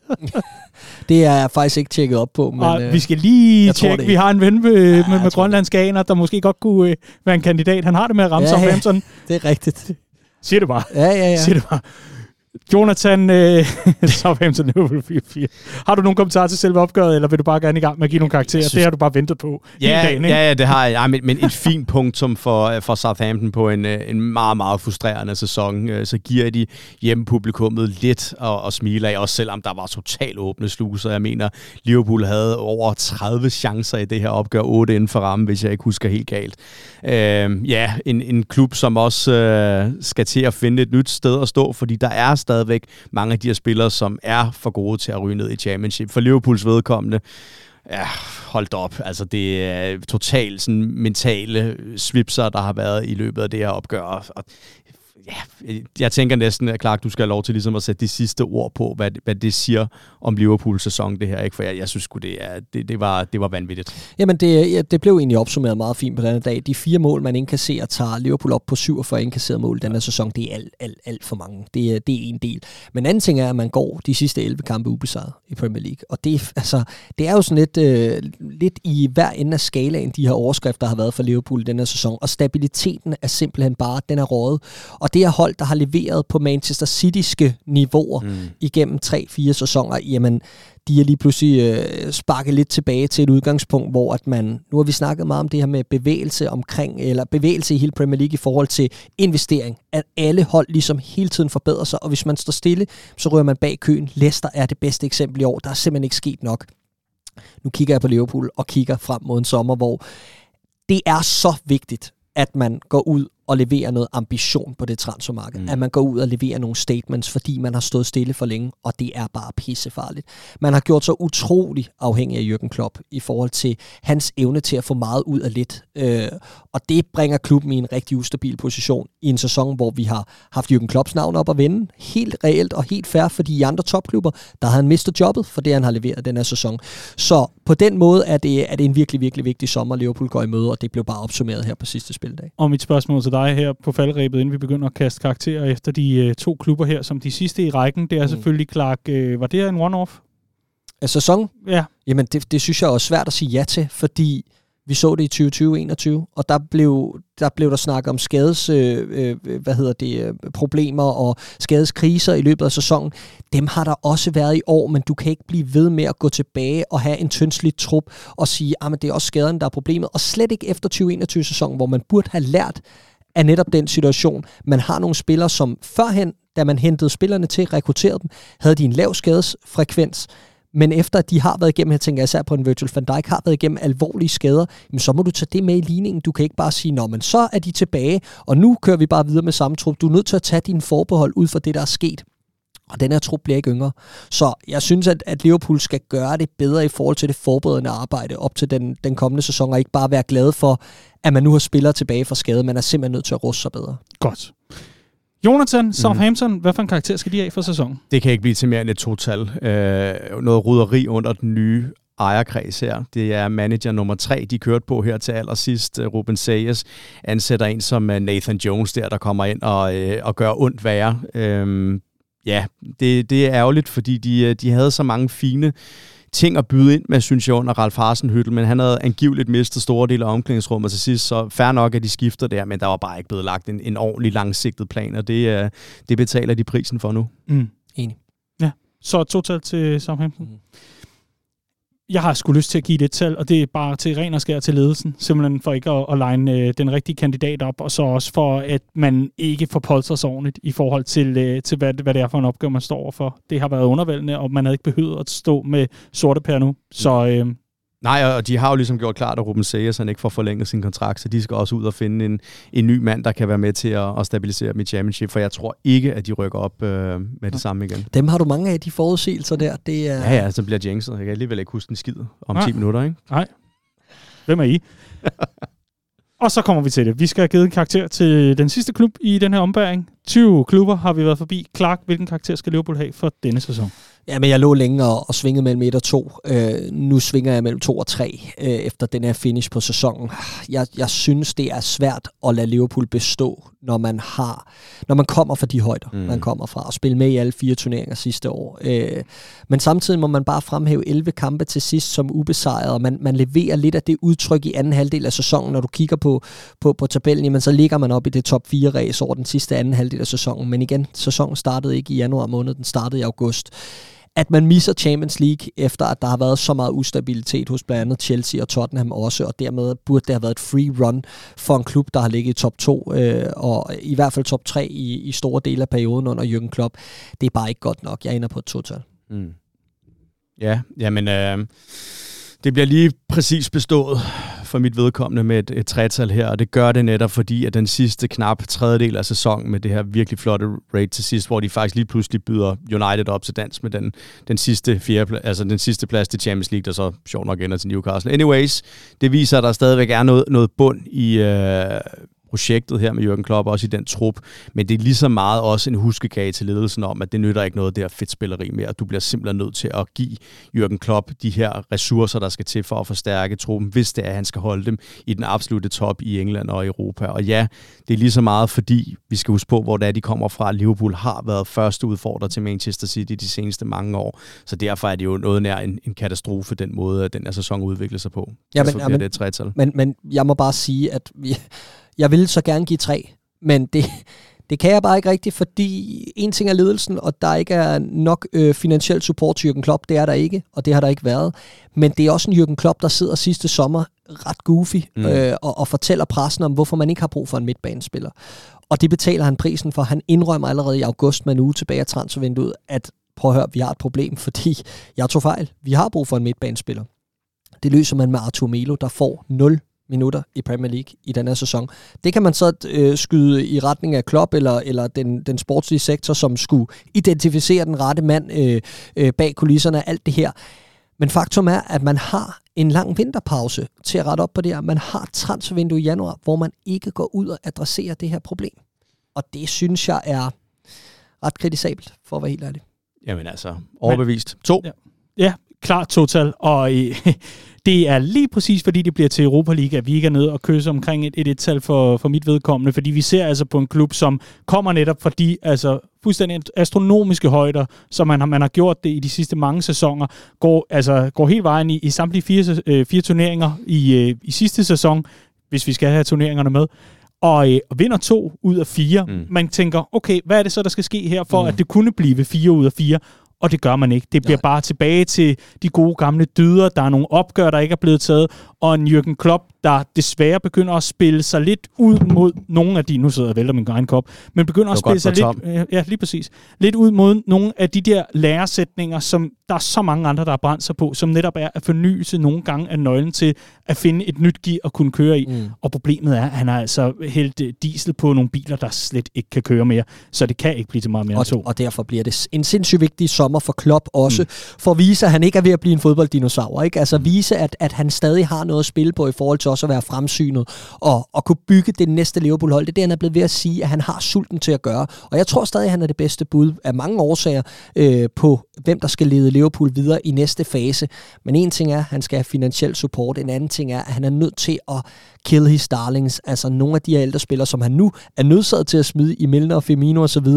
det er jeg faktisk ikke tjekket op på. Men, og øh, vi skal lige tjekke. Vi har en ven med, ja, med, med grønlandske aner, der måske godt kunne øh, være en kandidat. Han har det med at ramme ja, Southampton. det er rigtigt. Siger det bare. Ja, ja, ja. Siger det bare. Jonathan, øh, Southampton Liverpool 4-4. Har du nogle kommentarer til selve opgøret, eller vil du bare gerne i gang med at give nogle karakterer? Synes, det har du bare ventet på ja, dagen, ikke? Ja, ja, det har jeg. Ja, men, men et fint punktum for, øh, for Southampton på en, øh, en meget, meget frustrerende sæson. Øh, så giver de hjemmepublikummet lidt og, og smiler af, også selvom der var totalt åbne sluser. Jeg mener, Liverpool havde over 30 chancer i det her opgør, 8 inden for rammen, hvis jeg ikke husker helt galt. Øh, ja, en, en klub, som også øh, skal til at finde et nyt sted at stå, fordi der er stadigvæk mange af de her spillere, som er for gode til at ryge ned i championship. For Liverpools vedkommende, Ja, hold op. Altså, det er totalt sådan mentale svipser, der har været i løbet af det her opgør. Og ja, øh, jeg tænker næsten, at Clark, du skal have lov til ligesom at sætte de sidste ord på, hvad, hvad det siger om Liverpools sæson, det her. Ikke? For jeg, jeg synes det, er, det, det, var, det var vanvittigt. Jamen, det, ja, det blev egentlig opsummeret meget fint på denne dag. De fire mål, man indkasserer, tager Liverpool op på 47 indkasserede mål denne sæson. Det er alt, alt, alt for mange. Det er, det er en del. Men anden ting er, at man går de sidste 11 kampe ubesejret i Premier League. Og det, altså, det er jo sådan lidt, øh, lidt i hver ende af skalaen, de her overskrifter har været for Liverpool denne sæson. Og stabiliteten er simpelthen bare, den er rådet. Og det er hold, der har leveret på Manchester Cityske niveauer mm. igennem 3-4 sæsoner, jamen, de er lige pludselig øh, sparket lidt tilbage til et udgangspunkt, hvor at man, nu har vi snakket meget om det her med bevægelse omkring, eller bevægelse i hele Premier League i forhold til investering, at alle hold ligesom hele tiden forbedrer sig, og hvis man står stille, så rører man bag køen. Leicester er det bedste eksempel i år, der er simpelthen ikke sket nok. Nu kigger jeg på Liverpool og kigger frem mod en sommer, hvor det er så vigtigt, at man går ud og leverer noget ambition på det transfermarked. Mm. At man går ud og leverer nogle statements, fordi man har stået stille for længe, og det er bare pissefarligt. Man har gjort sig utrolig afhængig af Jürgen Klopp i forhold til hans evne til at få meget ud af lidt. Øh, og det bringer klubben i en rigtig ustabil position i en sæson, hvor vi har haft Jürgen Klopps navn op at vende. Helt reelt og helt fair, fordi i andre topklubber, der har han mistet jobbet for det, han har leveret den her sæson. Så på den måde er det, er det en virkelig, virkelig vigtig sommer, Liverpool går i møde, og det blev bare opsummeret her på sidste spildag. Og mit spørgsmål til dig dig her på faldrebet, inden vi begynder at kaste karakterer efter de øh, to klubber her, som de sidste i rækken. Det er mm. selvfølgelig Clark. Øh, var det en one-off? Af sæson? Ja. Jamen, det, det synes jeg er svært at sige ja til, fordi vi så det i 2020-21, og der blev, der blev der snakket om skades, øh, øh, hvad hedder det, øh, problemer og skadeskriser i løbet af sæsonen. Dem har der også været i år, men du kan ikke blive ved med at gå tilbage og have en tyndsligt trup og sige, at ah, det er også skaderne, der er problemet. Og slet ikke efter 2021-sæsonen, hvor man burde have lært er netop den situation. Man har nogle spillere, som førhen, da man hentede spillerne til, rekrutterede dem, havde de en lav skadesfrekvens, men efter at de har været igennem, jeg tænker især på en Virgil van Dijk, har været igennem alvorlige skader, jamen så må du tage det med i ligningen. Du kan ikke bare sige, nå, men så er de tilbage, og nu kører vi bare videre med samme trup. Du er nødt til at tage dine forbehold ud fra det, der er sket. Og den her trup bliver ikke yngre. Så jeg synes, at, at Liverpool skal gøre det bedre i forhold til det forberedende arbejde op til den, den kommende sæson, og ikke bare være glad for, at man nu har spillere tilbage fra skade. Man er simpelthen nødt til at ruste sig bedre. Godt. Jonathan, mhm. Southampton, mm. hvad for en karakter skal de have for sæsonen? Det kan ikke blive til mere end et total. Øh, noget ruderi under den nye ejerkreds her. Det er manager nummer tre, de kørte på her til allersidst. Ruben Sayers ansætter en som øh, Nathan Jones der, der kommer ind og, øh, og gør ondt værre. Øh, ja, det, det er ærgerligt, fordi de, øh, de havde så mange fine ting at byde ind med, synes jeg, under Ralf Hasenhüttel, men han havde angiveligt mistet store dele af omklædningsrummet til sidst, så fair nok, at de skifter der, men der var bare ikke blevet lagt en, en ordentlig langsigtet plan, og det, uh, det betaler de prisen for nu. Mm. Enig. Ja, så totalt til Southampton. Mm jeg har sgu lyst til at give det et tal, og det er bare til ren og skær til ledelsen, simpelthen for ikke at, at line øh, den rigtige kandidat op, og så også for, at man ikke får polstret sig ordentligt i forhold til, øh, til hvad, hvad det er for en opgave, man står for. Det har været undervældende, og man havde ikke behøvet at stå med sorte pære nu. Så øh, Nej, og de har jo ligesom gjort klart, at Ruben Sayers han ikke får forlænget sin kontrakt, så de skal også ud og finde en, en ny mand, der kan være med til at, at stabilisere i championship, for jeg tror ikke, at de rykker op øh, med det samme igen. Dem har du mange af, de forudsigelser der. Det er... Ja, ja, så bliver jinxet. Jeg kan alligevel ikke huske en skid om Nej. 10 minutter, ikke? Nej. Hvem er I? og så kommer vi til det. Vi skal have givet en karakter til den sidste klub i den her ombæring. 20 klubber har vi været forbi. Clark, hvilken karakter skal Liverpool have for denne sæson? Ja, men jeg lå længe og, og svingede mellem 1 og 2. Øh, nu svinger jeg mellem 2 og 3 øh, efter den her finish på sæsonen. Jeg, jeg synes, det er svært at lade Liverpool bestå, når man har, når man kommer fra de højder, mm. man kommer fra, og spille med i alle fire turneringer sidste år. Øh, men samtidig må man bare fremhæve 11 kampe til sidst som ubesejret, og man, man leverer lidt af det udtryk i anden halvdel af sæsonen. Når du kigger på, på, på tabellen, jamen, så ligger man op i det top 4 race over den sidste anden halvdel af sæsonen. Men igen, sæsonen startede ikke i januar måned, den startede i august at man misser Champions League, efter at der har været så meget ustabilitet hos blandt andet Chelsea og Tottenham også, og dermed burde det have været et free run for en klub, der har ligget i top 2, øh, og i hvert fald top 3 i, i store dele af perioden under Jürgen Klopp. Det er bare ikke godt nok. Jeg ender på et total. Mm. Ja, jamen... Øh det bliver lige præcis bestået for mit vedkommende med et, et tretal her, og det gør det netop fordi, at den sidste knap tredjedel af sæsonen med det her virkelig flotte rate til sidst, hvor de faktisk lige pludselig byder United op til dans med den, den sidste fjerde, altså den sidste plads til Champions League, der så sjovt nok ender til Newcastle. Anyways, det viser, at der stadigvæk er noget, noget bund i, øh, projektet her med Jørgen Klopp, også i den trup, men det er lige så meget også en huskekage til ledelsen om, at det nytter ikke noget der fedt spilleri mere. Du bliver simpelthen nødt til at give Jørgen Klopp de her ressourcer, der skal til for at forstærke truppen, hvis det er, at han skal holde dem i den absolute top i England og Europa. Og ja, det er lige så meget, fordi vi skal huske på, hvor det er, de kommer fra. Liverpool har været første udfordrer til Manchester City de seneste mange år, så derfor er det jo noget nær en, en katastrofe, den måde, at den her sæson udvikler sig på. Ja, men, ja, men, det men, men jeg må bare sige, at vi, jeg vil så gerne give tre, men det, det kan jeg bare ikke rigtigt, fordi en ting er ledelsen, og der ikke er nok øh, finansiel support til Jürgen Klopp, det er der ikke, og det har der ikke været. Men det er også en Jürgen Klopp, der sidder sidste sommer ret goofy mm. øh, og, og fortæller pressen om, hvorfor man ikke har brug for en midtbanespiller. Og det betaler han prisen for. Han indrømmer allerede i august med en uge tilbage af transfervinduet, at prøv at høre, vi har et problem, fordi jeg tog fejl. Vi har brug for en midtbanespiller. Det løser man med Artur Melo, der får 0 minutter i Premier League i den her sæson. Det kan man så øh, skyde i retning af Klopp eller, eller den, den sportslige sektor, som skulle identificere den rette mand øh, øh, bag kulisserne alt det her. Men faktum er, at man har en lang vinterpause til at rette op på det her. Man har transfervindue i januar, hvor man ikke går ud og adresserer det her problem. Og det synes jeg er ret kritisabelt, for at være helt ærlig. Jamen altså, overbevist. To. Ja, ja klart total. Og øh, det er lige præcis, fordi det bliver til Europa League, at vi ikke er nede og kysse omkring et, et et-tal for, for mit vedkommende. Fordi vi ser altså på en klub, som kommer netop fordi altså, fuldstændig astronomiske højder, som man har, man har gjort det i de sidste mange sæsoner, går, altså, går helt vejen i, i samtlige fire, øh, fire turneringer i, øh, i sidste sæson, hvis vi skal have turneringerne med og øh, vinder to ud af fire. Mm. Man tænker, okay, hvad er det så, der skal ske her, for mm. at det kunne blive fire ud af fire? Og det gør man ikke. Det bliver Nej. bare tilbage til de gode gamle dyder. Der er nogle opgør, der ikke er blevet taget, og en Jürgen Klopp, der desværre begynder at spille sig lidt ud mod nogle af de, nu sidder jeg og vælter min egen kop, men begynder at spille sig lidt, ja, lige præcis, lidt ud mod nogle af de der læresætninger, som der er så mange andre, der har brændt sig på, som netop er at fornyelse nogle gange af nøglen til at finde et nyt gear at kunne køre i. Mm. Og problemet er, at han har altså hældt øh, diesel på nogle biler, der slet ikke kan køre mere, så det kan ikke blive til meget mere og, to. Og derfor bliver det en sindssygt vigtig sommer for Klopp også, mm. for at vise, at han ikke er ved at blive en fodbolddinosaur. Ikke? Altså mm. vise, at, at han stadig har noget at spille på i forhold til også at være fremsynet og, og kunne bygge det næste Liverpool-hold. Det er det, han er blevet ved at sige, at han har sulten til at gøre. Og jeg tror stadig, at han er det bedste bud af mange årsager øh, på, hvem der skal lede Liverpool videre i næste fase. Men en ting er, at han skal have finansiel support. En anden ting er, at han er nødt til at kill his darlings. Altså nogle af de her ældre spillere, som han nu er nødsaget til at smide i Milner og Firmino osv.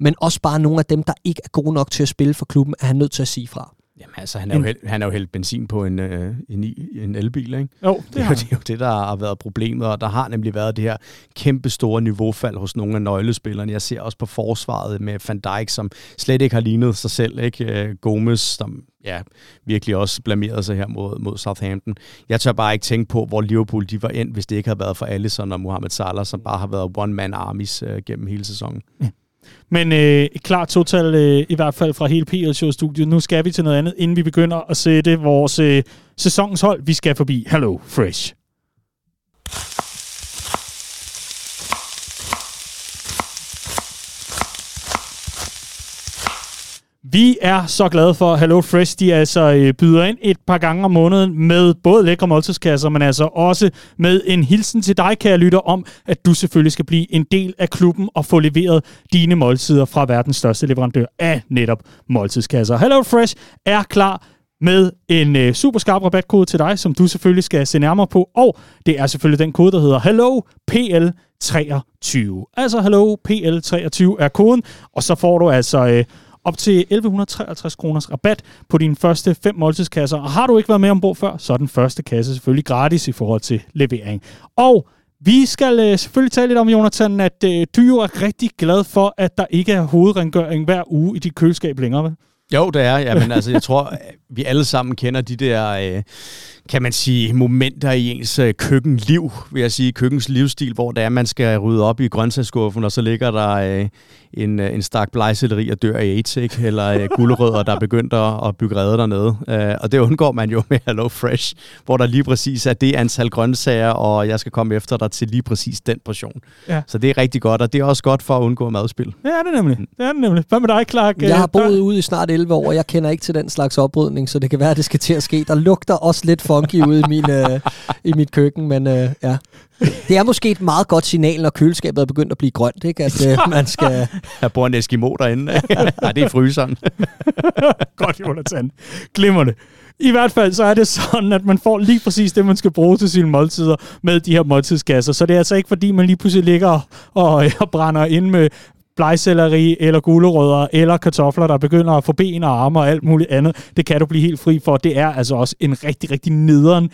Men også bare nogle af dem, der ikke er gode nok til at spille for klubben, er han nødt til at sige fra. Jamen altså, han er, jo held, han er jo hældt benzin på en, øh, en, en elbil, ikke? Jo, det, det, er jo, det er jo det, der har været problemet, og der har nemlig været det her kæmpe store niveaufald hos nogle af nøglespillerne. Jeg ser også på forsvaret med Van Dijk, som slet ikke har lignet sig selv, ikke? Øh, Gomes, som ja, virkelig også blamerede sig her mod, mod Southampton. Jeg tør bare ikke tænke på, hvor Liverpool de var endt, hvis det ikke havde været for Alisson og Mohamed Salah, som bare har været one-man armies øh, gennem hele sæsonen. Ja. Men øh, et klart total, øh, i hvert fald fra hele PL Show studiet. Nu skal vi til noget andet, inden vi begynder at sætte vores øh, sæsonens hold. Vi skal forbi Hello Fresh. Vi er så glade for, at Hello Fresh de altså øh, byder ind et par gange om måneden med både lækre måltidskasser, men altså også med en hilsen til dig, kære lytter, om, at du selvfølgelig skal blive en del af klubben og få leveret dine måltider fra verdens største leverandør af netop måltidskasser. Hello Fresh er klar med en øh, super skarp rabatkode til dig, som du selvfølgelig skal se nærmere på, og det er selvfølgelig den kode, der hedder Hello PL 23. Altså Hello PL 23 er koden, og så får du altså øh, op til 1153 kroners rabat på dine første fem måltidskasser. Og har du ikke været med ombord før, så er den første kasse selvfølgelig gratis i forhold til levering. Og vi skal øh, selvfølgelig tale lidt om, Jonathan, at øh, du jo er rigtig glad for, at der ikke er hovedrengøring hver uge i dit køleskab længere, vel? Jo, det er. Ja, men altså, jeg tror, vi alle sammen kender de der, øh, kan man sige, momenter i ens øh, køkkenliv, vil jeg sige, køkkens livsstil, hvor det er, man skal rydde op i grøntsagsskuffen, og så ligger der øh, en, øh, en stak blegselleri og dør i AIDS, ikke? eller øh, gulerødder, der er begyndt at, at bygge redder dernede. Øh, og det undgår man jo med Hello Fresh, hvor der lige præcis er det antal grøntsager, og jeg skal komme efter dig til lige præcis den portion. Ja. Så det er rigtig godt, og det er også godt for at undgå madspil. Ja, det er nemlig. Det er det nemlig. Hvad med dig, Clark? Jeg har boet ude i snart 11 år, og jeg kender ikke til den slags oprydning, så det kan være, at det skal til at ske. Der lugter også lidt funky ude i, min, øh, i mit køkken, men øh, ja. Det er måske et meget godt signal, når køleskabet er begyndt at blive grønt, ikke? at øh, man skal... Jeg bor en Eskimo derinde. Nej, det er fryseren. godt, Jonathan. Glimrende. I hvert fald så er det sådan, at man får lige præcis det, man skal bruge til sine måltider med de her måltidskasser. Så det er altså ikke, fordi man lige pludselig ligger og, og, og brænder ind med blegselleri eller gulerødder eller kartofler, der begynder at få ben og arme og alt muligt andet. Det kan du blive helt fri for. Det er altså også en rigtig, rigtig nederen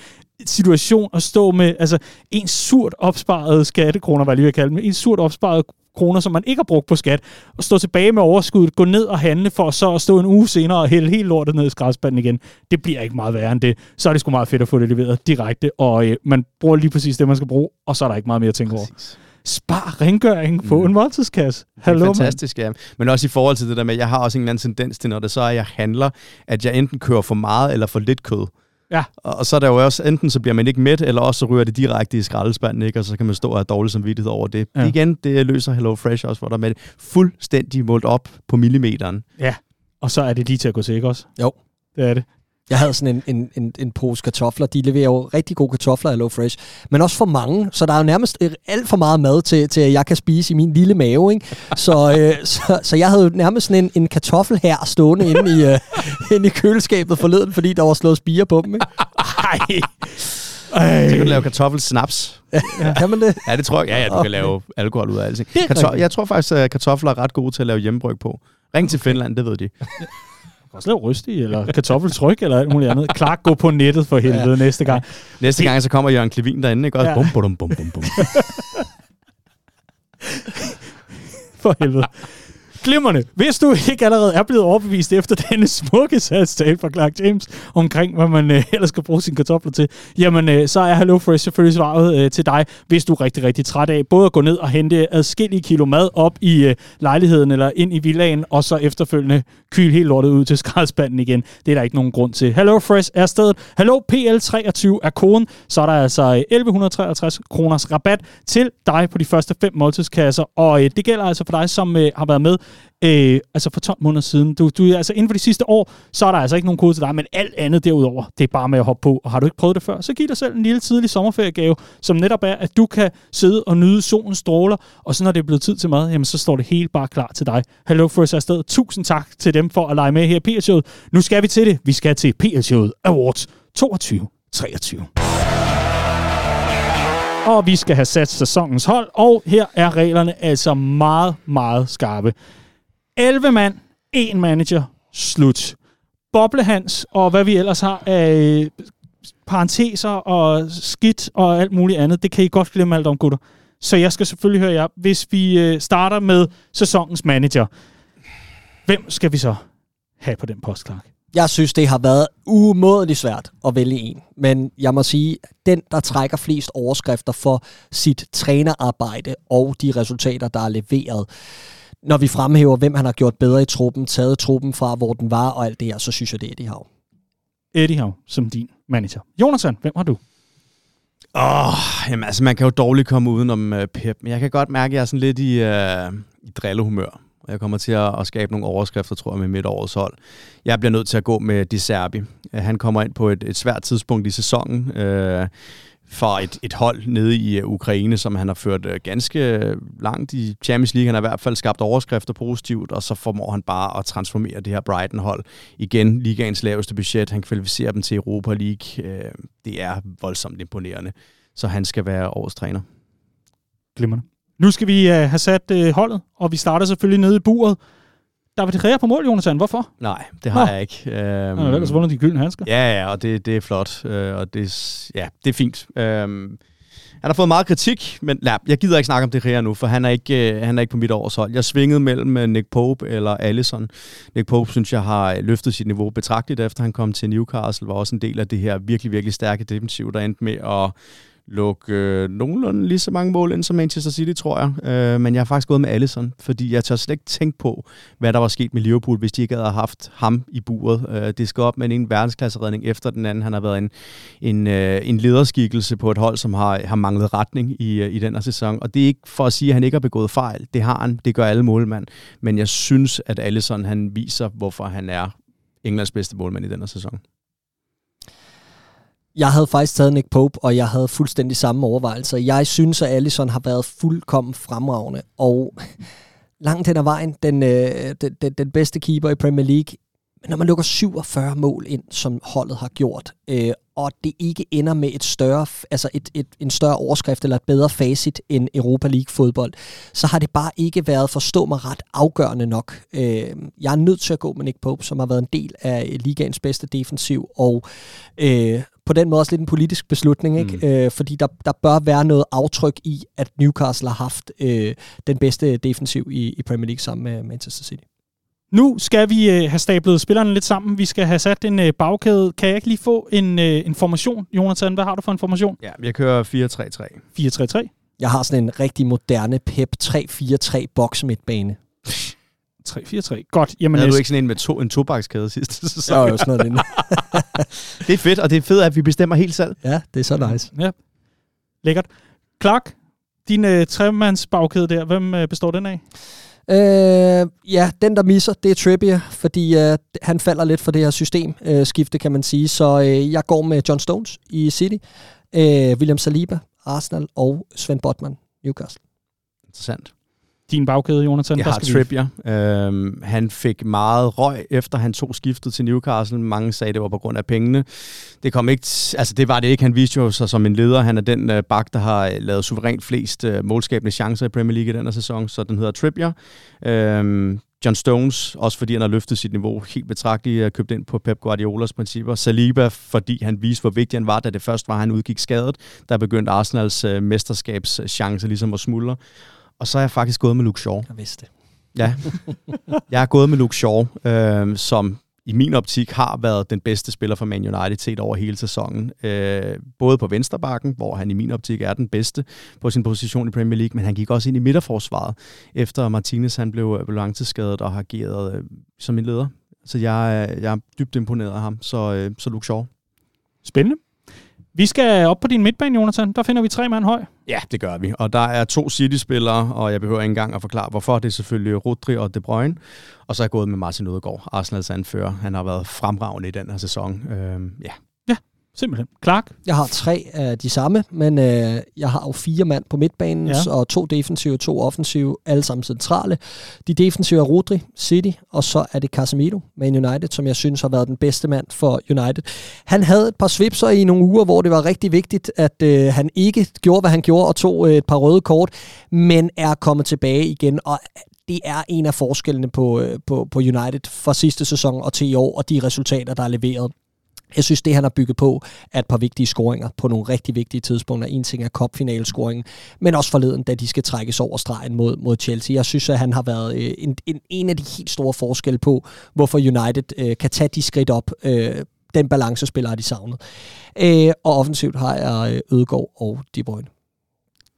situation at stå med altså en surt opsparet skattekroner, hvad jeg lige vil kalde dem, en surt opsparet kroner, som man ikke har brugt på skat, og stå tilbage med overskuddet, gå ned og handle for så at stå en uge senere og hælde helt lortet ned i skraldespanden igen. Det bliver ikke meget værre end det. Så er det sgu meget fedt at få det leveret direkte, og øh, man bruger lige præcis det, man skal bruge, og så er der ikke meget mere at tænke over spar rengøring på mm. en måltidskasse. Hallo, det er fantastisk, man. ja. Men også i forhold til det der med, jeg har også en eller anden tendens til, når det så er, jeg handler, at jeg enten kører for meget eller for lidt kød. Ja. Og, og så er der jo også, enten så bliver man ikke mæt, eller også så ryger det direkte i skraldespanden, ikke? og så kan man stå og have dårlig samvittighed over det. Ja. Ja. Igen, det løser Hello Fresh også, hvor der er med det fuldstændig målt op på millimeteren. Ja, og så er det lige til at gå til, ikke også? Jo. Det er det. Jeg havde sådan en, en, en, en pose kartofler. De leverer jo rigtig gode kartofler af Low Fresh. Men også for mange, så der er jo nærmest øh, alt for meget mad til, til at jeg kan spise i min lille mave. Ikke? Så, øh, så, så jeg havde jo nærmest sådan en, en kartoffel her stående inde i, øh, inde i køleskabet forleden, fordi der var slået spire på dem. Ikke? Ej. Så kan du Ej. lave kartoffelsnaps. Ja. Kan man det? Ja, det tror jeg. Ja, ja, du Okay. kan lave alkohol ud af alting. Det Karto- rigtigt. jeg tror faktisk, at kartofler er ret gode til at lave hjemmebryg på. Ring til Finland, det ved de. Kan også lave rystig, eller kartoffeltryk, eller alt muligt andet. Clark, gå på nettet for helvede ja. næste gang. Næste gang, så kommer Jørgen Klevin derinde, ikke? Også Ja. bum, bum, bum, bum, bum. For helvede. Glimmerne. Hvis du ikke allerede er blevet overbevist efter denne smukke salgstale fra Clark James omkring, hvad man øh, ellers skal bruge sine kartofler til, jamen øh, så er Hello Fresh selvfølgelig svaret øh, til dig, hvis du er rigtig, rigtig træt af både at gå ned og hente adskillige kilo mad op i øh, lejligheden eller ind i villaen, og så efterfølgende kyle helt lortet ud til skraldespanden igen. Det er der ikke nogen grund til. Hello Fresh er stedet. Hello PL23 er koden. Så er der altså øh, 1153 kroners rabat til dig på de første fem måltidskasser, og øh, det gælder altså for dig, som øh, har været med øh, altså for 12 måneder siden. Du, du, altså inden for de sidste år, så er der altså ikke nogen kode til dig, men alt andet derudover, det er bare med at hoppe på. Og har du ikke prøvet det før, så giv dig selv en lille tidlig sommerferiegave, som netop er, at du kan sidde og nyde solens stråler, og så når det er blevet tid til mad, jamen så står det helt bare klar til dig. Hello Fresh er afsted. Tusind tak til dem for at lege med her i PL-showet. Nu skal vi til det. Vi skal til PL-showet Awards 22-23. Og vi skal have sat sæsonens hold, og her er reglerne altså meget, meget skarpe. 11 mand, en manager, slut. Boblehans og hvad vi ellers har af øh, parenteser og skidt og alt muligt andet, det kan I godt glemme alt om, gutter. Så jeg skal selvfølgelig høre jer. Hvis vi øh, starter med sæsonens manager, hvem skal vi så have på den post, Clark? Jeg synes, det har været umådeligt svært at vælge en. Men jeg må sige, den, der trækker flest overskrifter for sit trænerarbejde og de resultater, der er leveret. Når vi fremhæver, hvem han har gjort bedre i truppen, taget truppen fra, hvor den var og alt det her, så synes jeg, det er Eddie Hav. Eddie Hav som din manager. Jonathan, hvem har du? Åh, oh, jamen altså, man kan jo dårligt komme udenom uh, Pep, men jeg kan godt mærke, at jeg er sådan lidt i, uh, i drillehumør. Og jeg kommer til at, at skabe nogle overskrifter, tror jeg, med mit årets hold. Jeg bliver nødt til at gå med Di Serbi. Uh, han kommer ind på et, et svært tidspunkt i sæsonen. Uh, for et, et hold nede i øh, Ukraine, som han har ført øh, ganske langt i Champions League. Han har i hvert fald skabt overskrifter positivt, og så formår han bare at transformere det her Brighton-hold. Igen, ligaens laveste budget. Han kvalificerer dem til Europa League. Øh, det er voldsomt imponerende. Så han skal være årets træner. Glimrende. Nu skal vi have sat holdet, og vi starter selvfølgelig nede i buret. Der vil det på mål, Jonathan. Hvorfor? Nej, det har Nå. jeg ikke. Øhm, Han har ellers vundet de gyldne handsker. Ja, ja, og det, det er flot, øh, og det, er ja, det er fint. Øhm, han har fået meget kritik, men ja, jeg gider ikke snakke om det her nu, for han er ikke, øh, han er ikke på mit års hold. Jeg svingede mellem øh, Nick Pope eller Allison. Nick Pope synes jeg har løftet sit niveau betragteligt, efter han kom til Newcastle, var også en del af det her virkelig, virkelig stærke defensiv, der endte med at lukke øh, nogenlunde lige så mange mål ind som Manchester City, tror jeg. Øh, men jeg har faktisk gået med Allison, fordi jeg tør slet ikke tænke på, hvad der var sket med Liverpool, hvis de ikke havde haft ham i buret. Øh, det skal op med en verdensklasseredning efter den anden. Han har været en, en, øh, en lederskikkelse på et hold, som har, har manglet retning i, øh, i den her sæson. Og det er ikke for at sige, at han ikke har begået fejl. Det har han. Det gør alle målmænd. Men jeg synes, at Allison han viser, hvorfor han er Englands bedste målmand i den her sæson. Jeg havde faktisk taget Nick Pope, og jeg havde fuldstændig samme overvejelser. Jeg synes, at Allison har været fuldkommen fremragende, og langt hen ad vejen den, øh, den, den, den bedste keeper i Premier League. Men når man lukker 47 mål ind, som holdet har gjort, øh, og det ikke ender med et større, altså et, et, en større overskrift eller et bedre facit end Europa League fodbold, så har det bare ikke været, forstå mig ret, afgørende nok. Øh, jeg er nødt til at gå med Nick Pope, som har været en del af ligaens bedste defensiv, og øh, på den måde også lidt en politisk beslutning, ikke? Mm. Øh, fordi der, der bør være noget aftryk i, at Newcastle har haft øh, den bedste defensiv i, i Premier League sammen med Manchester City. Nu skal vi øh, have stablet spillerne lidt sammen. Vi skal have sat en øh, bagkæde. Kan jeg ikke lige få en øh, information, Jonathan? Hvad har du for information? Ja, jeg kører 4-3-3. 4-3-3. Jeg har sådan en rigtig moderne Pep 3-4-3 boks midtbane. 3-4-3. Godt. Jamen, Havde du ikke sådan en med to, en tobakskæde sidste Så sæson? er jo sådan noget lignende. Det er fedt, og det er fedt, at vi bestemmer helt selv. Ja, det er så nice. Ja. Lækkert. Clark, din øh, tremands bagkæde der, hvem øh, består den af? Øh, ja, den der misser, det er Trippier, fordi øh, han falder lidt for det her systemskifte, øh, skifte, kan man sige. Så øh, jeg går med John Stones i City, øh, William Saliba, Arsenal og Svend Botman, Newcastle. Interessant. Din bagkæde, Jonathan? Jeg har Trippier. Øhm, han fik meget røg, efter han tog skiftet til Newcastle. Mange sagde, det var på grund af pengene. Det kom ikke, altså det var det ikke. Han viste jo sig som en leder. Han er den øh, bak, der har øh, lavet suverænt flest øh, målskabende chancer i Premier League i den her sæson, så den hedder Trippier. Øhm, John Stones, også fordi han har løftet sit niveau helt betragteligt, og købt ind på Pep Guardiolas principper. Saliba, fordi han viste, hvor vigtig han var, da det først var, han udgik skadet. Der begyndte Arsenals øh, mesterskabschance ligesom at smuldre. Og så er jeg faktisk gået med Luke Shaw. Jeg vidste det. Ja. Jeg er gået med Luke Shaw, øh, som i min optik har været den bedste spiller for Man United set over hele sæsonen. Øh, både på vensterbakken, hvor han i min optik er den bedste på sin position i Premier League, men han gik også ind i midterforsvaret, efter Martinez han blev, blev langtidsskadet og har ageret øh, som en leder. Så jeg, er- jeg er dybt imponeret af ham, så, øh, så Luke Shaw. Spændende. Vi skal op på din midtbane, Jonathan. Der finder vi tre mand høj. Ja, det gør vi. Og der er to City-spillere, og jeg behøver ikke engang at forklare, hvorfor. Det er selvfølgelig Rodri og De Bruyne. Og så er jeg gået med Martin Ødegaard, Arsenals anfører. Han har været fremragende i den her sæson. Øhm, ja. Simpelthen. Clark. Jeg har tre af de samme, men øh, jeg har jo fire mand på midtbanen, Ja. og to defensive, to offensive, alle sammen centrale. De defensive er Rodri, City, og så er det Casemiro, Man United, som jeg synes har været den bedste mand for United. Han havde et par svipser i nogle uger, hvor det var rigtig vigtigt, at øh, han ikke gjorde, hvad han gjorde, og tog øh, et par røde kort, men er kommet tilbage igen, og det er en af forskellene på, øh, på, på United fra sidste sæson og til i år, og de resultater, der er leveret. Jeg synes, det han har bygget på, er et par vigtige scoringer på nogle rigtig vigtige tidspunkter. En ting er cupfinalescoringen, men også forleden, da de skal trækkes over stregen mod, mod Chelsea. Jeg synes, at han har været øh, en, en, en af de helt store forskelle på, hvorfor United øh, kan tage de skridt op. Øh, den balancespiller har de savnet. Øh, og offensivt har jeg øh, Ødegaard og De Bruyne.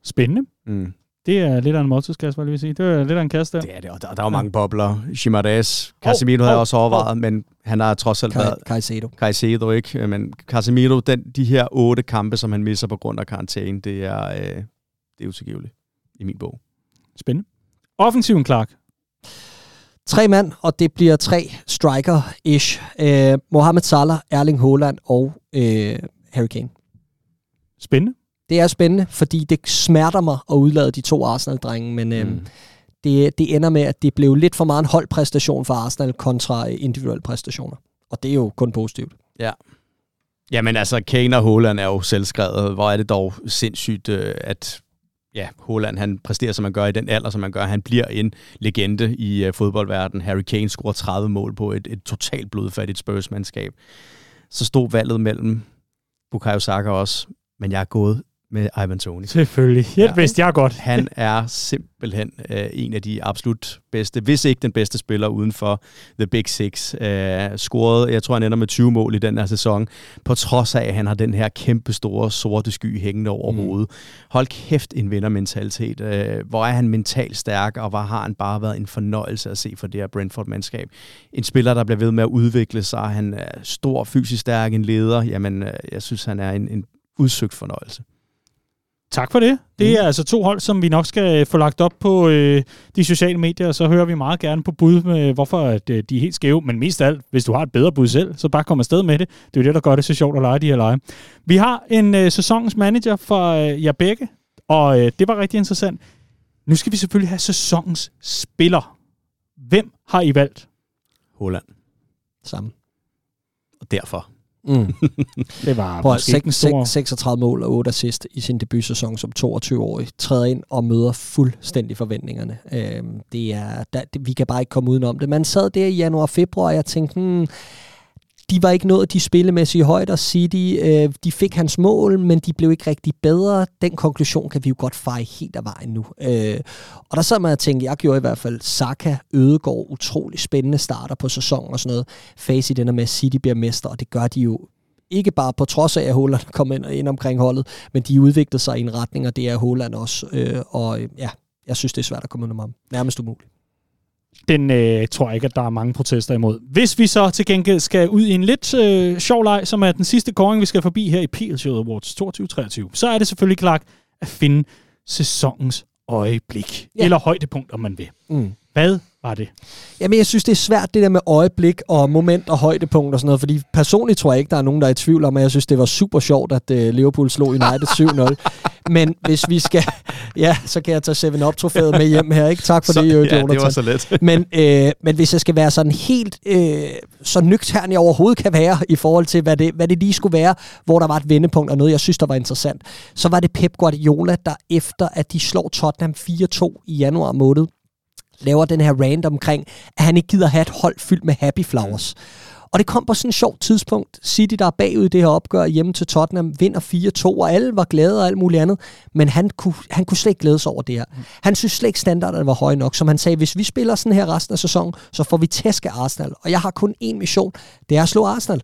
Spændende. Mm. Det er lidt af en måltidskasse, hvad jeg vil sige. Det er lidt af en kasse der. Det er det, og der, der er jo mange bobler. Chimares, Casemiro oh, havde jeg oh, også overvejet, men han har trods alt været... Caicedo. Caicedo, ikke? Men Casemiro, den, de her otte kampe, som han misser på grund af karantæne, det er, øh, det er utilgiveligt i min bog. Spændende. Offensiven, Clark. Tre mand, og det bliver tre striker-ish. Øh, Mohamed Salah, Erling Haaland og øh, Harry Kane. Spændende. Det er spændende, fordi det smerter mig at udlade de to Arsenal-drenge, men øhm, Mm. det, det ender med, at det blev lidt for meget en holdpræstation for Arsenal kontra øh, individuelle præstationer. Og det er jo kun positivt. Jamen altså, Kane og Haaland er jo selvskrevet. Hvor er det dog sindssygt, øh, at ja, Haaland han præsterer, som man gør i den alder, som man gør. Han bliver en legende i uh, fodboldverdenen. Harry Kane scorer 30 mål på et, et totalt blodfattigt Spurs-mandskab. Så stod valget mellem Bukayo Saka også, men jeg er gået med Ivan Toni. Selvfølgelig. Ja, Ja. vidste jeg godt. Han er simpelthen øh, en af de absolut bedste, hvis ikke den bedste spiller uden for The Big Six. Øh, scoret, jeg tror han ender med 20 mål i den her sæson, på trods af, at han har den her kæmpe store sorte sky hængende over mm. hovedet. Hold kæft en vindermentalitet. Øh, hvor er han mentalt stærk, og hvor har han bare været en fornøjelse at se for det her Brentford-mandskab. En spiller, der bliver ved med at udvikle sig. Han er stor, fysisk stærk, en leder. Jamen, øh, jeg synes, han er en, en udsøgt fornøjelse. Tak for det. Det er altså to hold, som vi nok skal få lagt op på øh, de sociale medier, og så hører vi meget gerne på bud med, hvorfor at, øh, de er helt skæve. Men mest af alt, hvis du har et bedre bud selv, så bare kom afsted med det. Det er jo det, der gør det så sjovt at lege de her lege. Vi har en øh, sæsonens manager for øh, jer begge, og øh, det var rigtig interessant. Nu skal vi selvfølgelig have sæsonens spiller. Hvem har I valgt? Holland. Sammen. Og derfor. Mm. Det var Prøv at måske ikke en stor... 36 mål og 8 assist i sin debutsæson som 22-årig. Træder ind og møder fuldstændig forventningerne. Øhm, det er, der, det, vi kan bare ikke komme udenom det. Man sad der i januar-februar, og jeg tænkte, hmm, de var ikke nået de spillemæssige højder. City, øh, de fik hans mål, men de blev ikke rigtig bedre. Den konklusion kan vi jo godt feje helt af vejen nu. Øh, og der sad man og tænkte, jeg gjorde i hvert fald Saka, Ødegård, utrolig spændende starter på sæsonen og sådan noget. Face den med, at City bliver mester, og det gør de jo ikke bare på trods af, at Holland kom ind, ind omkring holdet, men de udviklede sig i en retning, og det er Holland også. Øh, og øh, ja, jeg synes, det er svært at komme under ham. Nærmest umuligt den øh, tror jeg ikke, at der er mange protester imod. Hvis vi så til gengæld skal ud i en lidt øh, sjov leg, som er den sidste kåring, vi skal forbi her i PL Show Awards 2023, så er det selvfølgelig klart at finde sæsonens øjeblik. Ja. Eller højdepunkt, om man vil. Mm. Hvad var det? Jamen, jeg synes, det er svært, det der med øjeblik og moment og højdepunkt og sådan noget, fordi personligt tror jeg ikke, der er nogen, der er i tvivl om, at jeg synes, det var super sjovt, at uh, Liverpool slog United 7-0. Men hvis vi skal... Ja, så kan jeg tage 7-Up-trofæet med hjem her, ikke? Tak for så, det, Jonathan. Ja, det var så let. men, øh, men hvis jeg skal være sådan helt øh, så nøgtern jeg overhovedet kan være i forhold til, hvad det, hvad det lige skulle være, hvor der var et vendepunkt og noget, jeg synes, der var interessant, så var det Pep Guardiola, der efter at de slår Tottenham 4-2 i januar måned, laver den her rant omkring, at han ikke gider have et hold fyldt med happy flowers. Mm. Og det kom på sådan et sjovt tidspunkt. City, der er bagud i det her opgør hjemme til Tottenham, vinder 4-2, og alle var glade og alt muligt andet. Men han kunne, han kunne slet ikke glæde sig over det her. Han synes slet ikke, standarderne var høje nok. Som han sagde, hvis vi spiller sådan her resten af sæsonen, så får vi tæsk af Arsenal. Og jeg har kun én mission, det er at slå Arsenal.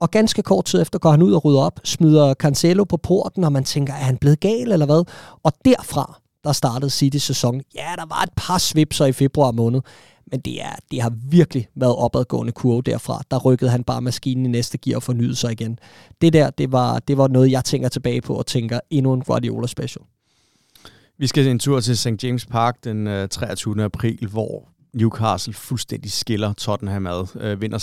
Og ganske kort tid efter går han ud og rydder op, smider Cancelo på porten, og man tænker, er han blevet gal eller hvad? Og derfra, der startede City sæson. Ja, der var et par svipser i februar måned, men det, er, det har virkelig været opadgående kurve derfra. Der rykkede han bare maskinen i næste gear og fornyede sig igen. Det der, det var, det var noget, jeg tænker tilbage på og tænker endnu en Guardiola special. Vi skal en tur til St. James Park den øh, 23. April, hvor Newcastle fuldstændig skiller Tottenham ad, øh, vinder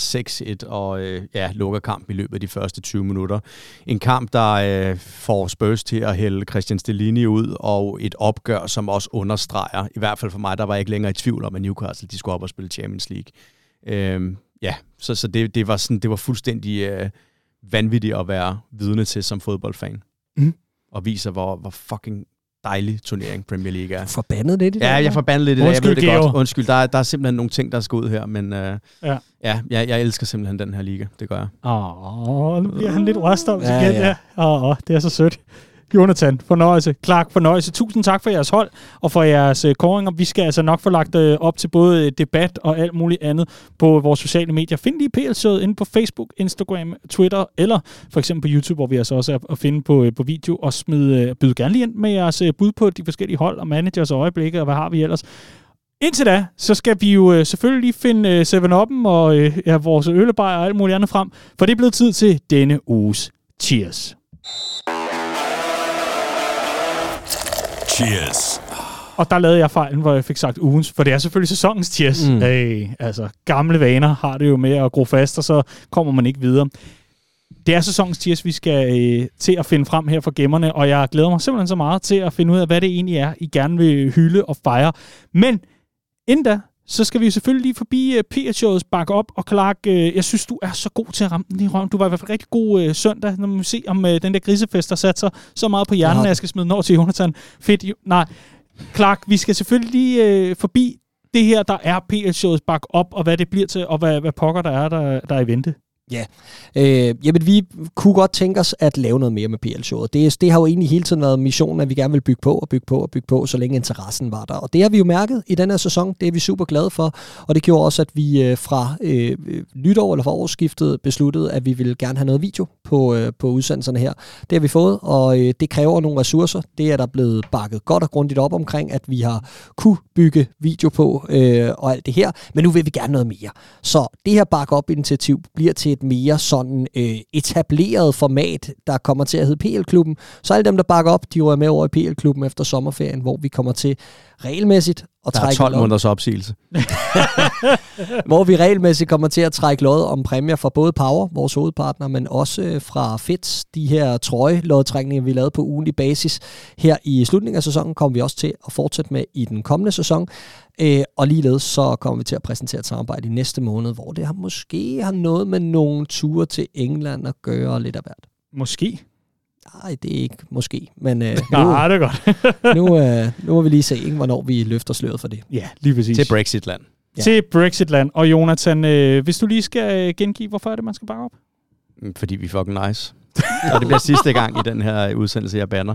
6-1 og øh, ja, lukker kamp i løbet af de første 20 minutter. En kamp, der øh, får Spurs til at hælde Christian Stellini ud, og et opgør, som også understreger, i hvert fald for mig, der var ikke længere i tvivl om, at Newcastle de skulle op og spille Champions League. Øh, ja, så, så det, det, var sådan, det var fuldstændig øh, vanvittigt at være vidne til som fodboldfan. Mm. Og viser, hvor, hvor fucking dejlig turnering, Premier League er. Forbandet lidt i det? Ja, jeg forbandet lidt i det. Jeg ved det Geo. godt. Undskyld, der er, der er simpelthen nogle ting, der skal ud her, men uh, ja. ja jeg, jeg elsker simpelthen den her liga. Det gør jeg. Åh, nu bliver han lidt røstom ja, igen. Ja. Ja. Åh, det er så sødt. Jonathan, fornøjelse. Clark, fornøjelse. Tusind tak for jeres hold og for jeres øh, uh, koringer. Vi skal altså nok få lagt øh, op til både øh, debat og alt muligt andet på vores sociale medier. Find lige pl inde på Facebook, Instagram, Twitter eller for eksempel på YouTube, hvor vi altså også er at finde på, på video. Og smid, byde byd gerne lige ind med jeres bud på de forskellige hold og managers og øjeblikke, og hvad har vi ellers. Indtil da, så skal vi jo selvfølgelig lige finde uh, 7 Up'en og ja, vores øllebajer og alt muligt andet frem, for det er blevet tid til denne uges Cheers. Cheers. Og der lavede jeg fejlen, hvor jeg fik sagt ugens, for det er selvfølgelig sæsonens cheers. Mm. Hey, altså, gamle vaner har det jo med at gro fast, og så kommer man ikke videre. Det er sæsonens cheers, vi skal øh, til at finde frem her for gemmerne, og jeg glæder mig simpelthen så meget til at finde ud af, hvad det egentlig er, I gerne vil hylde og fejre. Men inden da, så skal vi selvfølgelig lige forbi uh, øh, PR-showets bakke op. Og Clark, uh, jeg synes, du er så god til at ramme den i røven. Du var i hvert fald rigtig god uh, søndag, når man se, om uh, den der grisefest, der satte sig så meget på hjernen, ja. at jeg skal smide den over til Jonathan. Fedt. Jo, nej, Clark, vi skal selvfølgelig lige uh, forbi det her, der er PR-showets bakke op, og hvad det bliver til, og hvad, hvad pokker der er, der, der er i vente. Ja, øh, jamen vi kunne godt tænke os at lave noget mere med PL-showet. Det, det har jo egentlig hele tiden været missionen, at vi gerne vil bygge på og bygge på og bygge på, så længe interessen var der. Og det har vi jo mærket i den her sæson. Det er vi super glade for. Og det gjorde også, at vi øh, fra øh, nytår eller fra årsskiftet besluttede, at vi ville gerne have noget video på, øh, på udsendelserne her. Det har vi fået, og øh, det kræver nogle ressourcer. Det er der blevet bakket godt og grundigt op omkring, at vi har kunne bygge video på øh, og alt det her. Men nu vil vi gerne noget mere. Så det her bakke op-initiativ bliver til et mere sådan øh, etableret format, der kommer til at hedde PL-klubben. Så alle dem, der bakker op, de er med over i PL-klubben efter sommerferien, hvor vi kommer til regelmæssigt at trække Der er 12 måneders opsigelse. hvor vi regelmæssigt kommer til at trække lod om præmier fra både Power, vores hovedpartner, men også fra Fits, de her trøje-lodtrækninger, vi lavede på ugenlig basis. Her i slutningen af sæsonen kommer vi også til at fortsætte med i den kommende sæson. Øh, og ligeledes så kommer vi til at præsentere et samarbejde i næste måned, hvor det har måske har noget med nogle ture til England at gøre lidt af hvert. Måske. Nej, det er ikke måske, men øh, nu, Nej, det er godt. nu, øh, nu må vi lige se, ikke, hvornår vi løfter sløret for det. Ja, lige præcis. Til Brexitland. Ja. Til Brexitland. Og Jonathan, øh, hvis du lige skal øh, gengive, hvorfor er det, man skal bakke op? Mm, fordi vi er fucking nice. og det bliver sidste gang i den her udsendelse, jeg banner.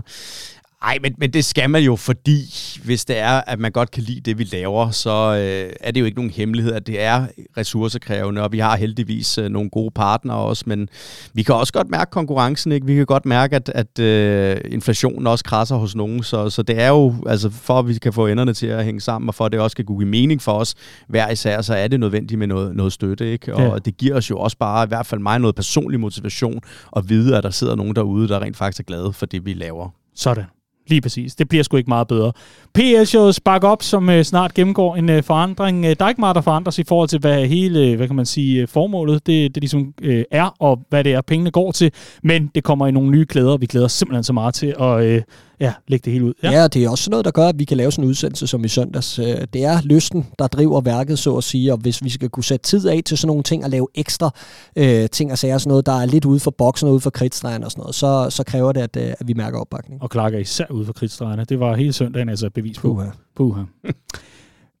Nej, men, men det skal man jo, fordi hvis det er, at man godt kan lide det, vi laver, så øh, er det jo ikke nogen hemmelighed, at det er ressourcekrævende, og vi har heldigvis øh, nogle gode partnere også, men vi kan også godt mærke konkurrencen, ikke? Vi kan godt mærke, at, at øh, inflationen også krasser hos nogen, så, så det er jo, altså for at vi kan få enderne til at hænge sammen, og for at det også skal give mening for os hver især, så er det nødvendigt med noget, noget støtte, ikke? Og ja. det giver os jo også bare, i hvert fald mig, noget personlig motivation at vide, at der sidder nogen derude, der rent faktisk er glade for det, vi laver. Sådan. Lige præcis. Det bliver sgu ikke meget bedre. PL-showet Spark Up, som øh, snart gennemgår en øh, forandring. Øh, der er ikke meget, der forandres i forhold til, hvad hele, øh, hvad kan man sige, øh, formålet det, det ligesom øh, er, og hvad det er, pengene går til. Men det kommer i nogle nye klæder. Vi glæder os simpelthen så meget til at øh, ja, lægge det hele ud. Ja. ja, det er også noget, der gør, at vi kan lave sådan en udsendelse som i søndags. Øh, det er lysten, der driver værket, så at sige, og hvis vi skal kunne sætte tid af til sådan nogle ting, og lave ekstra øh, ting og sager, sådan noget, der er lidt ude for boksen og ude for kridtstregen og sådan noget, så, så kræver det, at, øh, at vi mærker opbakning. Og Clark er især ude for kridtstregerne. Det var hele søndagen altså bevis på. Puha. Puha.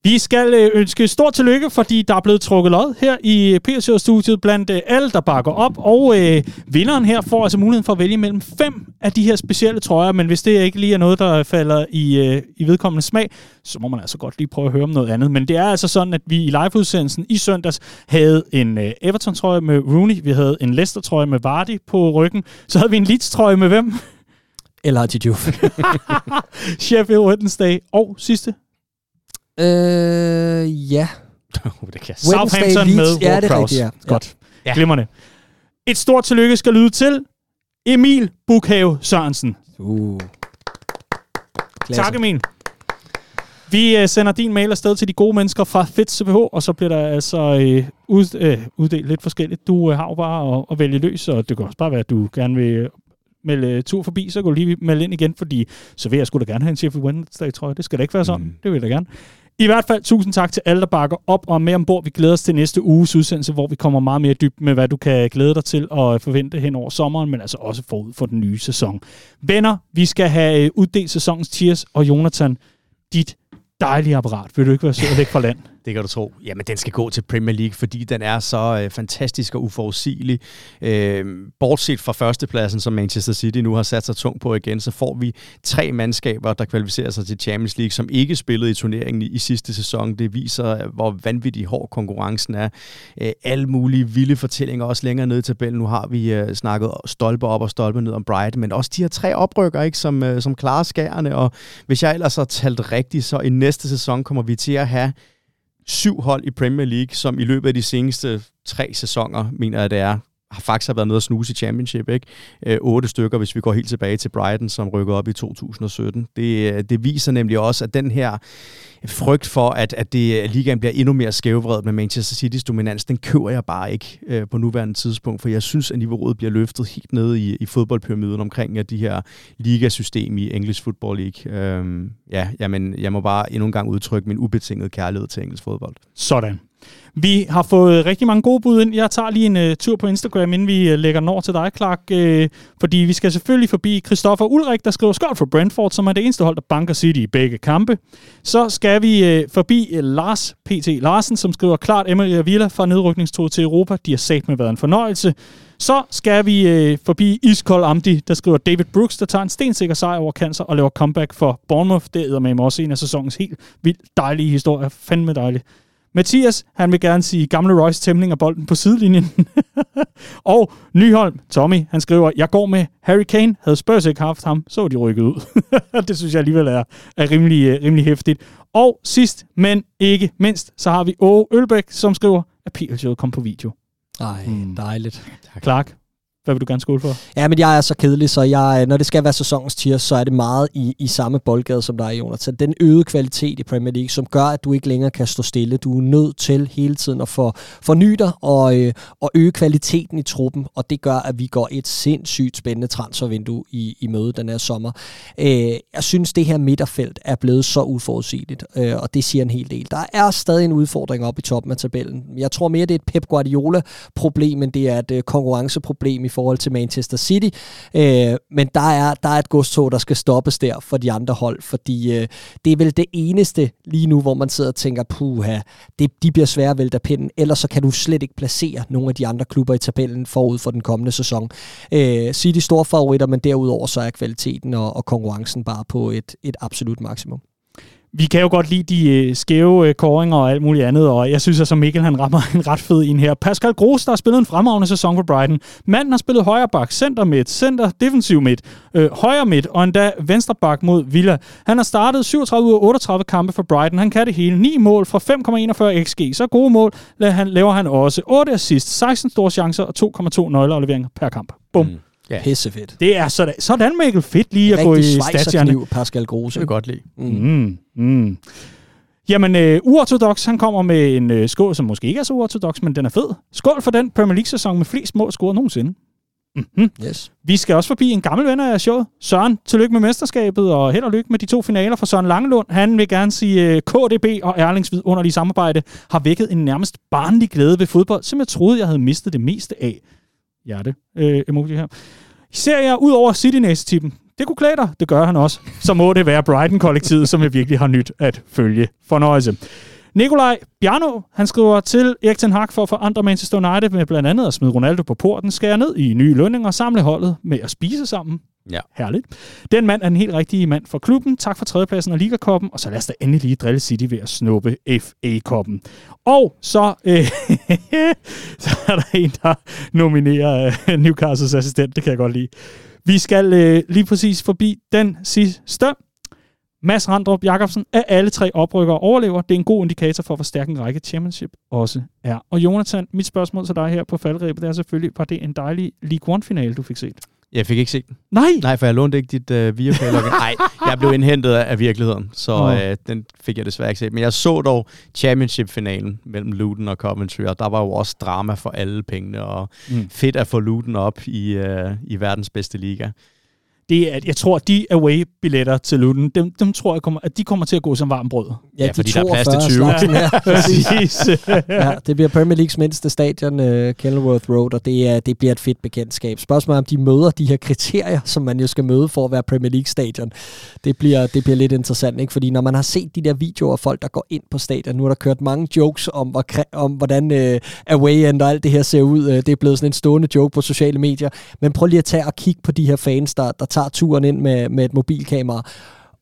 Vi skal øh, ønske stort tillykke, fordi der er blevet trukket lod her i PSO-studiet blandt øh, alle, der bakker op. Og øh, vinderen her får altså muligheden for at vælge mellem fem af de her specielle trøjer. Men hvis det ikke lige er noget, der falder i, øh, i vedkommende smag, så må man altså godt lige prøve at høre om noget andet. Men det er altså sådan, at vi i liveudsendelsen i søndags havde en øh, Everton-trøje med Rooney. Vi havde en Leicester-trøje med Vardy på ryggen. Så havde vi en Leeds-trøje med hvem? Eller Diouf. Sheffield Wednesday. Og sidste Øh, ja. det kan Southampton med ja, det er rigtigt, ja. Godt. Ja. Glimmerne. Et stort tillykke skal lyde til Emil Bukhave Sørensen. Uh. Klasse. Tak Emil. Vi uh, sender din mail afsted til de gode mennesker fra Fits CPH, og så bliver der altså uh, ud, uh, uddelt lidt forskelligt. Du uh, har jo bare at, at vælge løs, og det kan også bare være, at du gerne vil melde tur forbi, så du lige melde ind igen, fordi så vil jeg sgu da gerne have en Sheffield Wednesday, tror jeg. Det skal da ikke være sådan. Mm. Det vil jeg da gerne. I hvert fald tusind tak til alle, der bakker op og er med ombord. Vi glæder os til næste uges udsendelse, hvor vi kommer meget mere dybt med, hvad du kan glæde dig til og forvente hen over sommeren, men altså også forud for den nye sæson. Venner, vi skal have øh, uddelt sæsonens tiers, og Jonathan, dit dejlige apparat. Vil du ikke være sød at fra land? Det kan du tro. Jamen, den skal gå til Premier League, fordi den er så øh, fantastisk og uforudsigelig. Øh, bortset fra førstepladsen, som Manchester City nu har sat sig tungt på igen, så får vi tre mandskaber, der kvalificerer sig til Champions League, som ikke spillede i turneringen i, i sidste sæson. Det viser, øh, hvor vanvittig hård konkurrencen er. Øh, alle mulige vilde fortællinger, også længere nede i tabellen. Nu har vi øh, snakket stolpe op og stolpe ned om Brighton, men også de her tre oprykker, ikke, som, øh, som klarer skærene. Og hvis jeg ellers har talt rigtigt, så i næste sæson kommer vi til at have syv hold i Premier League, som i løbet af de seneste tre sæsoner, mener jeg det er, har faktisk været nede at snuse i Championship. Ikke? Øh, otte stykker, hvis vi går helt tilbage til Brighton, som rykker op i 2017. Det, øh, det viser nemlig også, at den her frygt for, at, at det, øh, ligaen bliver endnu mere skævvredet med Manchester City's dominans, den køber jeg bare ikke øh, på nuværende tidspunkt, for jeg synes, at niveauet bliver løftet helt ned i, i fodboldpyramiden omkring at de her ligasystem i English Football League. Øhm, ja, jamen, jeg må bare endnu en gang udtrykke min ubetingede kærlighed til engelsk fodbold. Sådan. Vi har fået rigtig mange gode bud ind. Jeg tager lige en uh, tur på Instagram, inden vi uh, lægger nord til dig, Clark. Uh, fordi vi skal selvfølgelig forbi Christoffer Ulrik, der skriver skål for Brentford, som er det eneste hold, der banker City i begge kampe. Så skal vi uh, forbi uh, Lars P.T. Larsen, som skriver klart Emery og Villa fra nedrykningstoget til Europa. De har sat med været en fornøjelse. Så skal vi uh, forbi Iskold Amdi, der skriver David Brooks, der tager en stensikker sejr over cancer og laver comeback for Bournemouth. Det er med også en af sæsonens helt vildt dejlige historier. Fandme dejligt. Mathias, han vil gerne sige gamle Royce Temling og bolden på sidelinjen. og Nyholm, Tommy, han skriver, jeg går med Harry Kane. Havde Spurs ikke haft ham, så var de rykket ud. det synes jeg alligevel er, er rimelig, øh, rimelig hæftigt. Og sidst, men ikke mindst, så har vi Åge Ølbæk, som skriver, at PL kom på video. Ej, hmm. dejligt. Clark, hvad vil du gerne skåle for? Ja, men jeg er så kedelig, så jeg, øh, når det skal være sæsonens tier, så er det meget i, i samme boldgade som dig, Jonas. Så den øgede kvalitet i Premier League, som gør, at du ikke længere kan stå stille. Du er nødt til hele tiden at for, forny dig og, øh, og øge kvaliteten i truppen, og det gør, at vi går et sindssygt spændende transfervindue i, i møde den her sommer. Øh, jeg synes, det her midterfelt er blevet så uforudsigeligt, øh, og det siger en hel del. Der er stadig en udfordring op i toppen af tabellen. Jeg tror mere, det er et Pep Guardiola-problem, end det er et øh, konkurrenceproblem i forhold til Manchester City. Øh, men der er, der er et godstog, der skal stoppes der for de andre hold, fordi øh, det er vel det eneste lige nu, hvor man sidder og tænker, puha, det, de bliver svære at vælte af pinden, ellers så kan du slet ikke placere nogle af de andre klubber i tabellen forud for den kommende sæson. Øh, City store favoritter, men derudover så er kvaliteten og, og konkurrencen bare på et, et absolut maksimum vi kan jo godt lide de øh, skæve øh, koringer og alt muligt andet, og jeg synes, at som Mikkel han rammer en ret fed en her. Pascal Gros, der har spillet en fremragende sæson for Brighton. Manden har spillet højre bak, center midt, center defensiv midt, øh, højre midt og endda venstre bak mod Villa. Han har startet 37 ud af 38 kampe for Brighton. Han kan det hele. 9 mål fra 5,41 xg. Så gode mål laver han også. 8 assist, 16 store chancer og 2,2 nøgleafleveringer per kamp. Bum. Mm. Ja. Pissefedt. Det er sådan, sådan Mikkel fedt lige at gå i statierne. Pascal Grose. Det vil godt lide. Mm. Mm. Mm. Jamen, uh, uortodox, han kommer med en uh, skål, som måske ikke er så uortodox, men den er fed. Skål for den Premier League-sæson med flest mål scoret nogensinde. Mm-hmm. Yes. Vi skal også forbi en gammel ven af showet. Søren, tillykke med mesterskabet, og held og lykke med de to finaler for Søren Langelund. Han vil gerne sige, uh, KDB og Erlings vidunderlige samarbejde har vækket en nærmest barnlig glæde ved fodbold, som jeg troede, jeg havde mistet det meste af hjerte øh, emoji her. Ser jeg ud over City tippen det kunne klæde dig, det gør han også, så må det være Brighton-kollektivet, som jeg virkelig har nyt at følge. Fornøjelse. Nikolaj Bjarno, han skriver til Erik Ten Hag for at forandre Manchester United med blandt andet at smide Ronaldo på porten, skære ned i nye lønninger og samle holdet med at spise sammen. Ja. Herligt. Den mand er den helt rigtige mand for klubben. Tak for tredjepladsen og Ligakoppen. Og så lad os da endelig lige drille City ved at snuppe FA-koppen. Og så, øh, så er der en, der nominerer øh, Newcastles assistent. Det kan jeg godt lide. Vi skal øh, lige præcis forbi den sidste. Mads Randrup Jacobsen er alle tre oprykkere overlever. Det er en god indikator for, hvor stærk en række championship også er. Og Jonathan, mit spørgsmål til dig her på faldrebet, det er selvfølgelig, var det en dejlig League One-finale, du fik set? Jeg fik ikke set den. Nej! Nej, for jeg lånte ikke dit Viaplay login. Nej, jeg blev indhentet af virkeligheden, så oh. uh, den fik jeg desværre ikke set. Men jeg så dog Championship-finalen mellem Luton og Coventry, og der var jo også drama for alle pengene, og mm. fedt at få Luton op i, uh, i verdens bedste liga det er, at jeg tror, at de away-billetter til Luton, dem, dem tror jeg, kommer, at de kommer til at gå som varm brød. Ja, ja de fordi der er plads til 20. ja, præcis. ja, det bliver Premier Leagues mindste stadion, uh, Kenilworth Road, og det, er, det bliver et fedt bekendtskab. Spørgsmålet er, om de møder de her kriterier, som man jo skal møde for at være Premier League-stadion. Det bliver, det bliver lidt interessant, ikke? fordi når man har set de der videoer af folk, der går ind på stadion, nu har der kørt mange jokes om, om hvordan uh, away end og alt det her ser ud. Uh, det er blevet sådan en stående joke på sociale medier. Men prøv lige at tage og kigge på de her fans, der, der tager turen ind med, med et mobilkamera,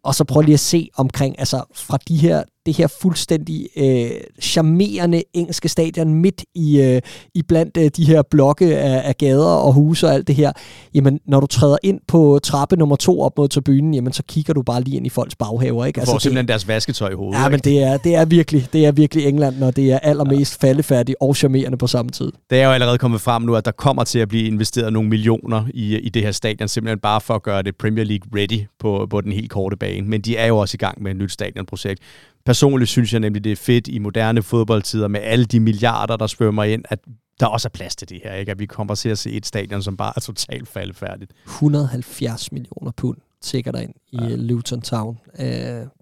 og så prøv lige at se omkring, altså fra de her det her fuldstændig øh, charmerende engelske stadion midt i, øh, i blandt øh, de her blokke af, af gader og huse og alt det her, jamen når du træder ind på trappe nummer to op mod tribunen, jamen så kigger du bare lige ind i folks baghaver. Ikke? Du får altså, simpelthen det, deres vasketøj i hovedet. Ja, ikke? men det er, det, er virkelig, det er virkelig England, når det er allermest ja. faldefærdigt og charmerende på samme tid. Det er jo allerede kommet frem nu, at der kommer til at blive investeret nogle millioner i, i det her stadion, simpelthen bare for at gøre det Premier League ready på, på den helt korte bane. Men de er jo også i gang med et nyt stadionprojekt. Personligt synes jeg nemlig, det er fedt i moderne fodboldtider med alle de milliarder, der svømmer ind, at der også er plads til det her, ikke? at vi kommer til at se et stadion, som bare er totalt faldfærdigt. 170 millioner pund tækker der ind i ja. Luton Town. Uh,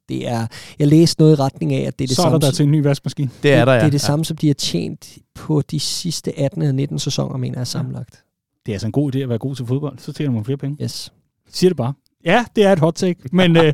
det er, jeg læste noget i retning af, at det er det Så samme... Så er der til en ny vaskemaskine. Det er der, ja. Det er det samme, som de har tjent på de sidste 18 eller 19 sæsoner, mener jeg, sammenlagt. Det er altså en god idé at være god til fodbold. Så tjener man flere penge. Yes. Siger det bare. Ja, det er et hot take, men øh,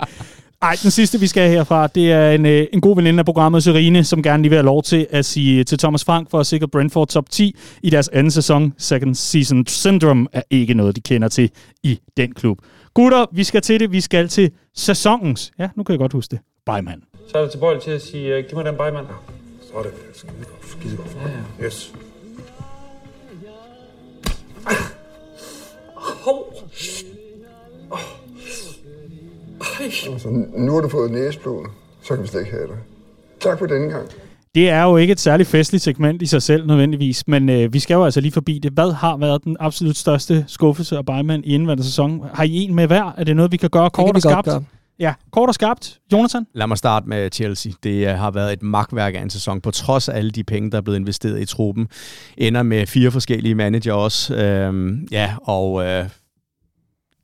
ej, den sidste, vi skal have herfra, det er en, øh, en god veninde af programmet, Serine, som gerne lige vil have lov til at sige til Thomas Frank for at sikre Brentford top 10 i deres anden sæson. Second season syndrome er ikke noget, de kender til i den klub. Gutter, vi skal til det. Vi skal til sæsonens. Ja, nu kan jeg godt huske det. Bejmand. Så er det tilbøjelig til at sige, uh, giv mig den bejmand. Så er det skide godt. Ja, ja. Yes. Hov. Oh. Altså, nu har du fået næsblod, så kan vi slet ikke have det. Tak for denne gang. Det er jo ikke et særligt festligt segment i sig selv nødvendigvis, men øh, vi skal jo altså lige forbi det. Hvad har været den absolut største skuffelse af Beimann i indvandrende sæson? Har I en med hver? Er det noget, vi kan gøre kort og skarpt? Ja, kort og skarpt. Jonathan? Lad mig starte med Chelsea. Det uh, har været et magtværk af en sæson, på trods af alle de penge, der er blevet investeret i truppen. Ender med fire forskellige manager også. Uh, ja, og uh,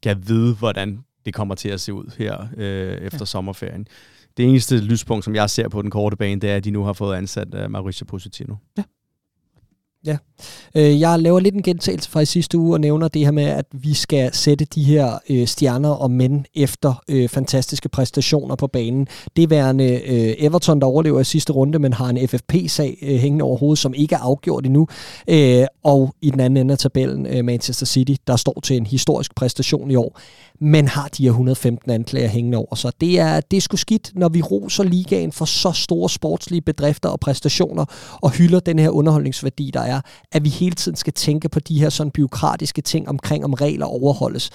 kan vide, hvordan det kommer til at se ud her øh, efter ja. sommerferien. Det eneste lyspunkt, som jeg ser på den korte bane, det er, at de nu har fået ansat uh, Mauricio Pochettino. Ja. Øh, jeg laver lidt en gentagelse fra i sidste uge og nævner det her med, at vi skal sætte de her øh, stjerner og mænd efter øh, fantastiske præstationer på banen. Det værende øh, Everton, der overlever i sidste runde, men har en FFP-sag øh, hængende over hovedet, som ikke er afgjort endnu. Øh, og i den anden ende af tabellen, øh, Manchester City, der står til en historisk præstation i år, men har de her 115 anklager hængende over sig. Det er, det er sgu skidt, når vi roser ligaen for så store sportslige bedrifter og præstationer, og hylder den her underholdningsværdi, der er, at vi hele tiden skal tænke på de her sådan byråkratiske ting omkring, om regler overholdes.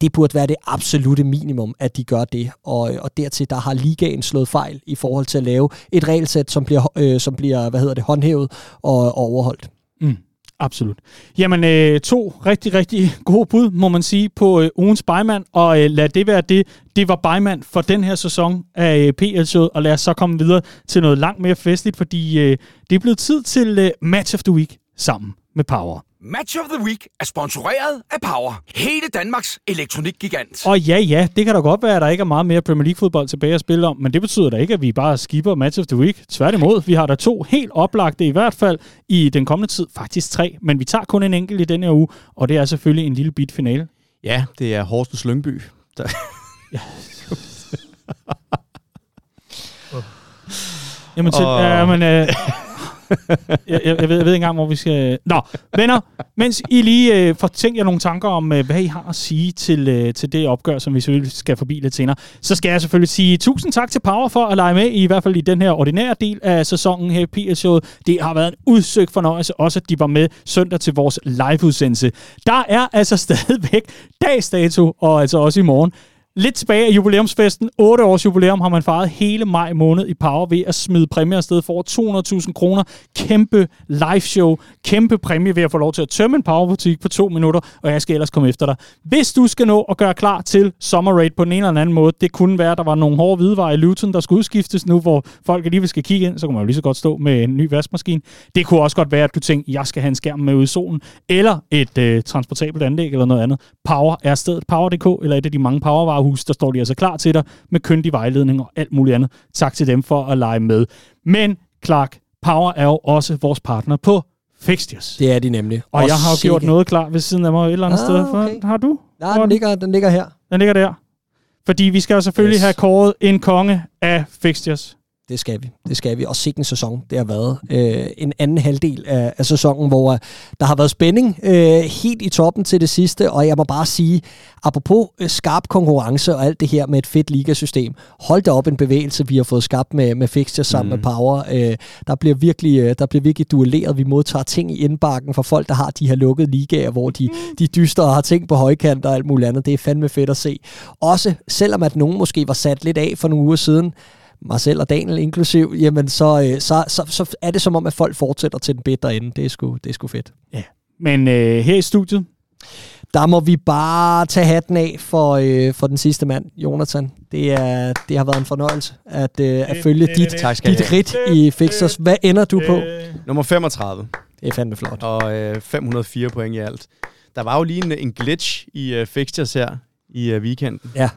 Det burde være det absolute minimum, at de gør det. Og, og dertil, der har ligaen slået fejl i forhold til at lave et regelsæt, som bliver, øh, som bliver hvad hedder det, håndhævet og, og overholdt. Mm. Absolut. Jamen, øh, to rigtig, rigtig gode bud, må man sige, på øh, ugens Bejmand, og øh, lad det være det. Det var Bejmand for den her sæson af øh, PL-showet, og lad os så komme videre til noget langt mere festligt, fordi øh, det er blevet tid til øh, Match of the Week sammen med Power. Match of the Week er sponsoreret af Power. Hele Danmarks elektronikgigant. Og ja, ja, det kan da godt være, at der ikke er meget mere Premier League-fodbold tilbage at spille om, men det betyder da ikke, at vi bare skipper Match of the Week. Tværtimod, vi har der to helt oplagte i hvert fald i den kommende tid. Faktisk tre, men vi tager kun en enkelt i denne her uge, og det er selvfølgelig en lille bit finale. Ja, det er Horsens Lyngby. Der... Jamen, til, Og- ja, men, øh, jeg, jeg, jeg, ved, jeg ved ikke engang, hvor vi skal... Nå, venner, mens I lige øh, får tænkt jer nogle tanker om, øh, hvad I har at sige til, øh, til det opgør, som vi selvfølgelig skal forbi lidt senere, så skal jeg selvfølgelig sige tusind tak til Power for at lege med, i hvert fald i den her ordinære del af sæsonen her i PL-showet. Det har været en udsøgt fornøjelse, også at de var med søndag til vores liveudsendelse. Der er altså stadigvæk dagsdato, og altså også i morgen, Lidt tilbage af jubilæumsfesten. 8 års jubilæum har man fejret hele maj måned i Power ved at smide præmier afsted for over 200.000 kroner. Kæmpe live show. Kæmpe præmie ved at få lov til at tømme en Power-butik på to minutter, og jeg skal ellers komme efter dig. Hvis du skal nå at gøre klar til Summer Raid på den ene eller anden måde, det kunne være, at der var nogle hårde hvidevarer i Luton, der skulle udskiftes nu, hvor folk alligevel skal kigge ind, så kunne man jo lige så godt stå med en ny vaskemaskine. Det kunne også godt være, at du tænkte, jeg skal have en skærm med ud i solen, eller et øh, transportabelt anlæg eller noget andet. Power er stedet Power.dk, eller et af de mange powervarehus, der står de altså klar til dig med kyndig vejledning og alt muligt andet. Tak til dem for at lege med. Men Clark, Power er jo også vores partner på Fixtures. Det er de nemlig. Og jeg har jo gjort noget klar ved siden af mig et eller andet Ah, sted. okay. For, har du? Nej, den ligger, den ligger her. Den ligger der. Fordi vi skal jo selvfølgelig yes. have kåret en konge af Fixtures. Det skal vi. Det skal vi. Og sikken sæson, det har været. Øh, en anden halvdel af, af sæsonen, hvor øh, der har været spænding øh, helt i toppen til det sidste. Og jeg må bare sige, apropos øh, skarp konkurrence og alt det her med et fedt ligasystem, hold da op en bevægelse, vi har fået skabt med, med Fixture sammen mm. med Power. Øh, der, bliver virkelig, øh, der bliver virkelig duelleret. Vi modtager ting i indbakken fra folk, der har de her lukkede ligaer, hvor de, de dyster og har ting på højkant og alt muligt andet. Det er fandme fedt at se. Også selvom at nogen måske var sat lidt af for nogle uger siden, mig selv og Daniel inklusiv, jamen så, øh, så, så, så er det som om, at folk fortsætter til den bedre ende. Det er sgu, det er sgu fedt. Men øh, her i studiet, Der må vi bare tage hatten af for, øh, for den sidste mand, Jonathan. Det, er, det har været en fornøjelse at, øh, at følge dit, Tak skal I dit rit i Fixers. Hvad ender du på? Øh, Nummer 35. Det er fandme flot. og øh, 504 point i alt. Der var jo lige en, en glitch i øh, fixtures her i øh, weekenden. Ja.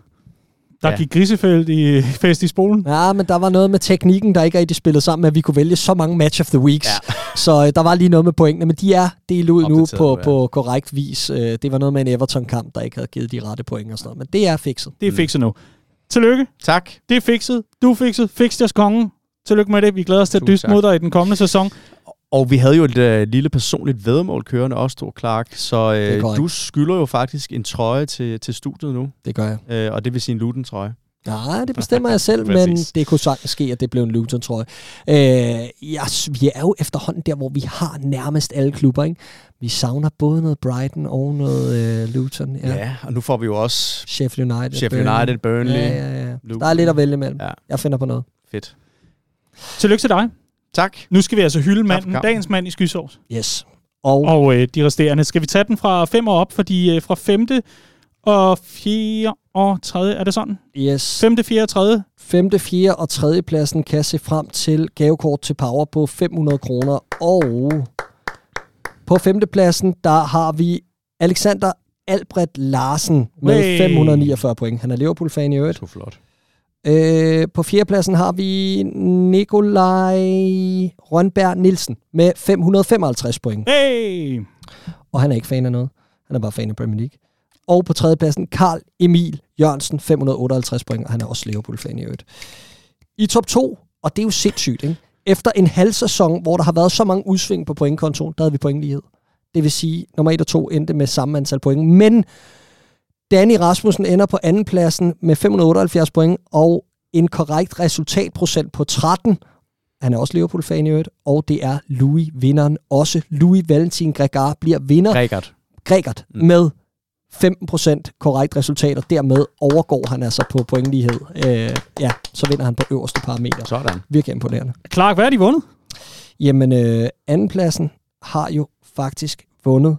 Der Ja. gik grisefelt i fest i spolen. Ja, men der var noget med teknikken, der ikke rigtig spillede sammen med, at vi kunne vælge så mange match of the weeks. Ja. Så øh, der var lige noget med pointene, men de er delt ud nu på, ja. på korrekt vis. Øh, det var noget med en Everton-kamp, der ikke havde givet de rette point og sådan noget, men det er fikset. Det er fikset nu. Tillykke. Tak. Det er fikset. Du er fikset. Fix deres konge. Tillykke med det. Vi glæder os til at dyste mod dig i den kommende sæson. Og vi havde jo et øh, lille personligt vedmål kørende, også to Clark. Så øh, du skylder jo faktisk en trøje til, til studiet nu. Det gør jeg. Øh, og det vil sige en Luton-trøje. Nej, det bestemmer jeg selv, men det kunne sagtens ske, at det blev en Luton, tror jeg. Øh, jeg. Vi er jo efterhånden der, hvor vi har nærmest alle klubber, ikke? Vi savner både noget Brighton og noget øh, Luton. Ja. Ja. og nu får vi jo også Sheffield United. Sheffield United, Burnley. Ja, ja, ja. Luton. Der er lidt at vælge imellem. Ja. Jeg finder på noget. Fedt. Tillykke til dig. Tak. Nu skal vi altså hylde manden, dagens mand i skysovs. Yes. Og, Og øh, de resterende. Skal vi tage den fra 5 og op? Fordi øh, fra 5. og 4. og 3. er det sådan? yes. 5., 4. og 3. 5., 4. og 3. pladsen kan se frem til gavekort til Power på 500 kroner. Og på 5. pladsen, der har vi Alexander Albrecht Larsen med Hey. 549 point. Han er Liverpool-fan i øvrigt. Det var flot. Øh, på fjerdepladsen har vi Nikolaj Rønberg Nielsen med 555 point. Hey! Og han er ikke fan af noget. Han er bare fan af Premier League. Og på tredjepladsen Karl Emil Jørgensen, 558 point, og han er også Liverpool-fan i øvrigt. I top 2, og det er jo sindssygt, ikke? Efter en halv sæson, hvor der har været så mange udsving på pointkontoen, der havde vi pointlighed. Det vil sige, nummer 1 og 2 endte med samme antal point. Men Danny Rasmussen ender på andenpladsen med 578 point, og en korrekt resultatprocent på 13. Han er også Liverpool-fan i øvrigt, og det er Louis vinderen. Også Louis Valentin Gregar bliver vinder. Grækert. Grækert mm. med 15% korrekt resultat, og dermed overgår han altså på pointlighed. Øh, ja, så vinder han på øverste parameter. Sådan. Virkelig imponerende. Clark, hvad har de vundet? Jamen, øh, andenpladsen har jo faktisk vundet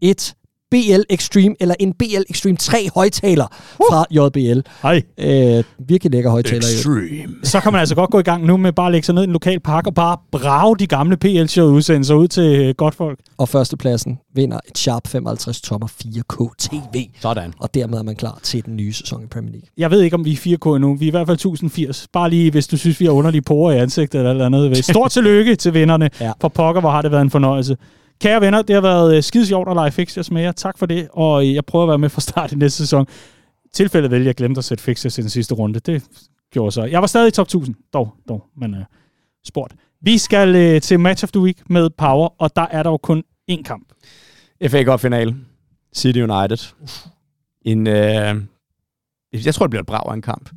et BL Extreme, eller en BL Extreme 3 højtaler fra JBL. Hej. Øh, virkelig lækker højtaler. Extreme. Så kan man altså godt gå i gang nu med bare at lægge sig ned i en lokal park og bare brage de gamle PL-show-udsendelser ud til øh, godt folk. Og førstepladsen vinder et Sharp 55 tommer 4K TV. Sådan. Og dermed er man klar til den nye sæson i Premier League. Jeg ved ikke, om vi er 4K endnu. Vi er i hvert fald 1080. Bare lige, hvis du synes, vi har underlige porer i ansigtet eller et eller andet. Stort tillykke til vinderne. Ja. For pokker, hvor har det været en fornøjelse. Kære venner, det har været øh, skide sjovt at lege fixtures med jer. Tak for det, og øh, jeg prøver at være med fra start i næste sæson. Tilfældet vel, jeg glemte at sætte fixtures i den sidste runde. Det gjorde så. Jeg var stadig i top 1000, dog, dog, men øh, sport. Vi skal øh, til Match of the Week med Power, og der er der jo kun én kamp. FA Cup final. City United. En, øh, jeg tror, det bliver et brag af en kamp.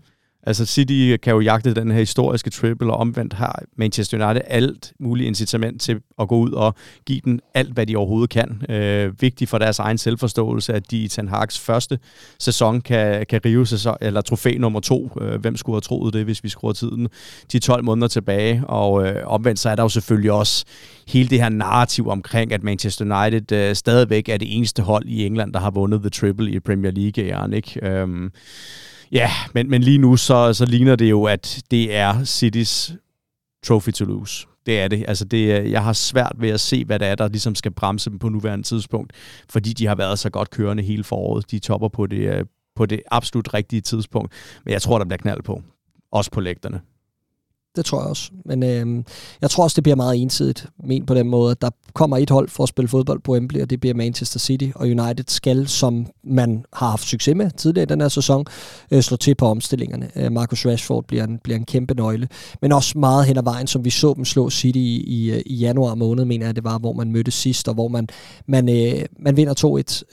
Altså City kan jo jagte den her historiske triple, og omvendt har Manchester United alt muligt incitament til at gå ud og give den alt, hvad de overhovedet kan. Øh, vigtigt for deres egen selvforståelse, at de i Ten Hag's første sæson kan, kan rive sæson, eller trofæ nummer to. Øh, hvem skulle have troet det, hvis vi skruer tiden de 12 måneder tilbage? Og øh, omvendt så er der jo selvfølgelig også hele det her narrativ omkring, at Manchester United øh, stadigvæk er det eneste hold i England, der har vundet The Triple i Premier League-æren. Ikke? Øh, Ja, men, men lige nu så, så ligner det jo, at det er Citys trophy to lose. Det er det. Altså det, jeg har svært ved at se, hvad det er, der ligesom skal bremse dem på nuværende tidspunkt, fordi de har været så godt kørende hele foråret. De topper på det, øh, på det absolut rigtige tidspunkt. Men jeg tror, der bliver knald på. Også på lægterne. Det tror jeg også. Men øh, jeg tror også, det bliver meget ensidigt ment på den måde, at der kommer et hold for at spille fodbold på Wembley, og det bliver Manchester City, og United skal, som man har haft succes med tidligere i den her sæson, øh, slå til på omstillingerne. Øh, Marcus Rashford bliver en, bliver en kæmpe nøgle. Men også meget hen ad vejen, som vi så dem slå City i, i, øh, i januar måned, mener jeg, det var, hvor man mødte sidst, og hvor man, man, øh, man vinder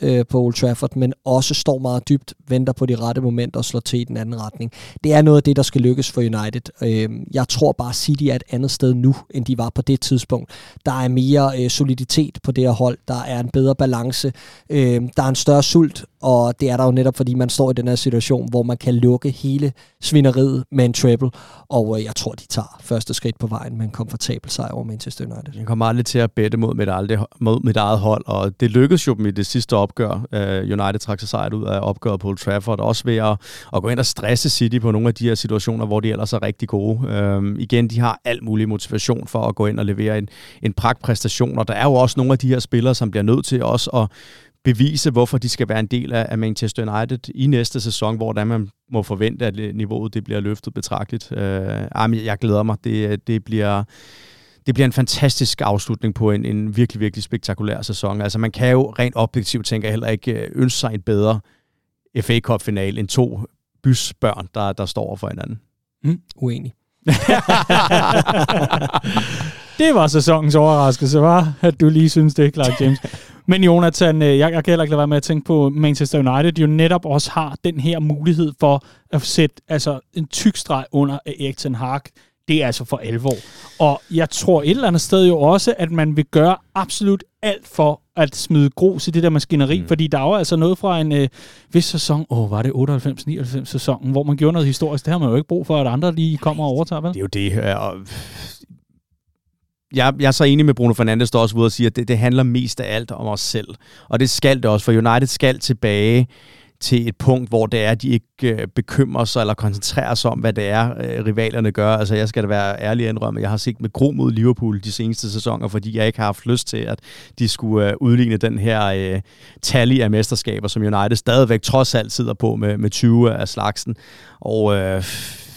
2-1 øh, på Old Trafford, men også står meget dybt, venter på de rette momenter og slår til i den anden retning. Det er noget af det, der skal lykkes for United. Øh, jeg tror bare, City er et andet sted nu, end de var på det tidspunkt. Der er mere øh, soliditet på det her hold. Der er en bedre balance. Øh, der er en større sult, og det er der jo netop, fordi man står i den her situation, hvor man kan lukke hele svineriet med en treble. Og øh, jeg tror, de tager første skridt på vejen med en komfortabel sejr over Manchester United. Jeg kommer aldrig til at bette mod mit, aldrig, mod mit eget hold, og det lykkedes jo dem i det sidste opgør. Uh, United trak sig sejret ud af opgøret på Old Trafford, også ved at, at gå ind og stresse City på nogle af de her situationer, hvor de ellers er rigtig gode. Øh, Uh, igen, de har alt mulig motivation for at gå ind og levere en, en pragtpræstation, og der er jo også nogle af de her spillere, som bliver nødt til også at bevise, hvorfor de skal være en del af Manchester United i næste sæson, hvor der man må forvente, at niveauet det bliver løftet betragteligt. Uh, jeg glæder mig. Det, det bliver det bliver en fantastisk afslutning på en, en virkelig, virkelig spektakulær sæson. Altså man kan jo rent objektivt, tænker jeg, heller ikke øh, ønske sig en bedre FA Cup-final end to bysbørn, der, der står over for hinanden. Mm, uenig. Det var sæsonens overraskelse, var, at du lige synes det, Clark James. Men Jonathan, øh, jeg, jeg kan heller ikke lade være med at tænke på Manchester United, jo netop også har den her mulighed for at sætte altså, en tyk streg under Erik Ten Hag. Det er altså for alvor. Og jeg tror et eller andet sted jo også, at man vil gøre absolut alt for at smide grus i det der maskineri, mm. fordi der er jo altså noget fra en øh, vis sæson, åh, var det 98-99 sæsonen, hvor man gjorde noget historisk. Det har man jo ikke brug for, at andre lige kommer og overtager, vel? Det er jo det. øh, Og jeg, jeg er så enig med Bruno Fernandes, der også ude og siger, at det, det handler mest af alt om os selv. Og det skal det også, for United skal tilbage til et punkt, hvor det er, at de ikke øh, bekymrer sig eller koncentrerer sig om, hvad det er, øh, rivalerne gør. Altså, jeg skal da være ærlig at indrømme, jeg har set med gro mod Liverpool de seneste sæsoner, fordi jeg ikke har haft lyst til, at de skulle øh, udligne den her øh, tally af mesterskaber, som United stadigvæk trods alt sidder på med, med 20 af slagsen. Og øh,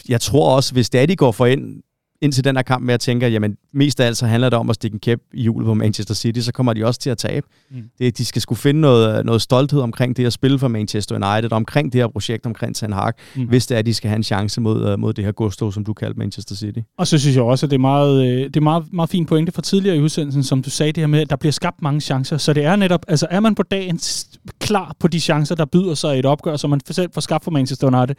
jeg tror også, hvis det er, de går for ind ind til den her kamp med at tænke, at jamen, mest af alt så handler det om at stikke en kæp i hjulet på Manchester City, så kommer de også til at tabe. Mm. Det, de skal skulle finde noget, noget stolthed omkring det at spille for Manchester United, omkring det her projekt, omkring Ten Hag, mm. hvis det er, at de skal have en chance mod, uh, mod det her gusto, som du kaldte Manchester City. Og så synes jeg også, at det er meget, øh, det er meget, meget fint pointe fra tidligere i udsendelsen, som du sagde det her med, at der bliver skabt mange chancer. Så det er netop, altså er man på dagen klar på de chancer, der byder sig i et opgør, som man selv får skabt for Manchester United,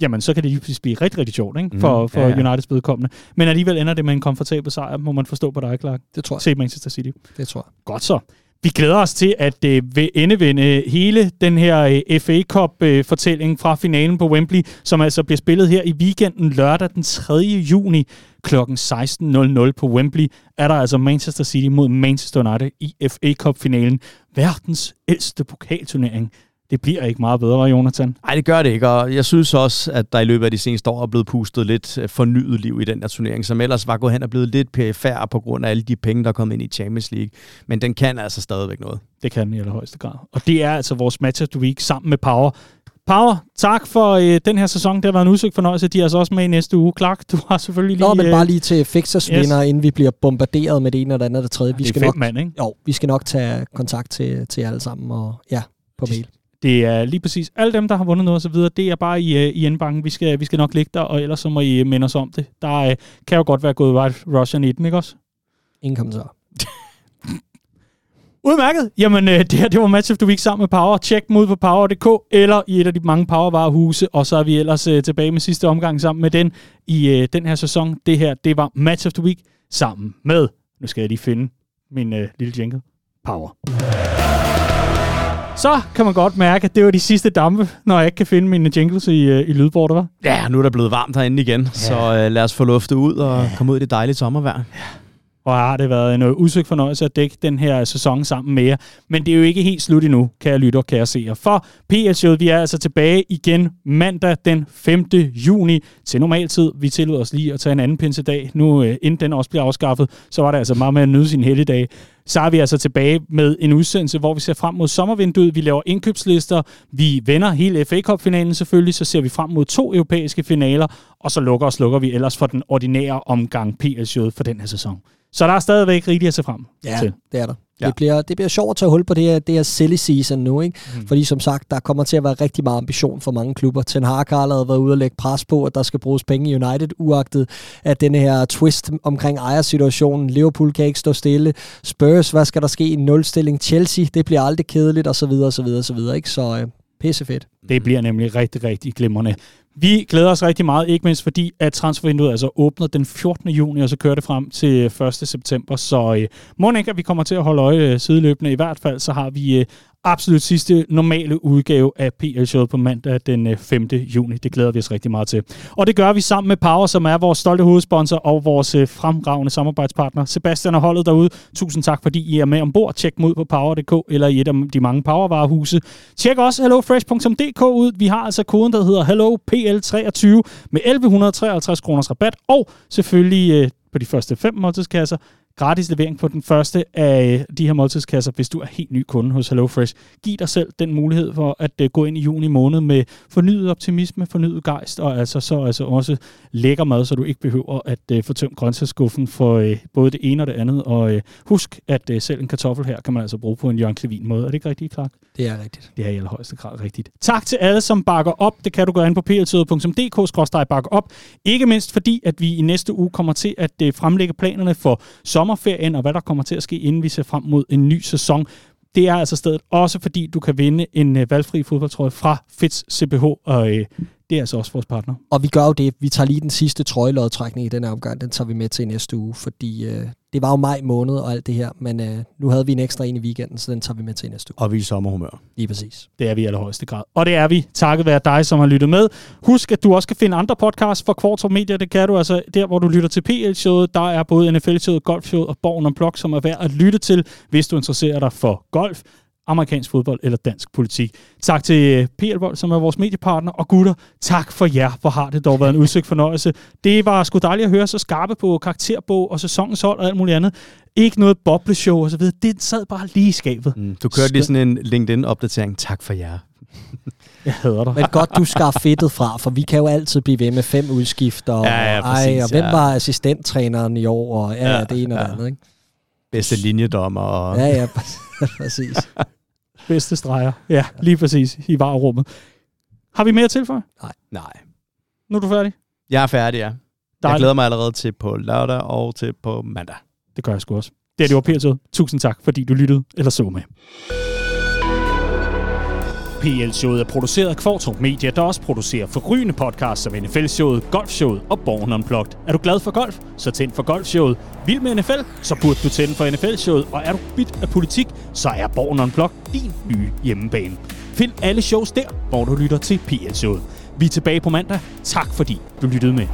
jamen så kan det lige blive rigtig, rigtig sjovt ikke? for, mm, for ja, ja. Uniteds vedkommende. Men alligevel ender det med en komfortabel sejr, må man forstå på dig, Clark. Det tror jeg. Se Manchester City. Det tror jeg. Godt så. Vi glæder os til at øh, endevende hele den her øh, FA Cup-fortælling øh, fra finalen på Wembley, som altså bliver spillet her i weekenden lørdag den 3. juni kl. 16.00 på Wembley, er der altså Manchester City mod Manchester United i FA Cup-finalen. Verdens ældste pokalturnering det bliver ikke meget bedre, Jonathan. Nej, det gør det ikke, og jeg synes også, at der i løbet af de seneste år er blevet pustet lidt øh, fornyet liv i den der turnering, som ellers var gået hen og blevet lidt perifær på grund af alle de penge, der er kommet ind i Champions League. Men den kan altså stadigvæk noget. Det kan den i allerhøjeste grad. Og det er altså vores match of the week sammen med Power. Power, tak for øh, den her sæson. Det har været en udsøgt fornøjelse. De er altså også med i næste uge. Clark, du har selvfølgelig lige... Nå, men bare øh, lige til Fixers yes. vinder, inden vi bliver bombarderet med det ene eller andet eller det tredje. Vi skal nok, mand, ikke? Jo, vi skal nok tage kontakt til, til jer alle sammen, og ja, på mail. Det er lige præcis alle dem, der har vundet noget osv., det er bare i, uh, i indbanken. Vi skal, vi skal nok ligge der, og ellers så må I uh, minde os om det. Der uh, kan jo godt være gået White Russian i den, ikke også? Ingen kommentar. Udmærket. Jamen, uh, det her det var Match of the Week sammen med Power. Tjek dem ud på power.dk eller i et af de mange Powervarehuse, og så er vi ellers uh, tilbage med sidste omgang sammen med den i uh, den her sæson. Det her, det var Match of the Week sammen med, nu skal jeg lige finde min uh, lille jingle, Power. Så kan man godt mærke, at det var de sidste dampe, når jeg ikke kan finde mine jingles i, øh, i lydbordet, var. Ja, nu er der blevet varmt herinde igen, ja. så uh, lad os få luftet ud og ja. komme ud i det dejlige sommervejr. Ja. Og har det været en øh, udsøgt fornøjelse at dække den her sæson sammen med jer. Men det er jo ikke helt slut endnu, kære lytter, kære seere. For PL vi er altså tilbage igen mandag den 5. juni til normaltid. Vi tillod os lige at tage en anden pinsedag. Nu, inden den også bliver afskaffet, så var det altså meget med at nyde sin helligdag så er vi altså tilbage med en udsendelse, hvor vi ser frem mod sommervinduet. Vi laver indkøbslister, vi vender hele FA Cup-finalen selvfølgelig, så ser vi frem mod to europæiske finaler, og så lukker og slukker vi ellers for den ordinære omgang PL-showet for den her sæson. Så der er stadigvæk rigtigt at se frem ja, til. det er der. Ja. Det, bliver, det bliver sjovt at tage hul på det her, det her silly season nu, ikke? Mm. Fordi som sagt, der kommer til at være rigtig meget ambition for mange klubber. Ten Hag har allerede været ude og lægge pres på, at der skal bruges penge i United, uagtet at denne her twist omkring ejersituationen. Liverpool kan ikke stå stille. Spurs, hvad skal der ske? En nulstilling. Chelsea, det bliver aldrig kedeligt, og så videre, og så videre, og så videre, ikke? Så øh, pissefedt. Det bliver nemlig rigtig, rigtig glimrende. Vi glæder os rigtig meget, ikke mindst fordi, at transfervinduet altså åbner den 14. juni, og så kører det frem til øh, 1. september. Så øh, må ikke, at vi kommer til at holde øje øh, sideløbende. I hvert fald så har vi øh, absolut sidste normale udgave af PL-showet på mandag den øh, 5. Juni. Det glæder vi os rigtig meget til. Og det gør vi sammen med Power, som er vores stolte hovedsponsor og vores øh, fremragende samarbejdspartner. Sebastian og holdet derude, tusind tak, fordi I er med ombord. Tjek mod ud på power.dk eller i et af de mange powervarehuse. Tjek også hellofresh.dk ud. Vi har altså koden, der hedder HelloPL23 med 1153 kroners rabat. Og selvfølgelig øh, på de første fem måltidskasser gratis levering på den første af de her måltidskasser, hvis du er helt ny kunde hos HelloFresh. Giv dig selv den mulighed for at uh, gå ind i juni måned med fornyet optimisme, fornyet gejst, og altså så altså også lækker mad, så du ikke behøver at uh, få tømt grøntsagsskuffen for både det ene og det andet. Og husk, at selv en kartoffel her kan man altså bruge på en Jørgen Klevin måde. Er det ikke rigtigt, Clark? Det er rigtigt. Det er i allerhøjeste grad rigtigt. Tak til alle, som bakker op. Det kan du gøre ind på pltøde.dk-bakke op. Ikke mindst fordi, at vi i næste uge kommer til at fremlægge planerne for sommerferien, og hvad der kommer til at ske, inden vi ser frem mod en ny sæson. Det er altså stedet også, fordi du kan vinde en øh, valgfri fodboldtrøje fra Fitz CPH, og øh, det er altså også vores partner. Og vi gør jo det. Vi tager lige den sidste trøjelodtrækning i den her omgang. Den tager vi med til næste uge, fordi øh, det var jo maj måned og alt det her, men øh, nu havde vi en ekstra en i weekenden, så den tager vi med til næste uge. Og vi er i sommerhumør. Lige præcis. Det er vi i allerhøjeste grad. Og det er vi, takket være dig, som har lyttet med. Husk, at du også kan finde andre podcasts for Kvartrup Media. Det kan du altså der, hvor du lytter til PL-showet. Der er både NFL-showet, Golf-showet og Borgen om Blok, som er værd at lytte til, hvis du interesserer dig for golf amerikansk fodbold eller dansk politik. Tak til øh, PL Vold, som er vores mediepartner, og gutter, tak for jer, hvor har det dog været en udsøgt fornøjelse. Det var sgu dejligt at høre så skarpe på karakterbog og sæsonens hold og alt muligt andet. Ikke noget bobleshow og så videre. Det sad bare lige i skabet. Mm, du kørte lige sådan en LinkedIn-opdatering. Tak for jer. Jeg hader dig. Men godt, du skar fedtet fra, for vi kan jo altid blive ved med fem udskifter. Ja, ja, og, ej, præcis, og hvem ja. var assistenttræneren i år? Og ja, Ja, det ene og det ja. andet, ikke? Bedste linjedommer. Og... Ja, ja, præcis. Bedste streger. Ja, lige præcis. I varerummet. Har vi mere til for? Nej. Nu er du færdig? Jeg er færdig, ja. Jeg Dejligt. glæder mig allerede til på lørdag og til på mandag. Det gør jeg sgu også. Det er det var Tusind tak, fordi du lyttede eller så med. PL-showet er produceret af Kvartrup Media, der også producerer forrygende podcasts som NFL-showet, Golfshowet og Born Unplugged. Er du glad for golf? Så tænd for Golfshowet. Vild med NFL? Så burde du tænde for NFL-showet. Og er du bit af politik? Så er Born Unplugged din nye hjemmebane. Find alle shows der, hvor du lytter til PL-showet. Vi er tilbage på mandag. Tak fordi du lyttede med.